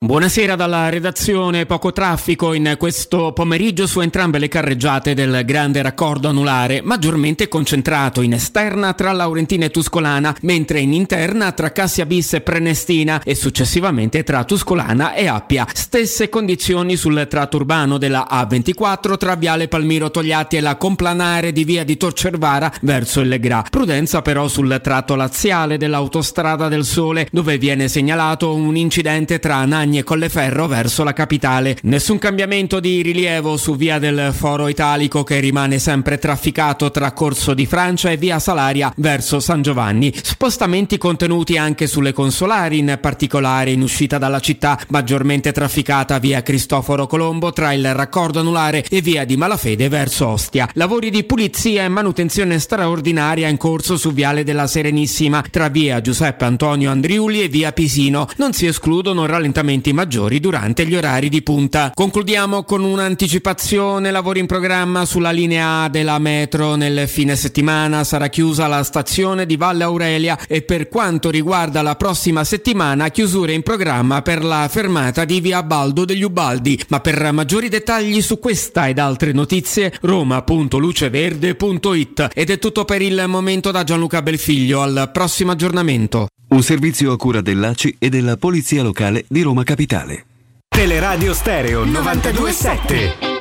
Buonasera dalla redazione, poco traffico in questo pomeriggio su entrambe le carreggiate del grande raccordo anulare, maggiormente concentrato in esterna tra Laurentina e Tuscolana, mentre in interna tra Cassia Bis e Prenestina e successivamente tra Tuscolana e Appia. Stesse condizioni sul tratto urbano della A24 tra Viale Palmiro Togliatti e la complanare di via di Torcervara verso il Legra. Prudenza però sul tratto laziale dell'autostrada del Sole, dove viene segnalato un incidente tra Nagni e Colleferro verso la capitale. Nessun cambiamento di rilievo su via del Foro Italico che rimane sempre trafficato tra Corso di Francia e via Salaria verso San Giovanni. Spostamenti contenuti anche sulle consolari, in particolare in uscita dalla città, maggiormente trafficata via Cristoforo Colombo tra il raccordo anulare e via di Malafede verso Ostia. Lavori di pulizia e manutenzione straordinaria in corso su viale della Serenissima tra via Giuseppe Antonio Andriuli e via Pisino. Non si escludono rallentamenti maggiori durante gli orari di punta. Concludiamo con un'anticipazione lavori in programma sulla linea A della metro. Nel fine settimana sarà chiusa la stazione di Valle Aurelia e per quanto riguarda la prossima settimana chiusure in programma per la fermata di via Baldo degli Ubaldi. Ma per maggiori dettagli su questa ed altre notizie roma.luceverde.it ed è tutto per il momento da Gianluca Belfiglio. Al prossimo aggiornamento. Un servizio a cura dell'ACI e della Polizia Locale di Roma Capitale. Teleradio Stereo 927.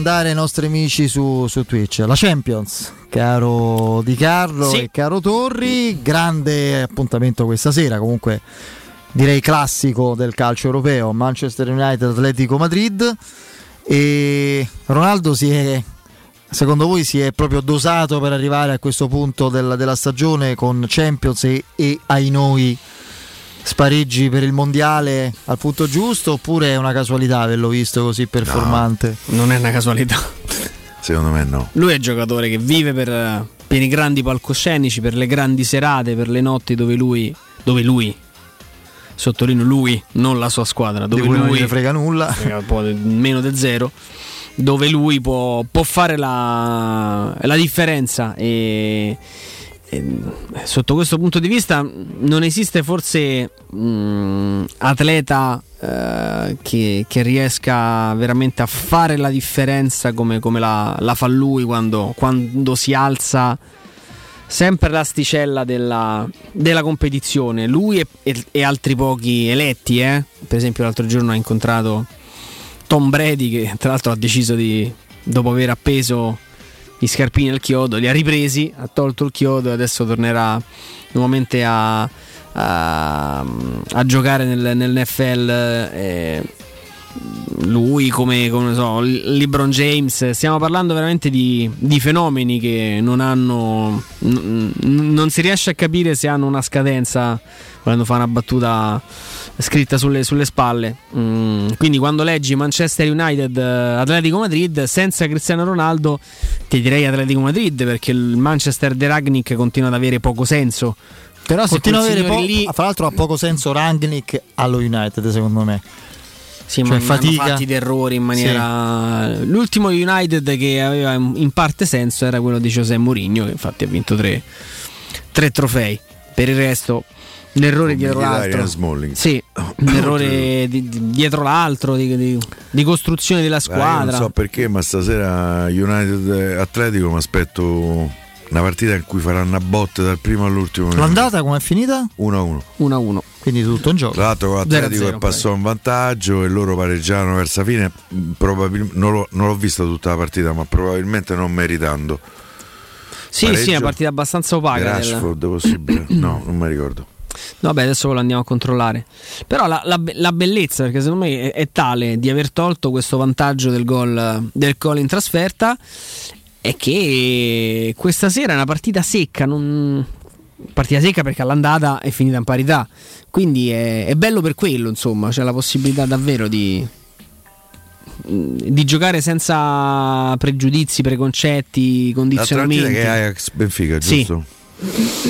Di andare ai nostri amici su, su Twitch, la Champions, caro Di Carlo Sì. e caro Torri, grande appuntamento questa sera, comunque direi classico del calcio europeo, Manchester United Atletico Madrid e Ronaldo si è secondo voi si è proprio dosato per arrivare a questo punto del- della stagione con Champions e, e ai noi spareggi per il mondiale al punto giusto oppure è una casualità averlo visto così performante? Non è una casualità. Secondo me no. Lui è un giocatore che vive per, per i grandi palcoscenici, per le grandi serate, per le notti dove lui, dove lui sottolineo lui, non la sua squadra, dove Di cui non lui gliene frega nulla. meno del zero, dove lui può, può fare la, la differenza e sotto questo punto di vista non esiste forse mh, atleta eh, che, che riesca veramente a fare la differenza come, come la, la fa lui quando, quando si alza sempre l'asticella della, della competizione. Lui e, e- e altri pochi eletti, eh. per esempio l'altro giorno ha incontrato Tom Brady che tra l'altro ha deciso di, dopo aver appeso gli scarpini al chiodo, li ha ripresi, ha tolto il chiodo e adesso tornerà nuovamente a, a, a giocare nel, nell'NFL. eh, lui come, come so, LeBron James, stiamo parlando veramente di, di fenomeni che non hanno, n- non si riesce a capire se hanno una scadenza volendo fare una battuta scritta sulle, sulle spalle. Mm, quindi quando leggi Manchester United eh, Atletico Madrid senza Cristiano Ronaldo ti direi Atletico Madrid perché il Manchester De Ragnick continua ad avere poco senso. Però se Continua a avere po- lì fra l'altro ha poco senso Rangnick allo United secondo me. Sì, Cioè, ma fatica. hanno fatti d'errori in maniera. L'ultimo United che aveva in parte senso era quello di José Mourinho, che infatti ha vinto tre, tre trofei. Per il resto, l'errore dietro Mkhitaryan l'altro. Smalling. Sì, un errore di- di- dietro l'altro di, di- di costruzione della squadra. non so perché, ma stasera United Atletico mi aspetto una partita in cui faranno a botte dal primo all'ultimo. minuto. L'andata com'è finita? 1-1. 1-1. Quindi tutto un gioco. Tra l'altro l'Atletico 0-0 che passò in vantaggio e loro pareggiarono verso la fine, probabil- non, l'ho, non l'ho vista tutta la partita, ma probabilmente non meritando. Sì, Pareggio sì, è una partita abbastanza opaca. del- Rashford possibile? No, non mi ricordo. Vabbè, adesso lo andiamo a controllare. Però la, la la bellezza, perché secondo me è, è tale di aver tolto questo vantaggio del gol, del gol in trasferta, è che questa sera è una partita secca. Non... Partita secca perché all'andata è finita in parità. Quindi è, è bello per quello, insomma, c'è la possibilità davvero di, di giocare senza pregiudizi, preconcetti, condizionamenti. partita che è Ajax Benfica, Sì.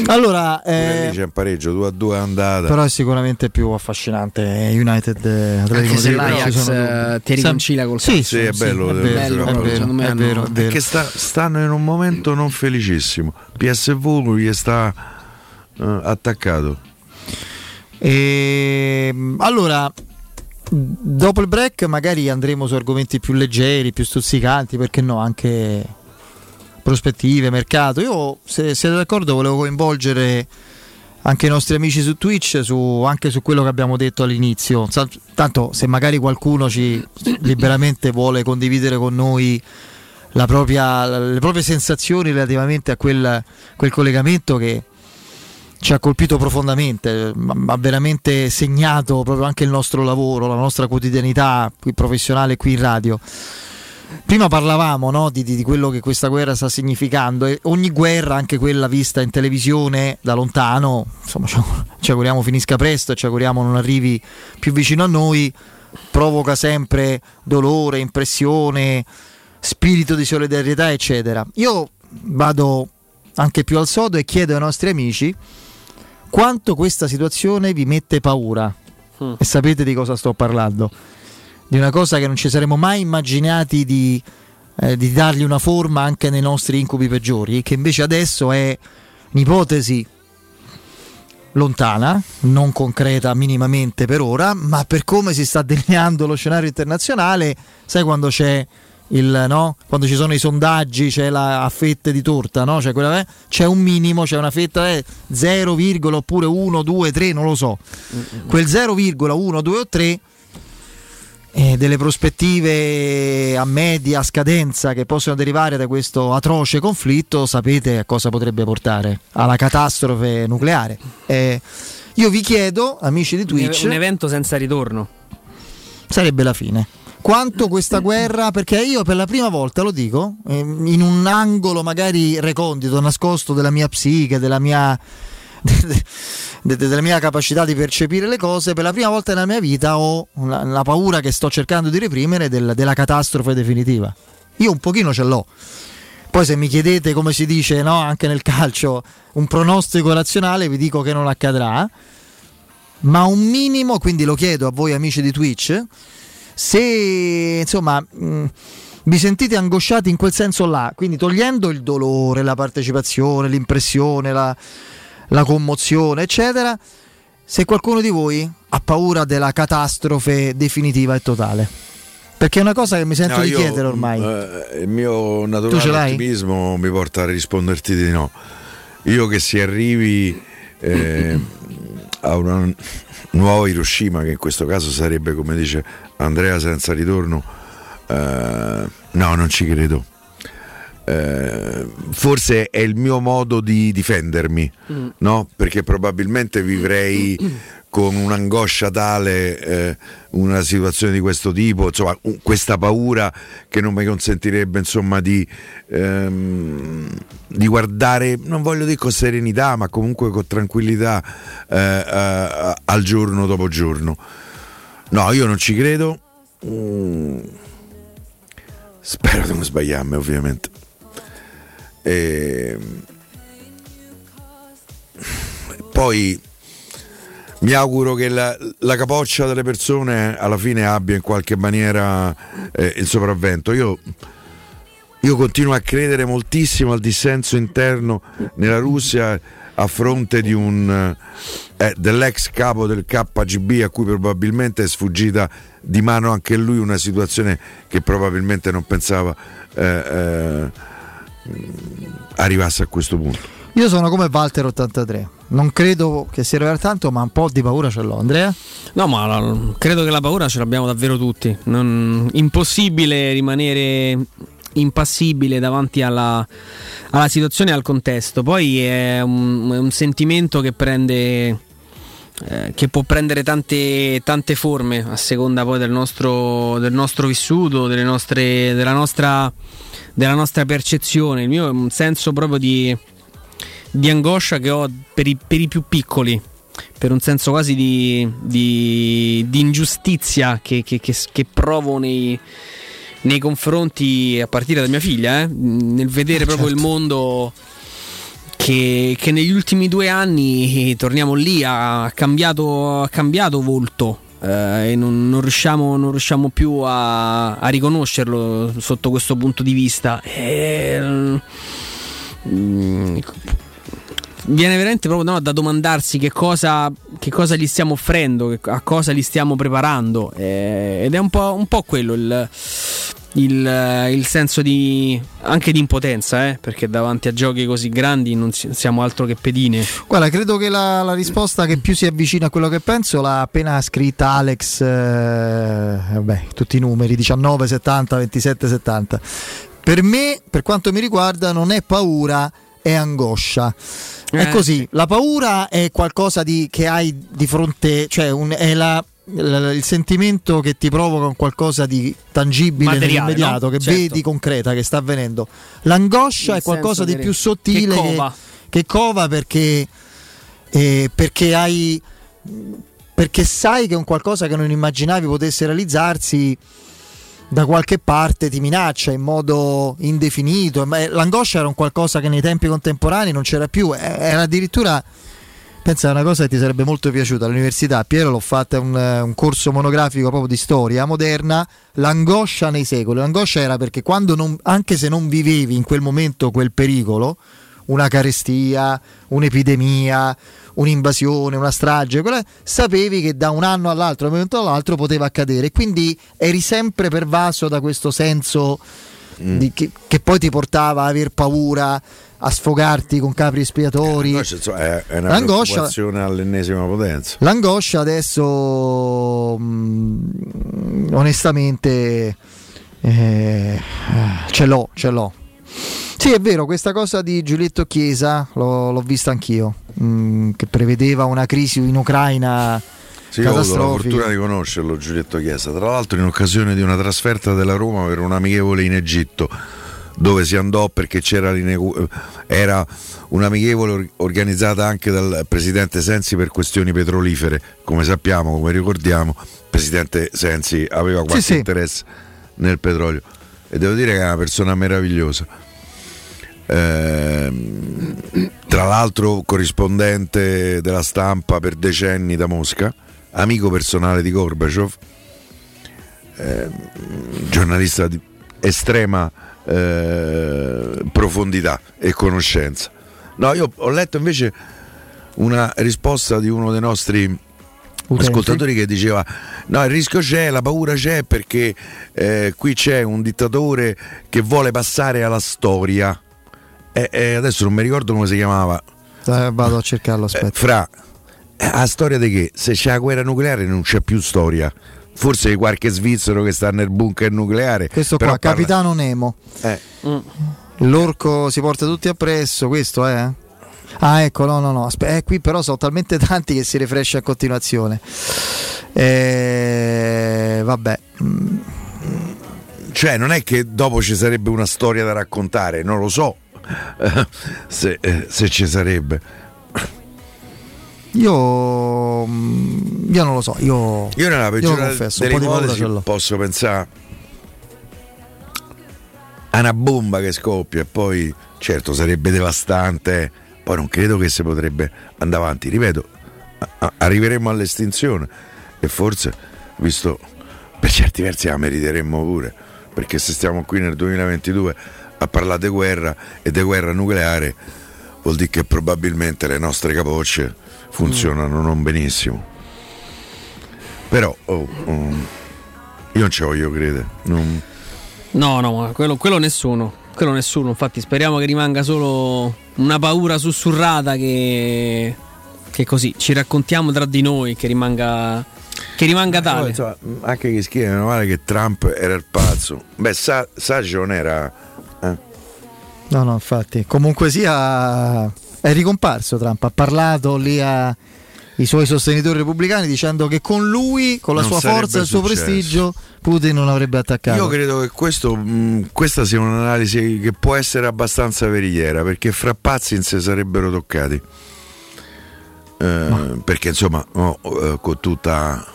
Allora, eh, lì c'è un pareggio 2 a 2 andata. però è sicuramente più affascinante eh, United e Atletico Anche se l'Ajax, eh, ti riconcilia col sì, calcio. Sì, è bello, è vero, è me è vero, sta- stanno in un momento non felicissimo. PSV gli sta eh, attaccato. E, allora, dopo il break magari andremo su argomenti più leggeri, più stuzzicanti, perché no, anche prospettive, mercato. Io, se siete d'accordo, volevo coinvolgere anche i nostri amici su Twitch, su- anche su quello che abbiamo detto all'inizio. Tanto se magari qualcuno ci liberamente vuole condividere con noi propria- le proprie sensazioni relativamente a quel, quel collegamento che ci ha colpito profondamente, ha veramente segnato proprio anche il nostro lavoro, la nostra quotidianità qui professionale qui in radio. Prima parlavamo no, di, di- quello che questa guerra sta significando e ogni guerra, anche quella vista in televisione da lontano, insomma ci auguriamo finisca presto e ci auguriamo non arrivi più vicino a noi, provoca sempre dolore, impressione, spirito di solidarietà, eccetera. Io vado anche più al sodo e chiedo ai nostri amici quanto questa situazione vi mette paura. Mm. E sapete di cosa sto parlando? Di una cosa che non ci saremmo mai immaginati di, eh, di dargli una forma anche nei nostri incubi peggiori, che invece adesso è un'ipotesi lontana, non concreta minimamente per ora, ma per come si sta delineando lo scenario internazionale, sai quando c'è il, no? quando ci sono i sondaggi c'è la a fette di torta, no? C'è, quella- eh, c'è un minimo, c'è una fetta eh, 0, oppure 1, 2, 3, non lo so. Quel 0,1, 2 o 3 eh, delle prospettive a media scadenza che possono derivare da questo atroce conflitto, sapete a cosa potrebbe portare? Alla catastrofe nucleare. Eh, Io vi chiedo, amici di Twitch, Un evento senza ritorno. sarebbe la fine. Quanto questa guerra, perché io per la prima volta lo dico, ehm, in un angolo magari recondito, nascosto della mia psiche, della mia, de- de- della mia capacità di percepire le cose, per la prima volta nella mia vita ho la, la paura che sto cercando di reprimere del- della catastrofe definitiva. Io un pochino ce l'ho. Poi se mi chiedete come si dice no, anche nel calcio un pronostico razionale, vi dico che non accadrà. Ma un minimo, quindi lo chiedo a voi amici di Twitch, se insomma mh, vi sentite angosciati in quel senso là, quindi togliendo il dolore, la partecipazione, l'impressione, la, la commozione, eccetera, se qualcuno di voi ha paura della catastrofe definitiva e totale. Perché è una cosa che mi sento No, di io, chiedere ormai. eh, il mio naturale ottimismo mi porta a risponderti di no. Io che si arrivi eh, a una nuova Hiroshima, che in questo caso sarebbe come dice Andrea senza ritorno, eh, no, non ci credo. Eh, forse è il mio modo di difendermi, Mm. no? Perché probabilmente vivrei con un'angoscia tale eh, una situazione di questo tipo, insomma, questa paura che non mi consentirebbe insomma di, ehm, di guardare, non voglio dire con serenità, ma comunque con tranquillità eh, al giorno dopo giorno. No, io non ci credo. Mm. Spero di non sbagliarmi, ovviamente. E... Poi mi auguro che la, la capoccia delle persone alla fine abbia in qualche maniera eh, il sopravvento. Io, io continuo a credere moltissimo al dissenso interno nella Russia a fronte un, eh, dell'ex capo del KGB a cui probabilmente è sfuggita di mano anche lui una situazione che probabilmente non pensava eh, eh, arrivasse a questo punto. Io sono come Walter 83. Non credo che sia arrivato tanto, ma un po' di paura ce l'ho, Andrea. No, ma la- credo che la paura ce l'abbiamo davvero tutti. Non- impossibile rimanere impassibile davanti alla, alla situazione e al contesto. Poi è un, è un sentimento che prende. Eh, che può prendere tante, tante forme a seconda poi del nostro, del nostro vissuto, delle nostre, della, nostra, della nostra percezione. Il mio è un senso proprio di, di angoscia che ho per i, per i più piccoli, per un senso quasi di, di- di ingiustizia che, che- che- che provo nei, nei confronti, a partire da mia figlia, eh, nel vedere proprio il mondo che, che negli ultimi due anni, eh, torniamo lì, ha cambiato, ha cambiato volto. eh, e non, non riusciamo, non riusciamo più a, a riconoscerlo sotto questo punto di vista. E, mm, viene veramente proprio no, da domandarsi che cosa, che cosa gli stiamo offrendo, a cosa li stiamo preparando. eh, ed è un po', un po' quello il, il- il senso di, anche di impotenza, eh, perché davanti a giochi così grandi non si- siamo altro che pedine. Guarda, credo che la, la risposta che più si avvicina a quello che penso l'ha appena scritta Alex, eh, vabbè, tutti i numeri, 19, 70, 27, 70. Per me, per quanto mi riguarda, non è paura, è angoscia. È Eh, così, la paura è qualcosa di- che hai di fronte, cioè un- è la- il sentimento che ti provoca un qualcosa di tangibile Materiale, nell'immediato, no? che Certo. vedi concreta, che sta avvenendo. L'angoscia Il è qualcosa di che- più sottile che cova. che cova perché, eh, perché hai perché sai che un qualcosa che non immaginavi potesse realizzarsi da qualche parte ti minaccia in modo indefinito. Ma L'angoscia era un qualcosa che nei tempi contemporanei non c'era più, eh, era addirittura. Pensa a una cosa che ti sarebbe molto piaciuta all'università. Piero l'ho fatta un, eh, un corso monografico proprio di storia moderna. L'angoscia nei secoli. L'angoscia era perché quando non, anche se non vivevi in quel momento quel pericolo, una carestia, un'epidemia, un'invasione, una strage, quella- sapevi che da un anno all'altro, da un momento all'altro poteva accadere. E Quindi eri sempre pervaso da questo senso di- che, che poi ti portava a aver paura, a sfogarti con capri espiatori. L'angoscia, insomma, è, è una L'angoscia- all'ennesima potenza. L'angoscia adesso, mh, onestamente, eh, ce l'ho, ce l'ho. Sì, è vero, questa cosa di Giulietto Chiesa l'ho, l'ho vista anch'io, mm, che prevedeva una crisi in Ucraina Sì, ho avuto la fortuna di conoscerlo Giulietto Chiesa, tra l'altro in occasione di una trasferta della Roma per un amichevole in Egitto, dove si andò perché c'era era un'amichevole or- organizzata anche dal presidente Sensi per questioni petrolifere, come sappiamo, come ricordiamo, il presidente Sensi aveva qualche sì. interesse nel petrolio e devo dire che è una persona meravigliosa. Ehm, tra l'altro corrispondente della stampa per decenni da Mosca, amico personale di Gorbaciov, ehm, giornalista di estrema eh, profondità e conoscenza. No, io ho letto invece una risposta di uno dei nostri ascoltatori che diceva no il rischio c'è, la paura c'è perché eh, qui c'è un dittatore che vuole passare alla storia. E, e adesso non mi ricordo come si chiamava. Eh, vado a cercarlo, aspetta. eh, fra eh, la storia di che? Se c'è la guerra nucleare non c'è più storia forse qualche svizzero che sta nel bunker nucleare Questo qua, parla- Capitano Nemo. eh, L'orco si porta tutti appresso, questo è? Ah, ecco, no, no, no. Aspe- eh, qui però sono talmente tanti che si refresce a continuazione. Eh, vabbè. Mm, cioè non è che dopo ci sarebbe una storia da raccontare non lo so se, eh, se ci sarebbe Io, mm, io non lo so. Io, Io nella peggiore confesso, un delle ipotesi posso pensare a una bomba che scoppia e poi certo sarebbe devastante, poi non credo che si potrebbe andare avanti, ripeto, arriveremo all'estinzione e forse, visto per certi versi la meriteremmo pure, perché se stiamo qui nel 2022 a parlare di guerra e di guerra nucleare vuol dire che probabilmente le nostre capocce funzionano non benissimo. Però oh, oh, io non ci voglio credere. non- No, no, ma quello, quello nessuno. Quello nessuno. Infatti, speriamo che rimanga solo una paura sussurrata che, che così ci raccontiamo tra di noi, che rimanga, che rimanga tale. insomma, anche chi scrive, meno male che Trump era il pazzo. Beh, Sa- Sage non era. eh. No, no, infatti. Comunque sia, è ricomparso Trump. Ha parlato lì ai suoi sostenitori repubblicani dicendo che con lui, con la Non sua forza e il suo successo. prestigio, Putin non avrebbe attaccato. Io credo che questo, mh, questa sia un'analisi che può essere abbastanza veritiera perché fra pazzi non si sarebbero toccati. Eh, perché insomma, oh, eh, con tutta.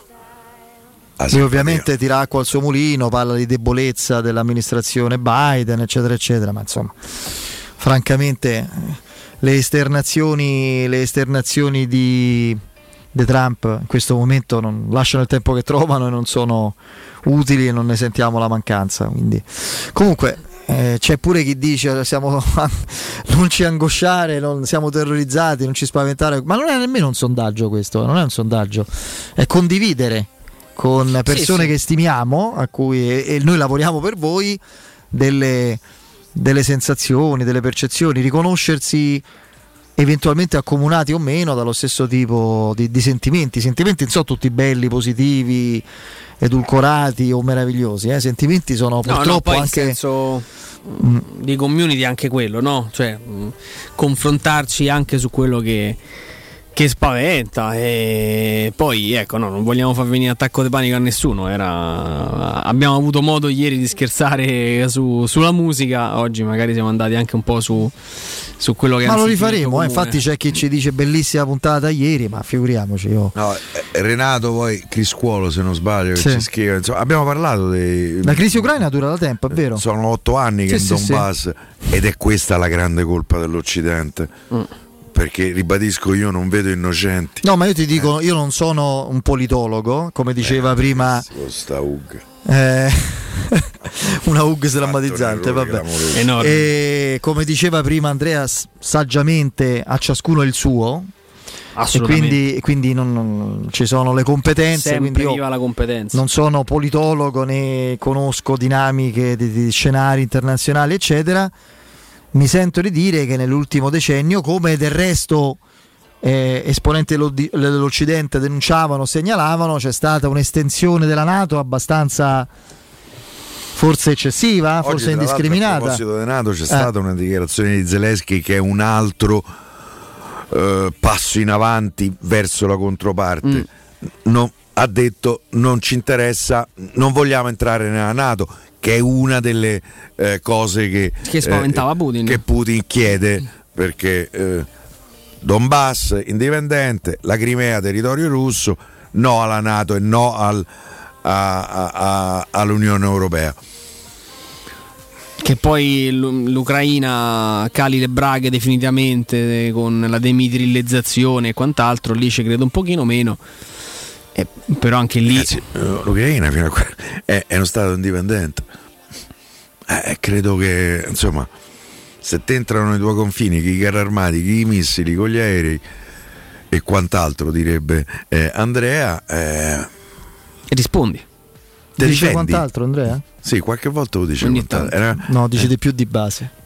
Lui simpatia. ovviamente tira acqua al suo mulino, parla di debolezza dell'amministrazione Biden, eccetera, eccetera, ma insomma, francamente le esternazioni, le esternazioni di, di Trump in questo momento non lasciano il tempo che trovano e non sono utili e non ne sentiamo la mancanza. Quindi. Comunque eh, c'è pure chi dice siamo, non ci angosciare, non siamo terrorizzati, non ci spaventare, ma non è nemmeno un sondaggio questo, non è un sondaggio, è condividere con persone sì. che stimiamo, a cui e, e noi lavoriamo per voi, delle, delle sensazioni, delle percezioni, riconoscersi eventualmente accomunati o meno dallo stesso tipo di, di sentimenti. Sentimenti non sono tutti belli, positivi, edulcorati o meravigliosi. eh. Sentimenti sono No, no, purtroppo poi il anche. senso mh, di community anche quello, no? Cioè, mh, confrontarci anche su quello che, che spaventa. E poi, ecco, no, non vogliamo far venire attacco di panico a nessuno. Era... Abbiamo avuto modo ieri di scherzare su- sulla musica. Oggi magari siamo andati anche un po' su, su quello che è Ma lo rifaremo, eh. infatti c'è chi ci dice bellissima puntata ieri, ma figuriamoci io. No, eh, Renato, poi Criscuolo, se non sbaglio, che Sì. ci scrive. Insomma, abbiamo parlato dei. La crisi ucraina dura da tempo, è vero? Sono otto anni che Sì, in sì, Donbass ed è questa la grande colpa dell'Occidente. Mm. Perché ribadisco, io non vedo innocenti. No, ma io ti dico, io non sono un politologo, come diceva prima Sta UG. eh, una UG drammatizzante, vabbè. E come diceva prima Andrea, saggiamente a ciascuno il suo. E Assolutamente. quindi, quindi non, non- ci sono le competenze. Sempre quindi io viva la competenza. non sono politologo né conosco dinamiche di, di scenari internazionali, eccetera. Mi sento di dire che nell'ultimo decennio, come del resto eh, esponenti dello- dell'Occidente denunciavano, segnalavano, c'è stata un'estensione della Nato abbastanza forse eccessiva, Oggi, forse l'altro, A indiscriminata. proposito di NATO c'è Eh. stata una dichiarazione di Zelensky che è un altro eh, passo in avanti verso la controparte. Mm. No, ha detto non ci interessa, non vogliamo entrare nella NATO, che è una delle eh, cose che, Che spaventava eh, Putin. che Putin chiede perché eh, Donbass indipendente, la Crimea territorio russo, no alla NATO e no al- a- a- all'Unione Europea. Che poi l'U- l'Ucraina cali le braghe definitivamente eh, con la demitrillizzazione e quant'altro, lì ci credo un pochino meno. Eh, però anche lì Ragazzi, eh, l'Ucraina fino a qua è, è uno Stato indipendente. Eh, credo che insomma, se ti entrano nei tuoi confini chi i carri armati, chi i missili, con gli aerei e quant'altro, direbbe eh, Andrea, eh, rispondi. Te Dice difendi? quant'altro, Andrea? Sì, qualche volta lo dice. No, dici di più di base.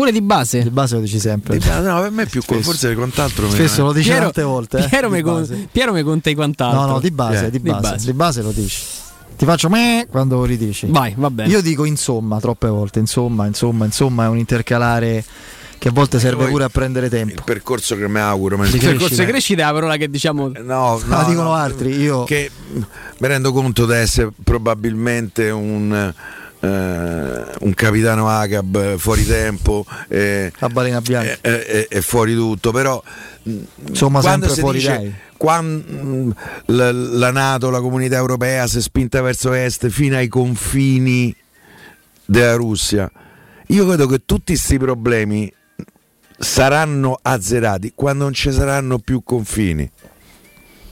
Pure di base? Di base lo dici sempre. Di base, no, per me è più Spesso. forse quant'altro Spesso eh. lo dici Piero- tante volte. eh, Piero, di me con- base. Piero mi conta i quant'altro. No, no, di base, Eh. di, base, di base lo dici. Ti faccio me quando lo ridici. Vai, va bene. Io dico insomma troppe volte, insomma, insomma, insomma, è un intercalare che a volte serve pure a prendere tempo. Il percorso che mi auguro. ma- Di Il percorso di crescita è la parola che diciamo. No, no, La dicono no, altri, io che mi rendo conto di essere probabilmente un, eh, un capitano Agab eh, fuori tempo e, la balena bianca. e- e- e fuori tutto, però mh, Insomma, quando sempre si fuori dice dai. quan- mh, la, la Nato, la comunità europea si è spinta verso est fino ai confini della Russia, io credo che tutti questi problemi saranno azzerati quando non ci saranno più confini.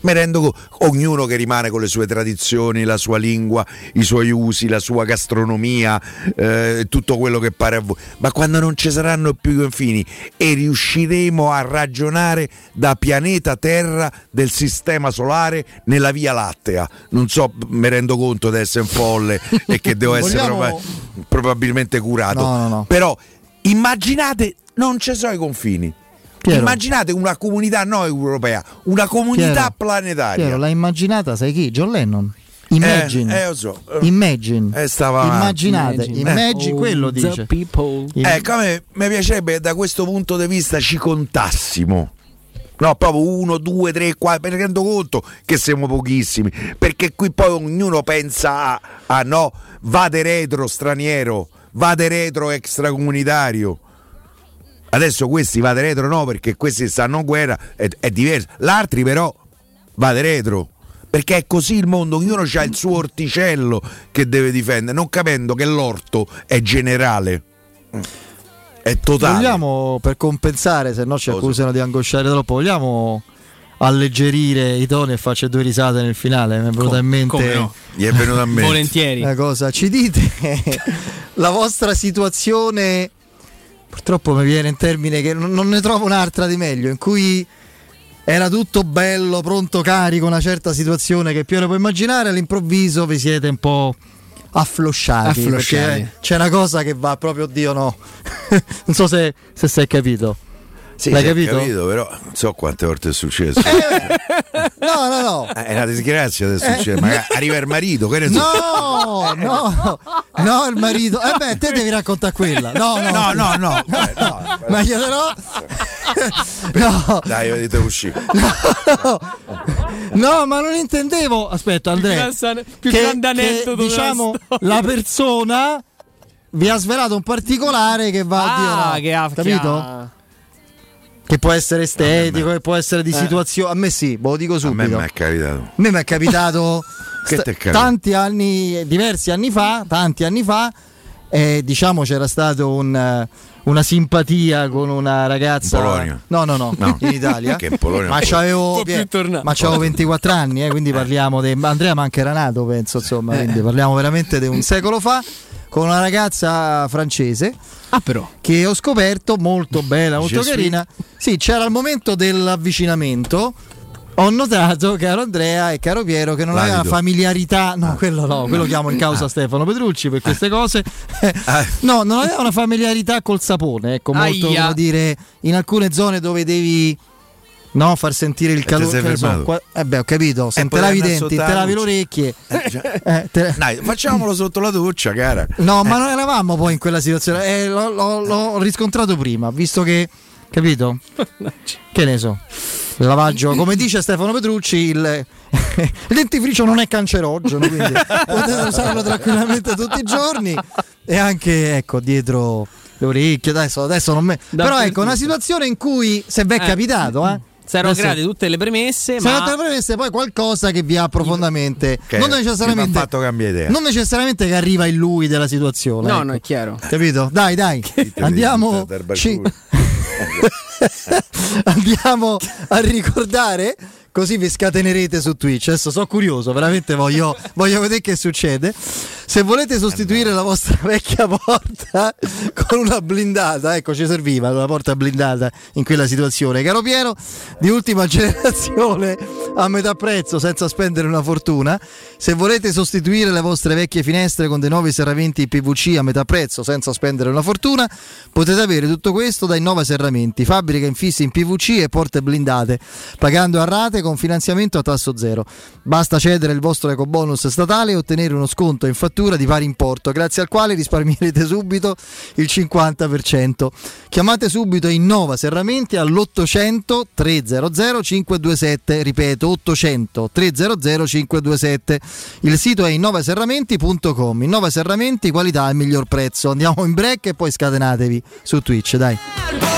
Mi rendo conto, ognuno che rimane con le sue tradizioni, la sua lingua, i suoi usi, la sua gastronomia, eh, tutto quello che pare a voi, ma quando non ci saranno più i confini e riusciremo a ragionare da pianeta Terra del sistema solare nella Via Lattea. Non so, mi rendo conto di essere un folle e che devo essere Vogliamo- proba- probabilmente curato, No, no, no. però immaginate, non ci sono i confini. Piero. Immaginate una comunità non europea, una comunità Piero, planetaria. Piero, l'ha immaginata, sai chi? John Lennon. Imagine. Eh, eh, so. Eh, Imagine. eh, stava Immaginate, avanti. imagine Eh. quello the dice. Ecco, a me mi piacerebbe che da questo punto di vista ci contassimo. No, proprio uno, due, tre, quattro, mi rendo conto che siamo pochissimi, perché qui poi ognuno pensa a, a no, vade retro straniero, vade retro extracomunitario. Adesso questi vade retro no, perché questi stanno in guerra, è, è diverso. L'altri però vade retro. Perché è così il mondo, ognuno ha il suo orticello che deve difendere, non capendo che l'orto è generale. È totale. Vogliamo, per compensare, se no ci accusano di angosciare troppo, vogliamo alleggerire i toni e farci due risate nel finale? Mi è venuta in mente come no? Gli è venuto a mente. Volentieri. una cosa. Ci dite la vostra situazione? Purtroppo mi viene in termine che non, ne trovo un'altra di meglio, in cui era tutto bello, pronto, carico, una certa situazione che Piero può immaginare, all'improvviso vi siete un po' afflosciati. Afflosciati. c'è una cosa che va proprio, oddio no. non so se, se sei capito. Sì, L'hai sì, ho capito? però non so quante volte è successo. No, no, no. Eh, È una disgrazia adesso succede. Magari arriva il marito, che ne so. No, no, no, il marito. Eh beh, te devi raccontare quella. No, no, No, no, no. eh, no. Ma io no. No, Dai, vedete uscire. no, ma non intendevo. Aspetta, Andrea. Più che, grande aneddoto diciamo la persona vi ha svelato un particolare che va Ah, a Dio, che ha no. capito? Che può essere estetico, che può essere di Eh. situazione. A me sì, ve lo dico A me subito. mi è capitato. A me mi è capitato è tanti anni, diversi anni fa, tanti anni fa, e diciamo c'era stato un, eh, una simpatia con una ragazza. In Polonia? No, no, no, No. in Italia. Che in Polonia ma c'avevo, ma c'avevo 24 anni, eh, quindi parliamo di. Andrea manca era nato, penso, insomma, quindi parliamo veramente di un secolo fa. Con una ragazza francese Ah, però. che ho scoperto molto bella, molto suis- carina. Sì, c'era il momento dell'avvicinamento. Ho notato, caro Andrea e caro Piero, che non aveva Valido. familiarità. No, quello no, quello chiamo in causa Stefano Petrucci per queste cose. no, non aveva una familiarità col sapone. Ecco, molto Aia. come dire, in alcune zone dove devi No, far sentire il calore. so, qua- eh beh, ho capito. Se Eh, te lavi i denti, te lavi la le orecchie. eh, te- Dai, facciamolo sotto la doccia, cara. No, ma non eravamo poi in quella situazione. Eh, l'ho, l'ho- l'ho riscontrato prima, visto che. Capito? Che ne so. Il lavaggio, come dice Stefano Petrucci, il, il dentifricio non è cancerogeno, quindi potete usarlo tranquillamente tutti i giorni. E anche, ecco, dietro le orecchie. Adesso, adesso non me. Però ecco, una situazione in cui se vi è Eh. capitato, eh. Si erano Adesso- create tutte le premesse, se ma non te le premesse, poi qualcosa che vi ha profondamente. Che non necessariamente. fatto cambiare idea. Non necessariamente che arriva in lui della situazione. No, ecco. no, è chiaro. Capito? Dai, dai. Andiamo. ci- Andiamo a ricordare. Così vi scatenerete su Twitch. Adesso sono curioso, veramente voglio, voglio vedere che succede. Se volete sostituire la vostra vecchia porta con una blindata, ecco ci serviva una porta blindata in quella situazione. Caro Piero, di ultima generazione a metà prezzo senza spendere una fortuna. Se volete sostituire le vostre vecchie finestre con dei nuovi serramenti PVC a metà prezzo senza spendere una fortuna, potete avere tutto questo da Innova Serramenti, fabbrica infissi in PVC e porte blindate, pagando a rate con finanziamento a tasso zero. Basta cedere il vostro ecobonus statale e ottenere uno sconto in fattura di pari importo, grazie al quale risparmierete subito il 50%. Chiamate subito Innova Serramenti all'800 300 527, ripeto 800 300 527. Il sito è innovaserramenti.com. Innova Serramenti, qualità al miglior prezzo. Andiamo in break e poi scatenatevi su Twitch, dai.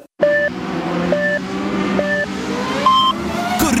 Mejor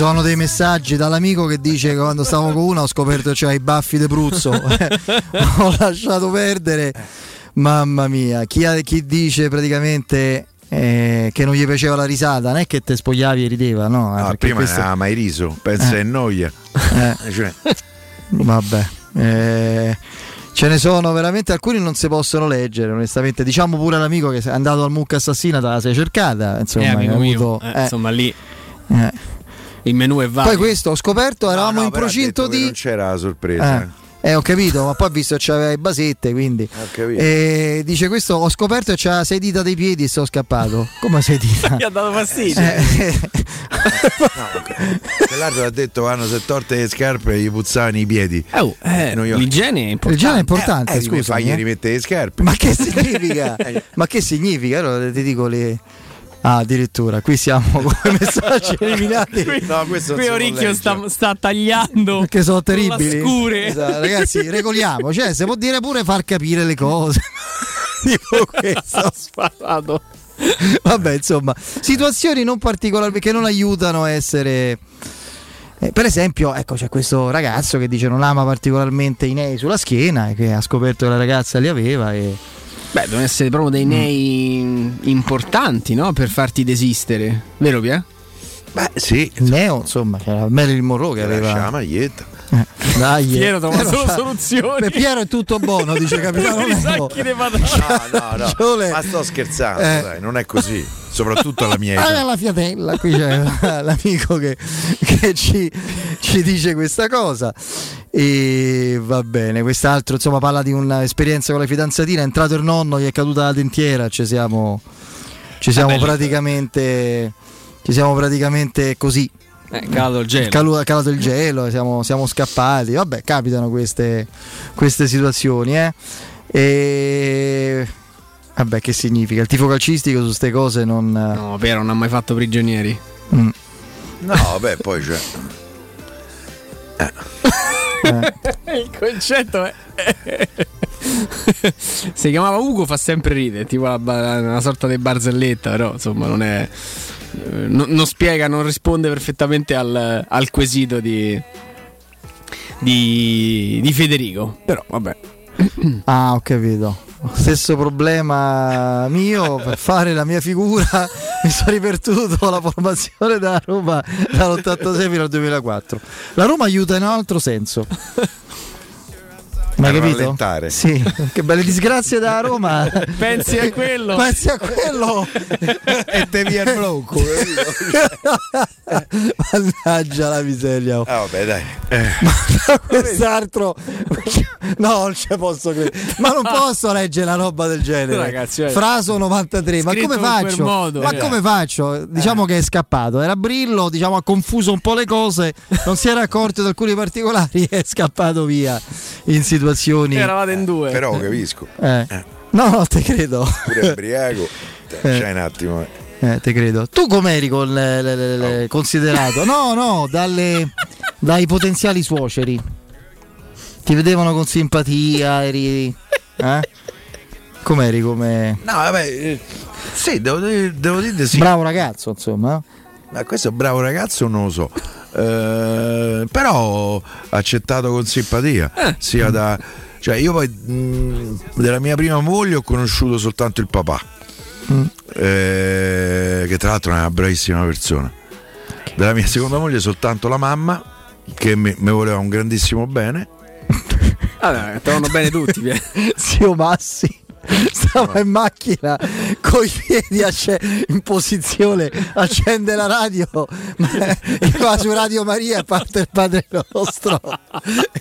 sono dei messaggi dall'amico che dice che quando stavo con una ho scoperto che c'era i baffi de Pruzzo. ho lasciato perdere. Mamma mia, chi, ha- chi dice praticamente eh, che non gli piaceva la risata, non è che te spogliavi e rideva, no? eh, No, perché prima questo- non aveva mai riso, pensa Eh. è noia. Eh. Cioè, Vabbè, eh, ce ne sono veramente alcuni non si possono leggere, onestamente. Diciamo pure all'amico che è andato al mucca assassina, te la sei cercata. Insomma, eh, hai mio, avuto- eh, eh. insomma lì Eh. Il menù è vario. Poi questo ho scoperto, eravamo no, in però ha procinto di. Non c'era la sorpresa. Eh. Eh, ho capito, ma poi ho visto che c'aveva i basette, quindi. capito. E dice questo, ho scoperto che c'ha sei dita dei piedi e sono scappato. Come sei dita? Gli ha dato fastidio. Eh, L'altro ha detto hanno se torte le scarpe gli puzzavano i piedi. Oh, eh, io- l'igiene è importante. L'igiene è importante, Eh, eh, scusami, fagli eh. rimettere le scarpe. Ma che significa? Ma che significa? Allora ti dico le. Ah, addirittura, qui siamo con i messaggi eliminati. No, questo Qui Oricchio sta, sta tagliando Perché sono terribili. scure. Esatto, ragazzi, regoliamo. Cioè, si può dire pure far capire le cose. tipo questo. sparato. Vabbè, insomma, situazioni non particolari che non aiutano a essere. eh, per esempio, ecco, c'è questo ragazzo che dice non ama particolarmente i nei sulla schiena e che ha scoperto che la ragazza li aveva e Beh, devono essere proprio dei nei importanti, no? Per farti desistere. Vero Pia? Beh, sì. il neo, insomma, c'era Marilyn Monroe che Lascia la aveva Dai, Piero trova solo soluzioni. Per Piero è tutto buono, dice Capitano sacchi di patate. No, no, no. Ma sto scherzando, Eh. dai, non è così. Soprattutto alla mia Ah, età. la fiatella, qui c'è l'amico che, che ci, ci dice questa cosa. E va bene, quest'altro insomma parla di un'esperienza con la fidanzatina, è entrato il nonno, gli è caduta la dentiera, ci siamo, ci siamo Ah, bello. praticamente ci siamo praticamente così. Eh, calato il gelo. È calato il gelo, siamo, siamo scappati. Vabbè, capitano queste, queste situazioni. Eh? E vabbè, che significa? Il tifo calcistico su queste cose non. No, Piero non ha mai fatto prigionieri. Mm. No, vabbè, poi c'è. Il concetto è. si chiamava Ugo, fa sempre ridere, tipo una, una sorta di barzelletta, però insomma non è. Eh, non, non spiega, non risponde perfettamente al, al quesito di, di, di Federico. Però vabbè. Ah, ho capito. Stesso problema mio per fare la mia figura. Mi sono riperduto la formazione da Roma dall'86 fino al 2004. La Roma aiuta in un altro senso. Ma capito? rallentare. Sì, che belle disgrazie da Roma. Pensi a quello? Pensi a quello e te via il blocco. Mannaggia la miseria. oh. Ah, vabbè, dai. Quest'altro, no, non ci posso credere. Ma non posso leggere una roba del genere. Ragazzi, eh. Fraso 93. Ma come faccio? modo, ma eh. come faccio? Diciamo che è scappato. Era Brillo, diciamo, ha confuso un po' le cose. Non si era accorto di alcuni particolari e è scappato via in situazioni. Eravate in due. Però capisco. Eh. No, no, te credo. Pure ubriaco. C'è un attimo. eh. Eh, te credo. Tu com'eri con le- le- le- le- considerato? No, no, dalle- dai potenziali suoceri. Ti vedevano con simpatia, eri... Eh? Com'eri come... No, vabbè. eh, Sì, devo, dire- devo dire sì. Bravo ragazzo, insomma. Ma questo bravo ragazzo, non lo so. Eh, però accettato con simpatia. Sia da. Cioè, io poi mh, della mia prima moglie ho conosciuto soltanto il papà. Mm. eh, che tra l'altro è una bravissima persona. Della mia seconda moglie soltanto la mamma, che mi, mi voleva un grandissimo bene. Vabbè, trovano bene tutti. Piero. Zio Massi stava in macchina coi piedi acce- in posizione, accende la radio, ma va su Radio Maria e parte il Padre Nostro.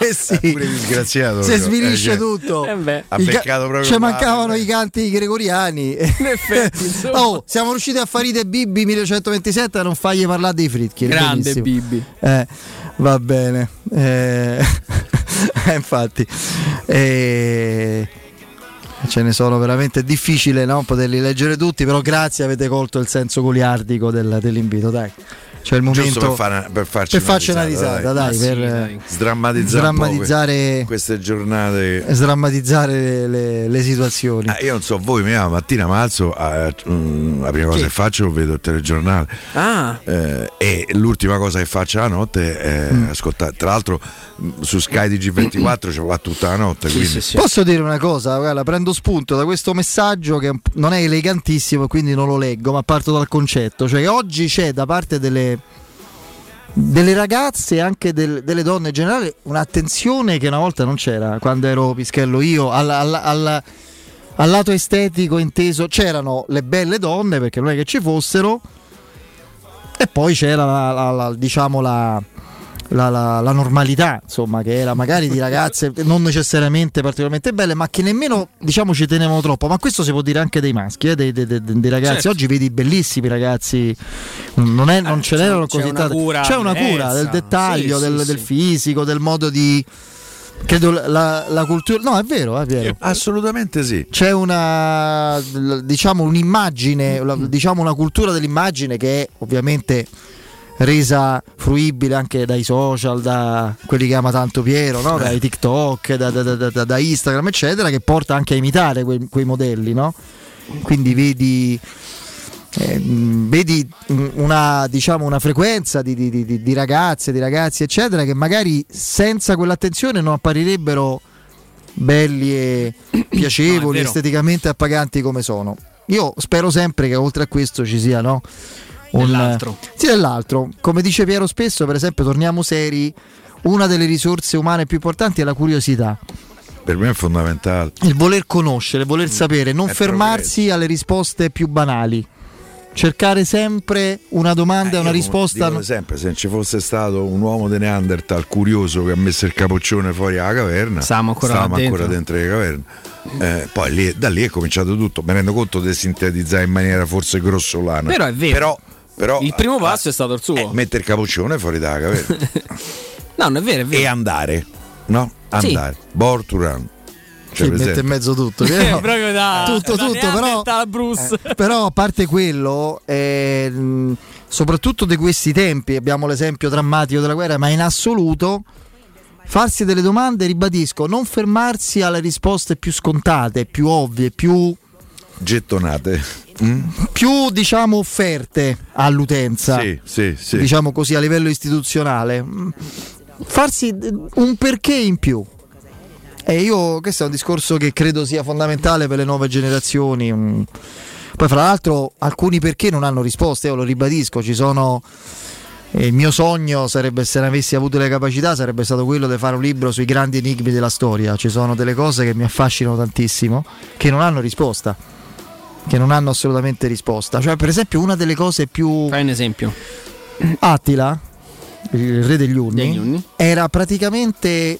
E sì, Pure disgraziato. si svilisce Eh, cioè, tutto. Eh I ca- Ci male, mancavano eh. i canti gregoriani. effetti, insomma. oh, siamo riusciti a farire Bibi 1127 a non fargli parlare dei fritchi. Grande Benissimo. Bibi. Eh, va bene. Eh, eh, infatti. Eh, ce ne sono veramente difficile no? poterli leggere tutti, però grazie avete colto il senso goliardico del- dell'invito, dai. C'è il momento Giusto per, fare- per farci per una risata, dai, Ma sì, per dai. Sdrammatizzare, Sdrammatizzare- que- queste giornate. sdrammatizzare le, le- le situazioni. Ah, io non so voi, ma mattina mi alzo, eh, mm, la prima cosa Sì. che faccio vedo il telegiornale Ah, eh, e l'ultima cosa che faccio la notte è Mm. ascoltare. Tra l'altro mm, su Sky TG24 ci va tutta la notte, sì, quindi sì, sì. Posso dire una cosa? Guarda, prendo spunto da questo messaggio che non è elegantissimo quindi non lo leggo, ma parto dal concetto. Cioè, che oggi c'è da parte delle, delle ragazze e anche del- delle donne in generale un'attenzione che una volta non c'era quando ero pischello io al, al- al- al lato estetico inteso. C'erano le belle donne perché non è che ci fossero, e poi c'era la, la- la- diciamo la la, la- la normalità, insomma, che era magari di ragazze non necessariamente particolarmente belle, ma che nemmeno diciamo ci tenevano troppo. Ma questo si può dire anche dei maschi, eh, dei, dei- dei- dei ragazzi. Certo. Oggi vedi bellissimi ragazzi, non, è- non ce c'è- n'erano così tanti. C'è una cura del dettaglio, Sì, del, sì, del sì. fisico, del modo di. Credo la, la cultura. No, è vero, è vero. assolutamente sì. C'è una diciamo un'immagine, diciamo una cultura dell'immagine che è ovviamente resa fruibile anche dai social, da quelli che ama tanto Piero, no? dai TikTok, da, da- da- da- da Instagram, eccetera, che porta anche a imitare quei, quei modelli, no? Quindi vedi, eh, vedi una, diciamo, una frequenza di, di- di- di ragazze, di ragazzi, eccetera, che magari senza quell'attenzione non apparirebbero belli e piacevoli, vero. esteticamente appaganti come sono. Io spero sempre che oltre a questo ci sia no, un, Dell'altro. Sì, dell'altro. Come dice Piero spesso, per esempio, torniamo seri. una delle risorse umane più importanti è la curiosità. Per me è fondamentale. Il voler conoscere, voler sapere, non È fermarsi alle risposte più banali. Cercare sempre una domanda e una Io risposta. dico sempre, se non ci fosse stato un uomo di Neanderthal curioso che ha messo il capoccione fuori alla caverna, Stavamo ancora stavamo ancora dentro. dentro le caverne. Eh, poi lì- da lì è cominciato tutto. Mi rendo conto di sintetizzare in maniera forse grossolana. Però è vero. Però, però, Il primo passo è stato il suo. mettere il capoccione fuori dalla caverna No, non è vero, è vero. e andare, no? Sì. Andare. Born to run. Cioè, Sì, mette in mezzo tutto. Eh, Però- proprio da tutto, da tutto, però, Bruce. però a parte quello, eh, soprattutto di questi tempi, abbiamo l'esempio drammatico della guerra, ma in assoluto farsi delle domande, ribadisco, non fermarsi alle risposte più scontate, più ovvie, più, Gettonate. Mm? più diciamo offerte all'utenza. Sì, sì, sì. diciamo così a livello istituzionale, Mm, farsi un perché in più. E io, questo è un discorso che credo sia fondamentale per le nuove generazioni. mm. Poi, fra l'altro, alcuni perché non hanno risposte, io lo ribadisco, ci sono. eh, Il mio sogno sarebbe, se ne avessi avuto le capacità, sarebbe stato quello di fare un libro sui grandi enigmi della storia. Ci sono delle cose che mi affascinano tantissimo, che non hanno risposta. Che non hanno assolutamente risposta. Cioè, per esempio, una delle cose più. Fai un esempio. Attila, il re degli Unni, era praticamente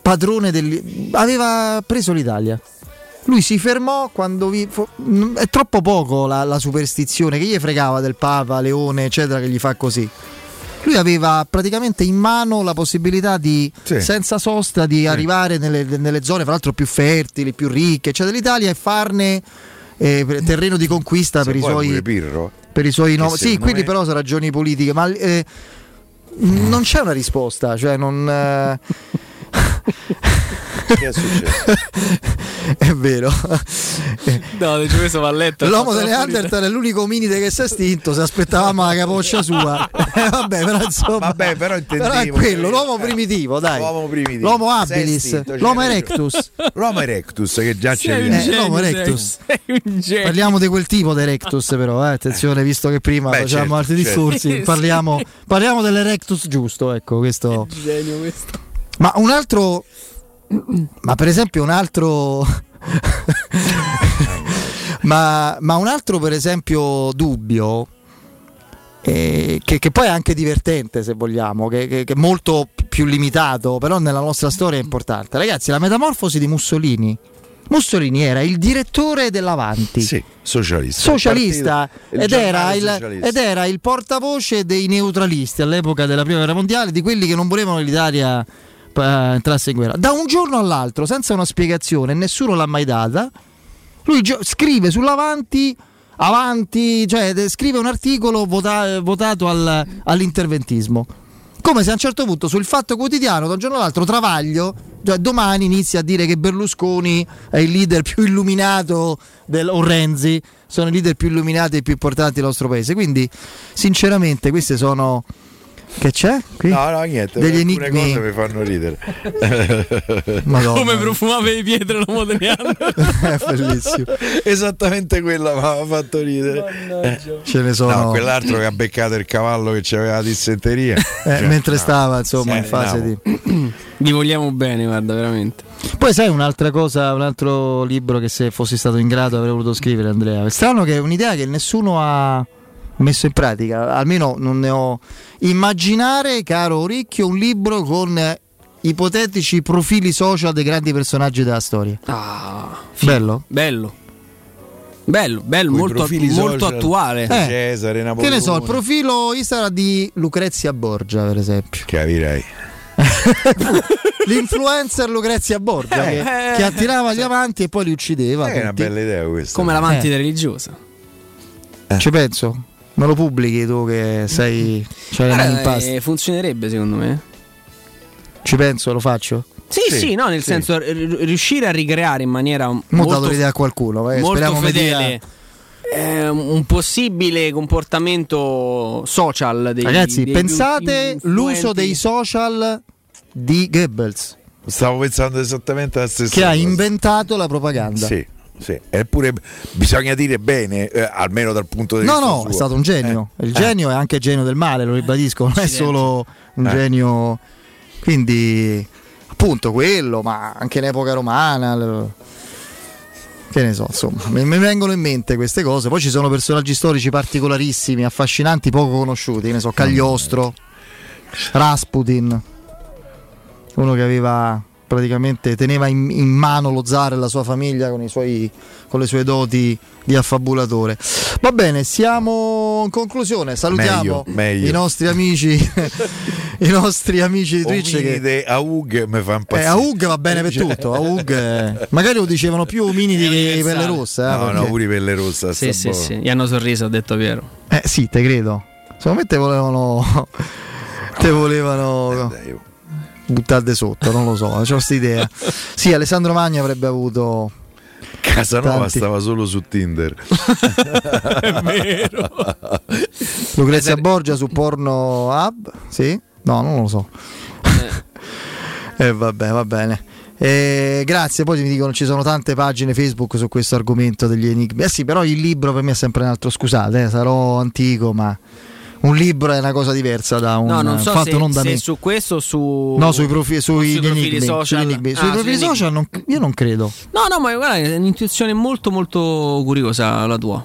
padrone del... aveva preso l'Italia. Lui si fermò quando vi... è troppo poco la, la superstizione che gli fregava del Papa, Leone, eccetera, che gli fa così. Lui aveva praticamente in mano la possibilità di, Sì. senza sosta, di arrivare nelle, nelle zone, fra l'altro, più fertili, più ricche, eccetera, dell'Italia e farne eh, terreno di conquista per i, suoi, Pirro. per i suoi no- Sì, quelli me- però sono ragioni politiche, ma eh, non c'è una risposta, cioè non... eh, Che è successo? è vero. No, dice questo va a letto. L'uomo delle Neanderthal è l'unico ominide che si è estinto. Se aspettavamo la capoccia sua, Eh, vabbè, però insomma, Vabbè, però intendevo. però è quello, l'uomo primitivo, dai. L'uomo primitivo. L'uomo Sei habilis, estinto, l'uomo erectus. L'uomo erectus che già c'è Eh, l'uomo erectus. Parliamo di quel tipo di erectus, però, eh, attenzione, visto che prima Beh, facciamo certo, altri certo. discorsi, Sì. parliamo, parliamo dell'erectus giusto, ecco, questo. Genio questo. Ma un altro, ma per esempio un altro, ma, ma un altro per esempio dubbio, eh, che, che poi è anche divertente se vogliamo, che, che- che è molto più limitato, però nella nostra storia è importante. Ragazzi, la metamorfosi di Mussolini. Mussolini era il direttore dell'Avanti. Sì, socialista. Socialista Partito- ed era, il, socialista. ed era il portavoce dei neutralisti all'epoca della prima guerra mondiale, di quelli che non volevano l'Italia eh, entrasse in guerra. Da un giorno all'altro, senza una spiegazione, nessuno l'ha mai data. Lui gio- scrive sull'avanti, avanti, cioè de- scrive un articolo vota- votato al- all'interventismo. Come se a un certo punto sul fatto quotidiano, da un giorno all'altro, Travaglio, cioè domani inizia a dire che Berlusconi è il leader più illuminato del, o Renzi sono i leader più illuminati e più importanti del nostro paese. Quindi, sinceramente, queste sono. Che c'è? Qui? No, no, niente. Degli alcune enigmi. cose mi fanno ridere. Madonna. Come profumava di pietre l'uomo delle Neanderthal. È bellissimo. Esattamente quella mi aveva fatto ridere. Ce ne sono. No, quell'altro che ha beccato il cavallo che aveva la dissenteria. Eh, Cioè, mentre no. stava insomma Sì, in fase no. di. Vi vogliamo bene, guarda, veramente. Poi sai un'altra cosa, un altro libro che se fossi stato in grado avrei voluto scrivere Andrea. È strano che è un'idea che nessuno ha messo in pratica, almeno non ne ho. Immaginare, caro Ricchio, un libro con eh, ipotetici profili social dei grandi personaggi della storia. Ah, Bello? bello. Bello, bello, molto, profili molto attuale. Eh, Cesare, Che Napoleone. ne so, il profilo Instagram di Lucrezia Borgia, per esempio. Capirei. L'influencer Lucrezia Borgia Eh, che, eh, che attirava gli avanti e poi li uccideva. È una bella idea questa. Come l'amante Eh. religiosa. Ci penso. Me lo pubblichi tu che sei. Mani in Eh, funzionerebbe secondo me. Ci penso, lo faccio. Sì, sì, Sì, no, nel sì. senso r- riuscire a ricreare in maniera Mo' ho dato molto, l'idea a qualcuno. eh, molto fedele eh, un possibile comportamento social dei Ragazzi, dei pensate influenti. l'uso dei social di Goebbels Stavo pensando esattamente la stessa che ha cosa. inventato la propaganda. Sì, sì. Eppure bisogna dire bene, eh, almeno dal punto di No, vista no, suo. è stato un genio. Eh. Il Eh. genio è anche genio del male, lo ribadisco, non è solo un Eh. genio Quindi, appunto, quello, ma anche in epoca romana. l- Che ne so, insomma, mi, mi vengono in mente queste cose. Poi ci sono personaggi storici particolarissimi, affascinanti, poco conosciuti. Che ne so, Cagliostro, Rasputin, uno che aveva praticamente teneva in, in mano lo zar e la sua famiglia con, i suoi, con le sue doti di affabulatore. Va bene, siamo in conclusione. Salutiamo Meglio, meglio. i nostri amici, i nostri amici di Twitch. Che, Ominide Aug mi fa eh, impazzire. Aug va bene per tutto. Aug, eh, magari lo dicevano più ominidi che pelle rosse. eh, No, no, perché- pure i pelle rosse. Sì, sì, buono. sì. Gli hanno sorriso, ha detto Piero. Eh sì, te credo. Secondo me te volevano. te volevano. Buttarde sotto, non lo so, ho questa idea. Sì, Alessandro Magni avrebbe avuto. Casanova tanti- stava solo su Tinder. È vero. Lucrezia Borgia su Porno Hub? Sì? No, non lo so. Eh, vabbè, va bene. Eh, grazie, poi mi dicono ci sono tante pagine Facebook su questo argomento degli enigmi. Eh sì, però il libro per me è sempre un altro, scusate, eh, sarò antico, ma un libro è una cosa diversa da un No, non so fatto se, non da se me. su questo o su. No, sui, profi- sui sui profili enigmi, social. sugli enigmi. Ah, Sui profili social non- io non credo. No, no, ma guarda, è un'intuizione molto, molto curiosa la tua.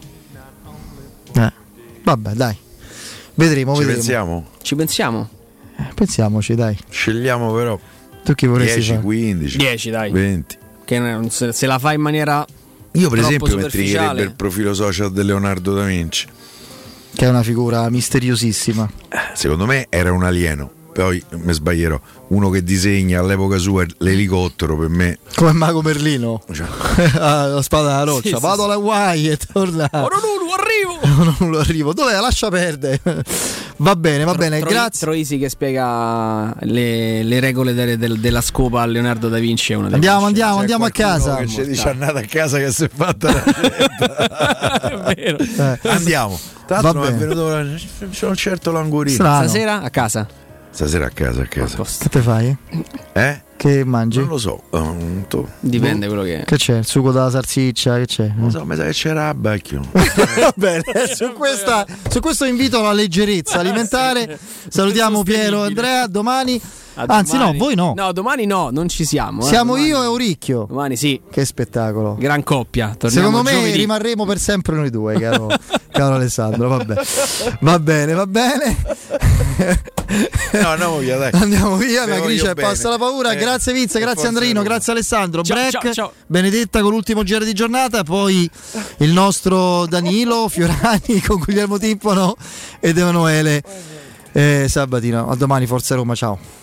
Eh, vabbè, dai. Vedremo, Ci vedremo. pensiamo? Ci pensiamo? Eh, pensiamoci, dai. Scegliamo però Tu chi vorresti 10, fare? 15, 10, dai. 20. Che se, se la fai in maniera. Io per esempio metterei il profilo social di Leonardo da Vinci. Che è una figura misteriosissima. Secondo me era un alieno. Poi mi sbaglierò. Uno che disegna all'epoca sua l'elicottero per me. Come Mago Merlino. Ah, la spada della roccia. Sì, sì, Vado alla Hawaii e torna. Orolulu, arrivo! non lo arrivo. Dov'è? Lascia perdere. Va bene, va bene. Troi- Grazie. Troisi che spiega le, le regole del- del- della scopa a Leonardo da Vinci è una Andiamo, andiamo, andiamo a casa. Che ci dice andate a casa che si è fatta la Eh. Andiamo. Tra Va l'altro mi è venuto c'è un certo langurino. Strano. Stasera a casa. Stasera a casa, a casa. Che te fai? Eh? Che mangi? Non lo so. um, tu- Dipende quello che è. Che c'è? Il sugo della salsiccia? Che c'è? Non so, mi sa che c'era a becchio. Va bene, su, questa- su questo invito alla leggerezza alimentare. Salutiamo Piero e Andrea. Domani, A anzi, domani. no, voi no. No, domani no, non ci siamo. eh. Siamo Domani- io e Auricchio. Domani sì. Che spettacolo. Gran coppia. Torniamo Secondo me giovedì. rimarremo per sempre noi due, caro, caro Alessandro. Vabbè. Va bene, va bene. No, andiamo via, dai. Andiamo via, la gricia passa la paura. Eh, grazie Vince, e grazie Andrino, grazie Alessandro. Ciao, Break, ciao, ciao. Benedetta con l'ultimo giro di giornata, poi il nostro Danilo Fiorani con Guglielmo Timpano ed Emanuele eh, Sabatino. A domani, Forza Roma, ciao.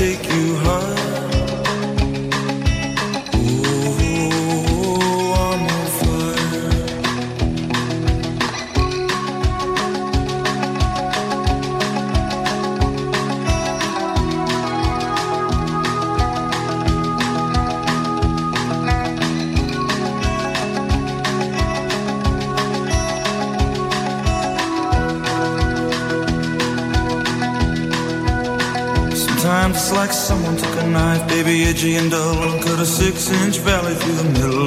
Take and i'll cut a six inch valley through the middle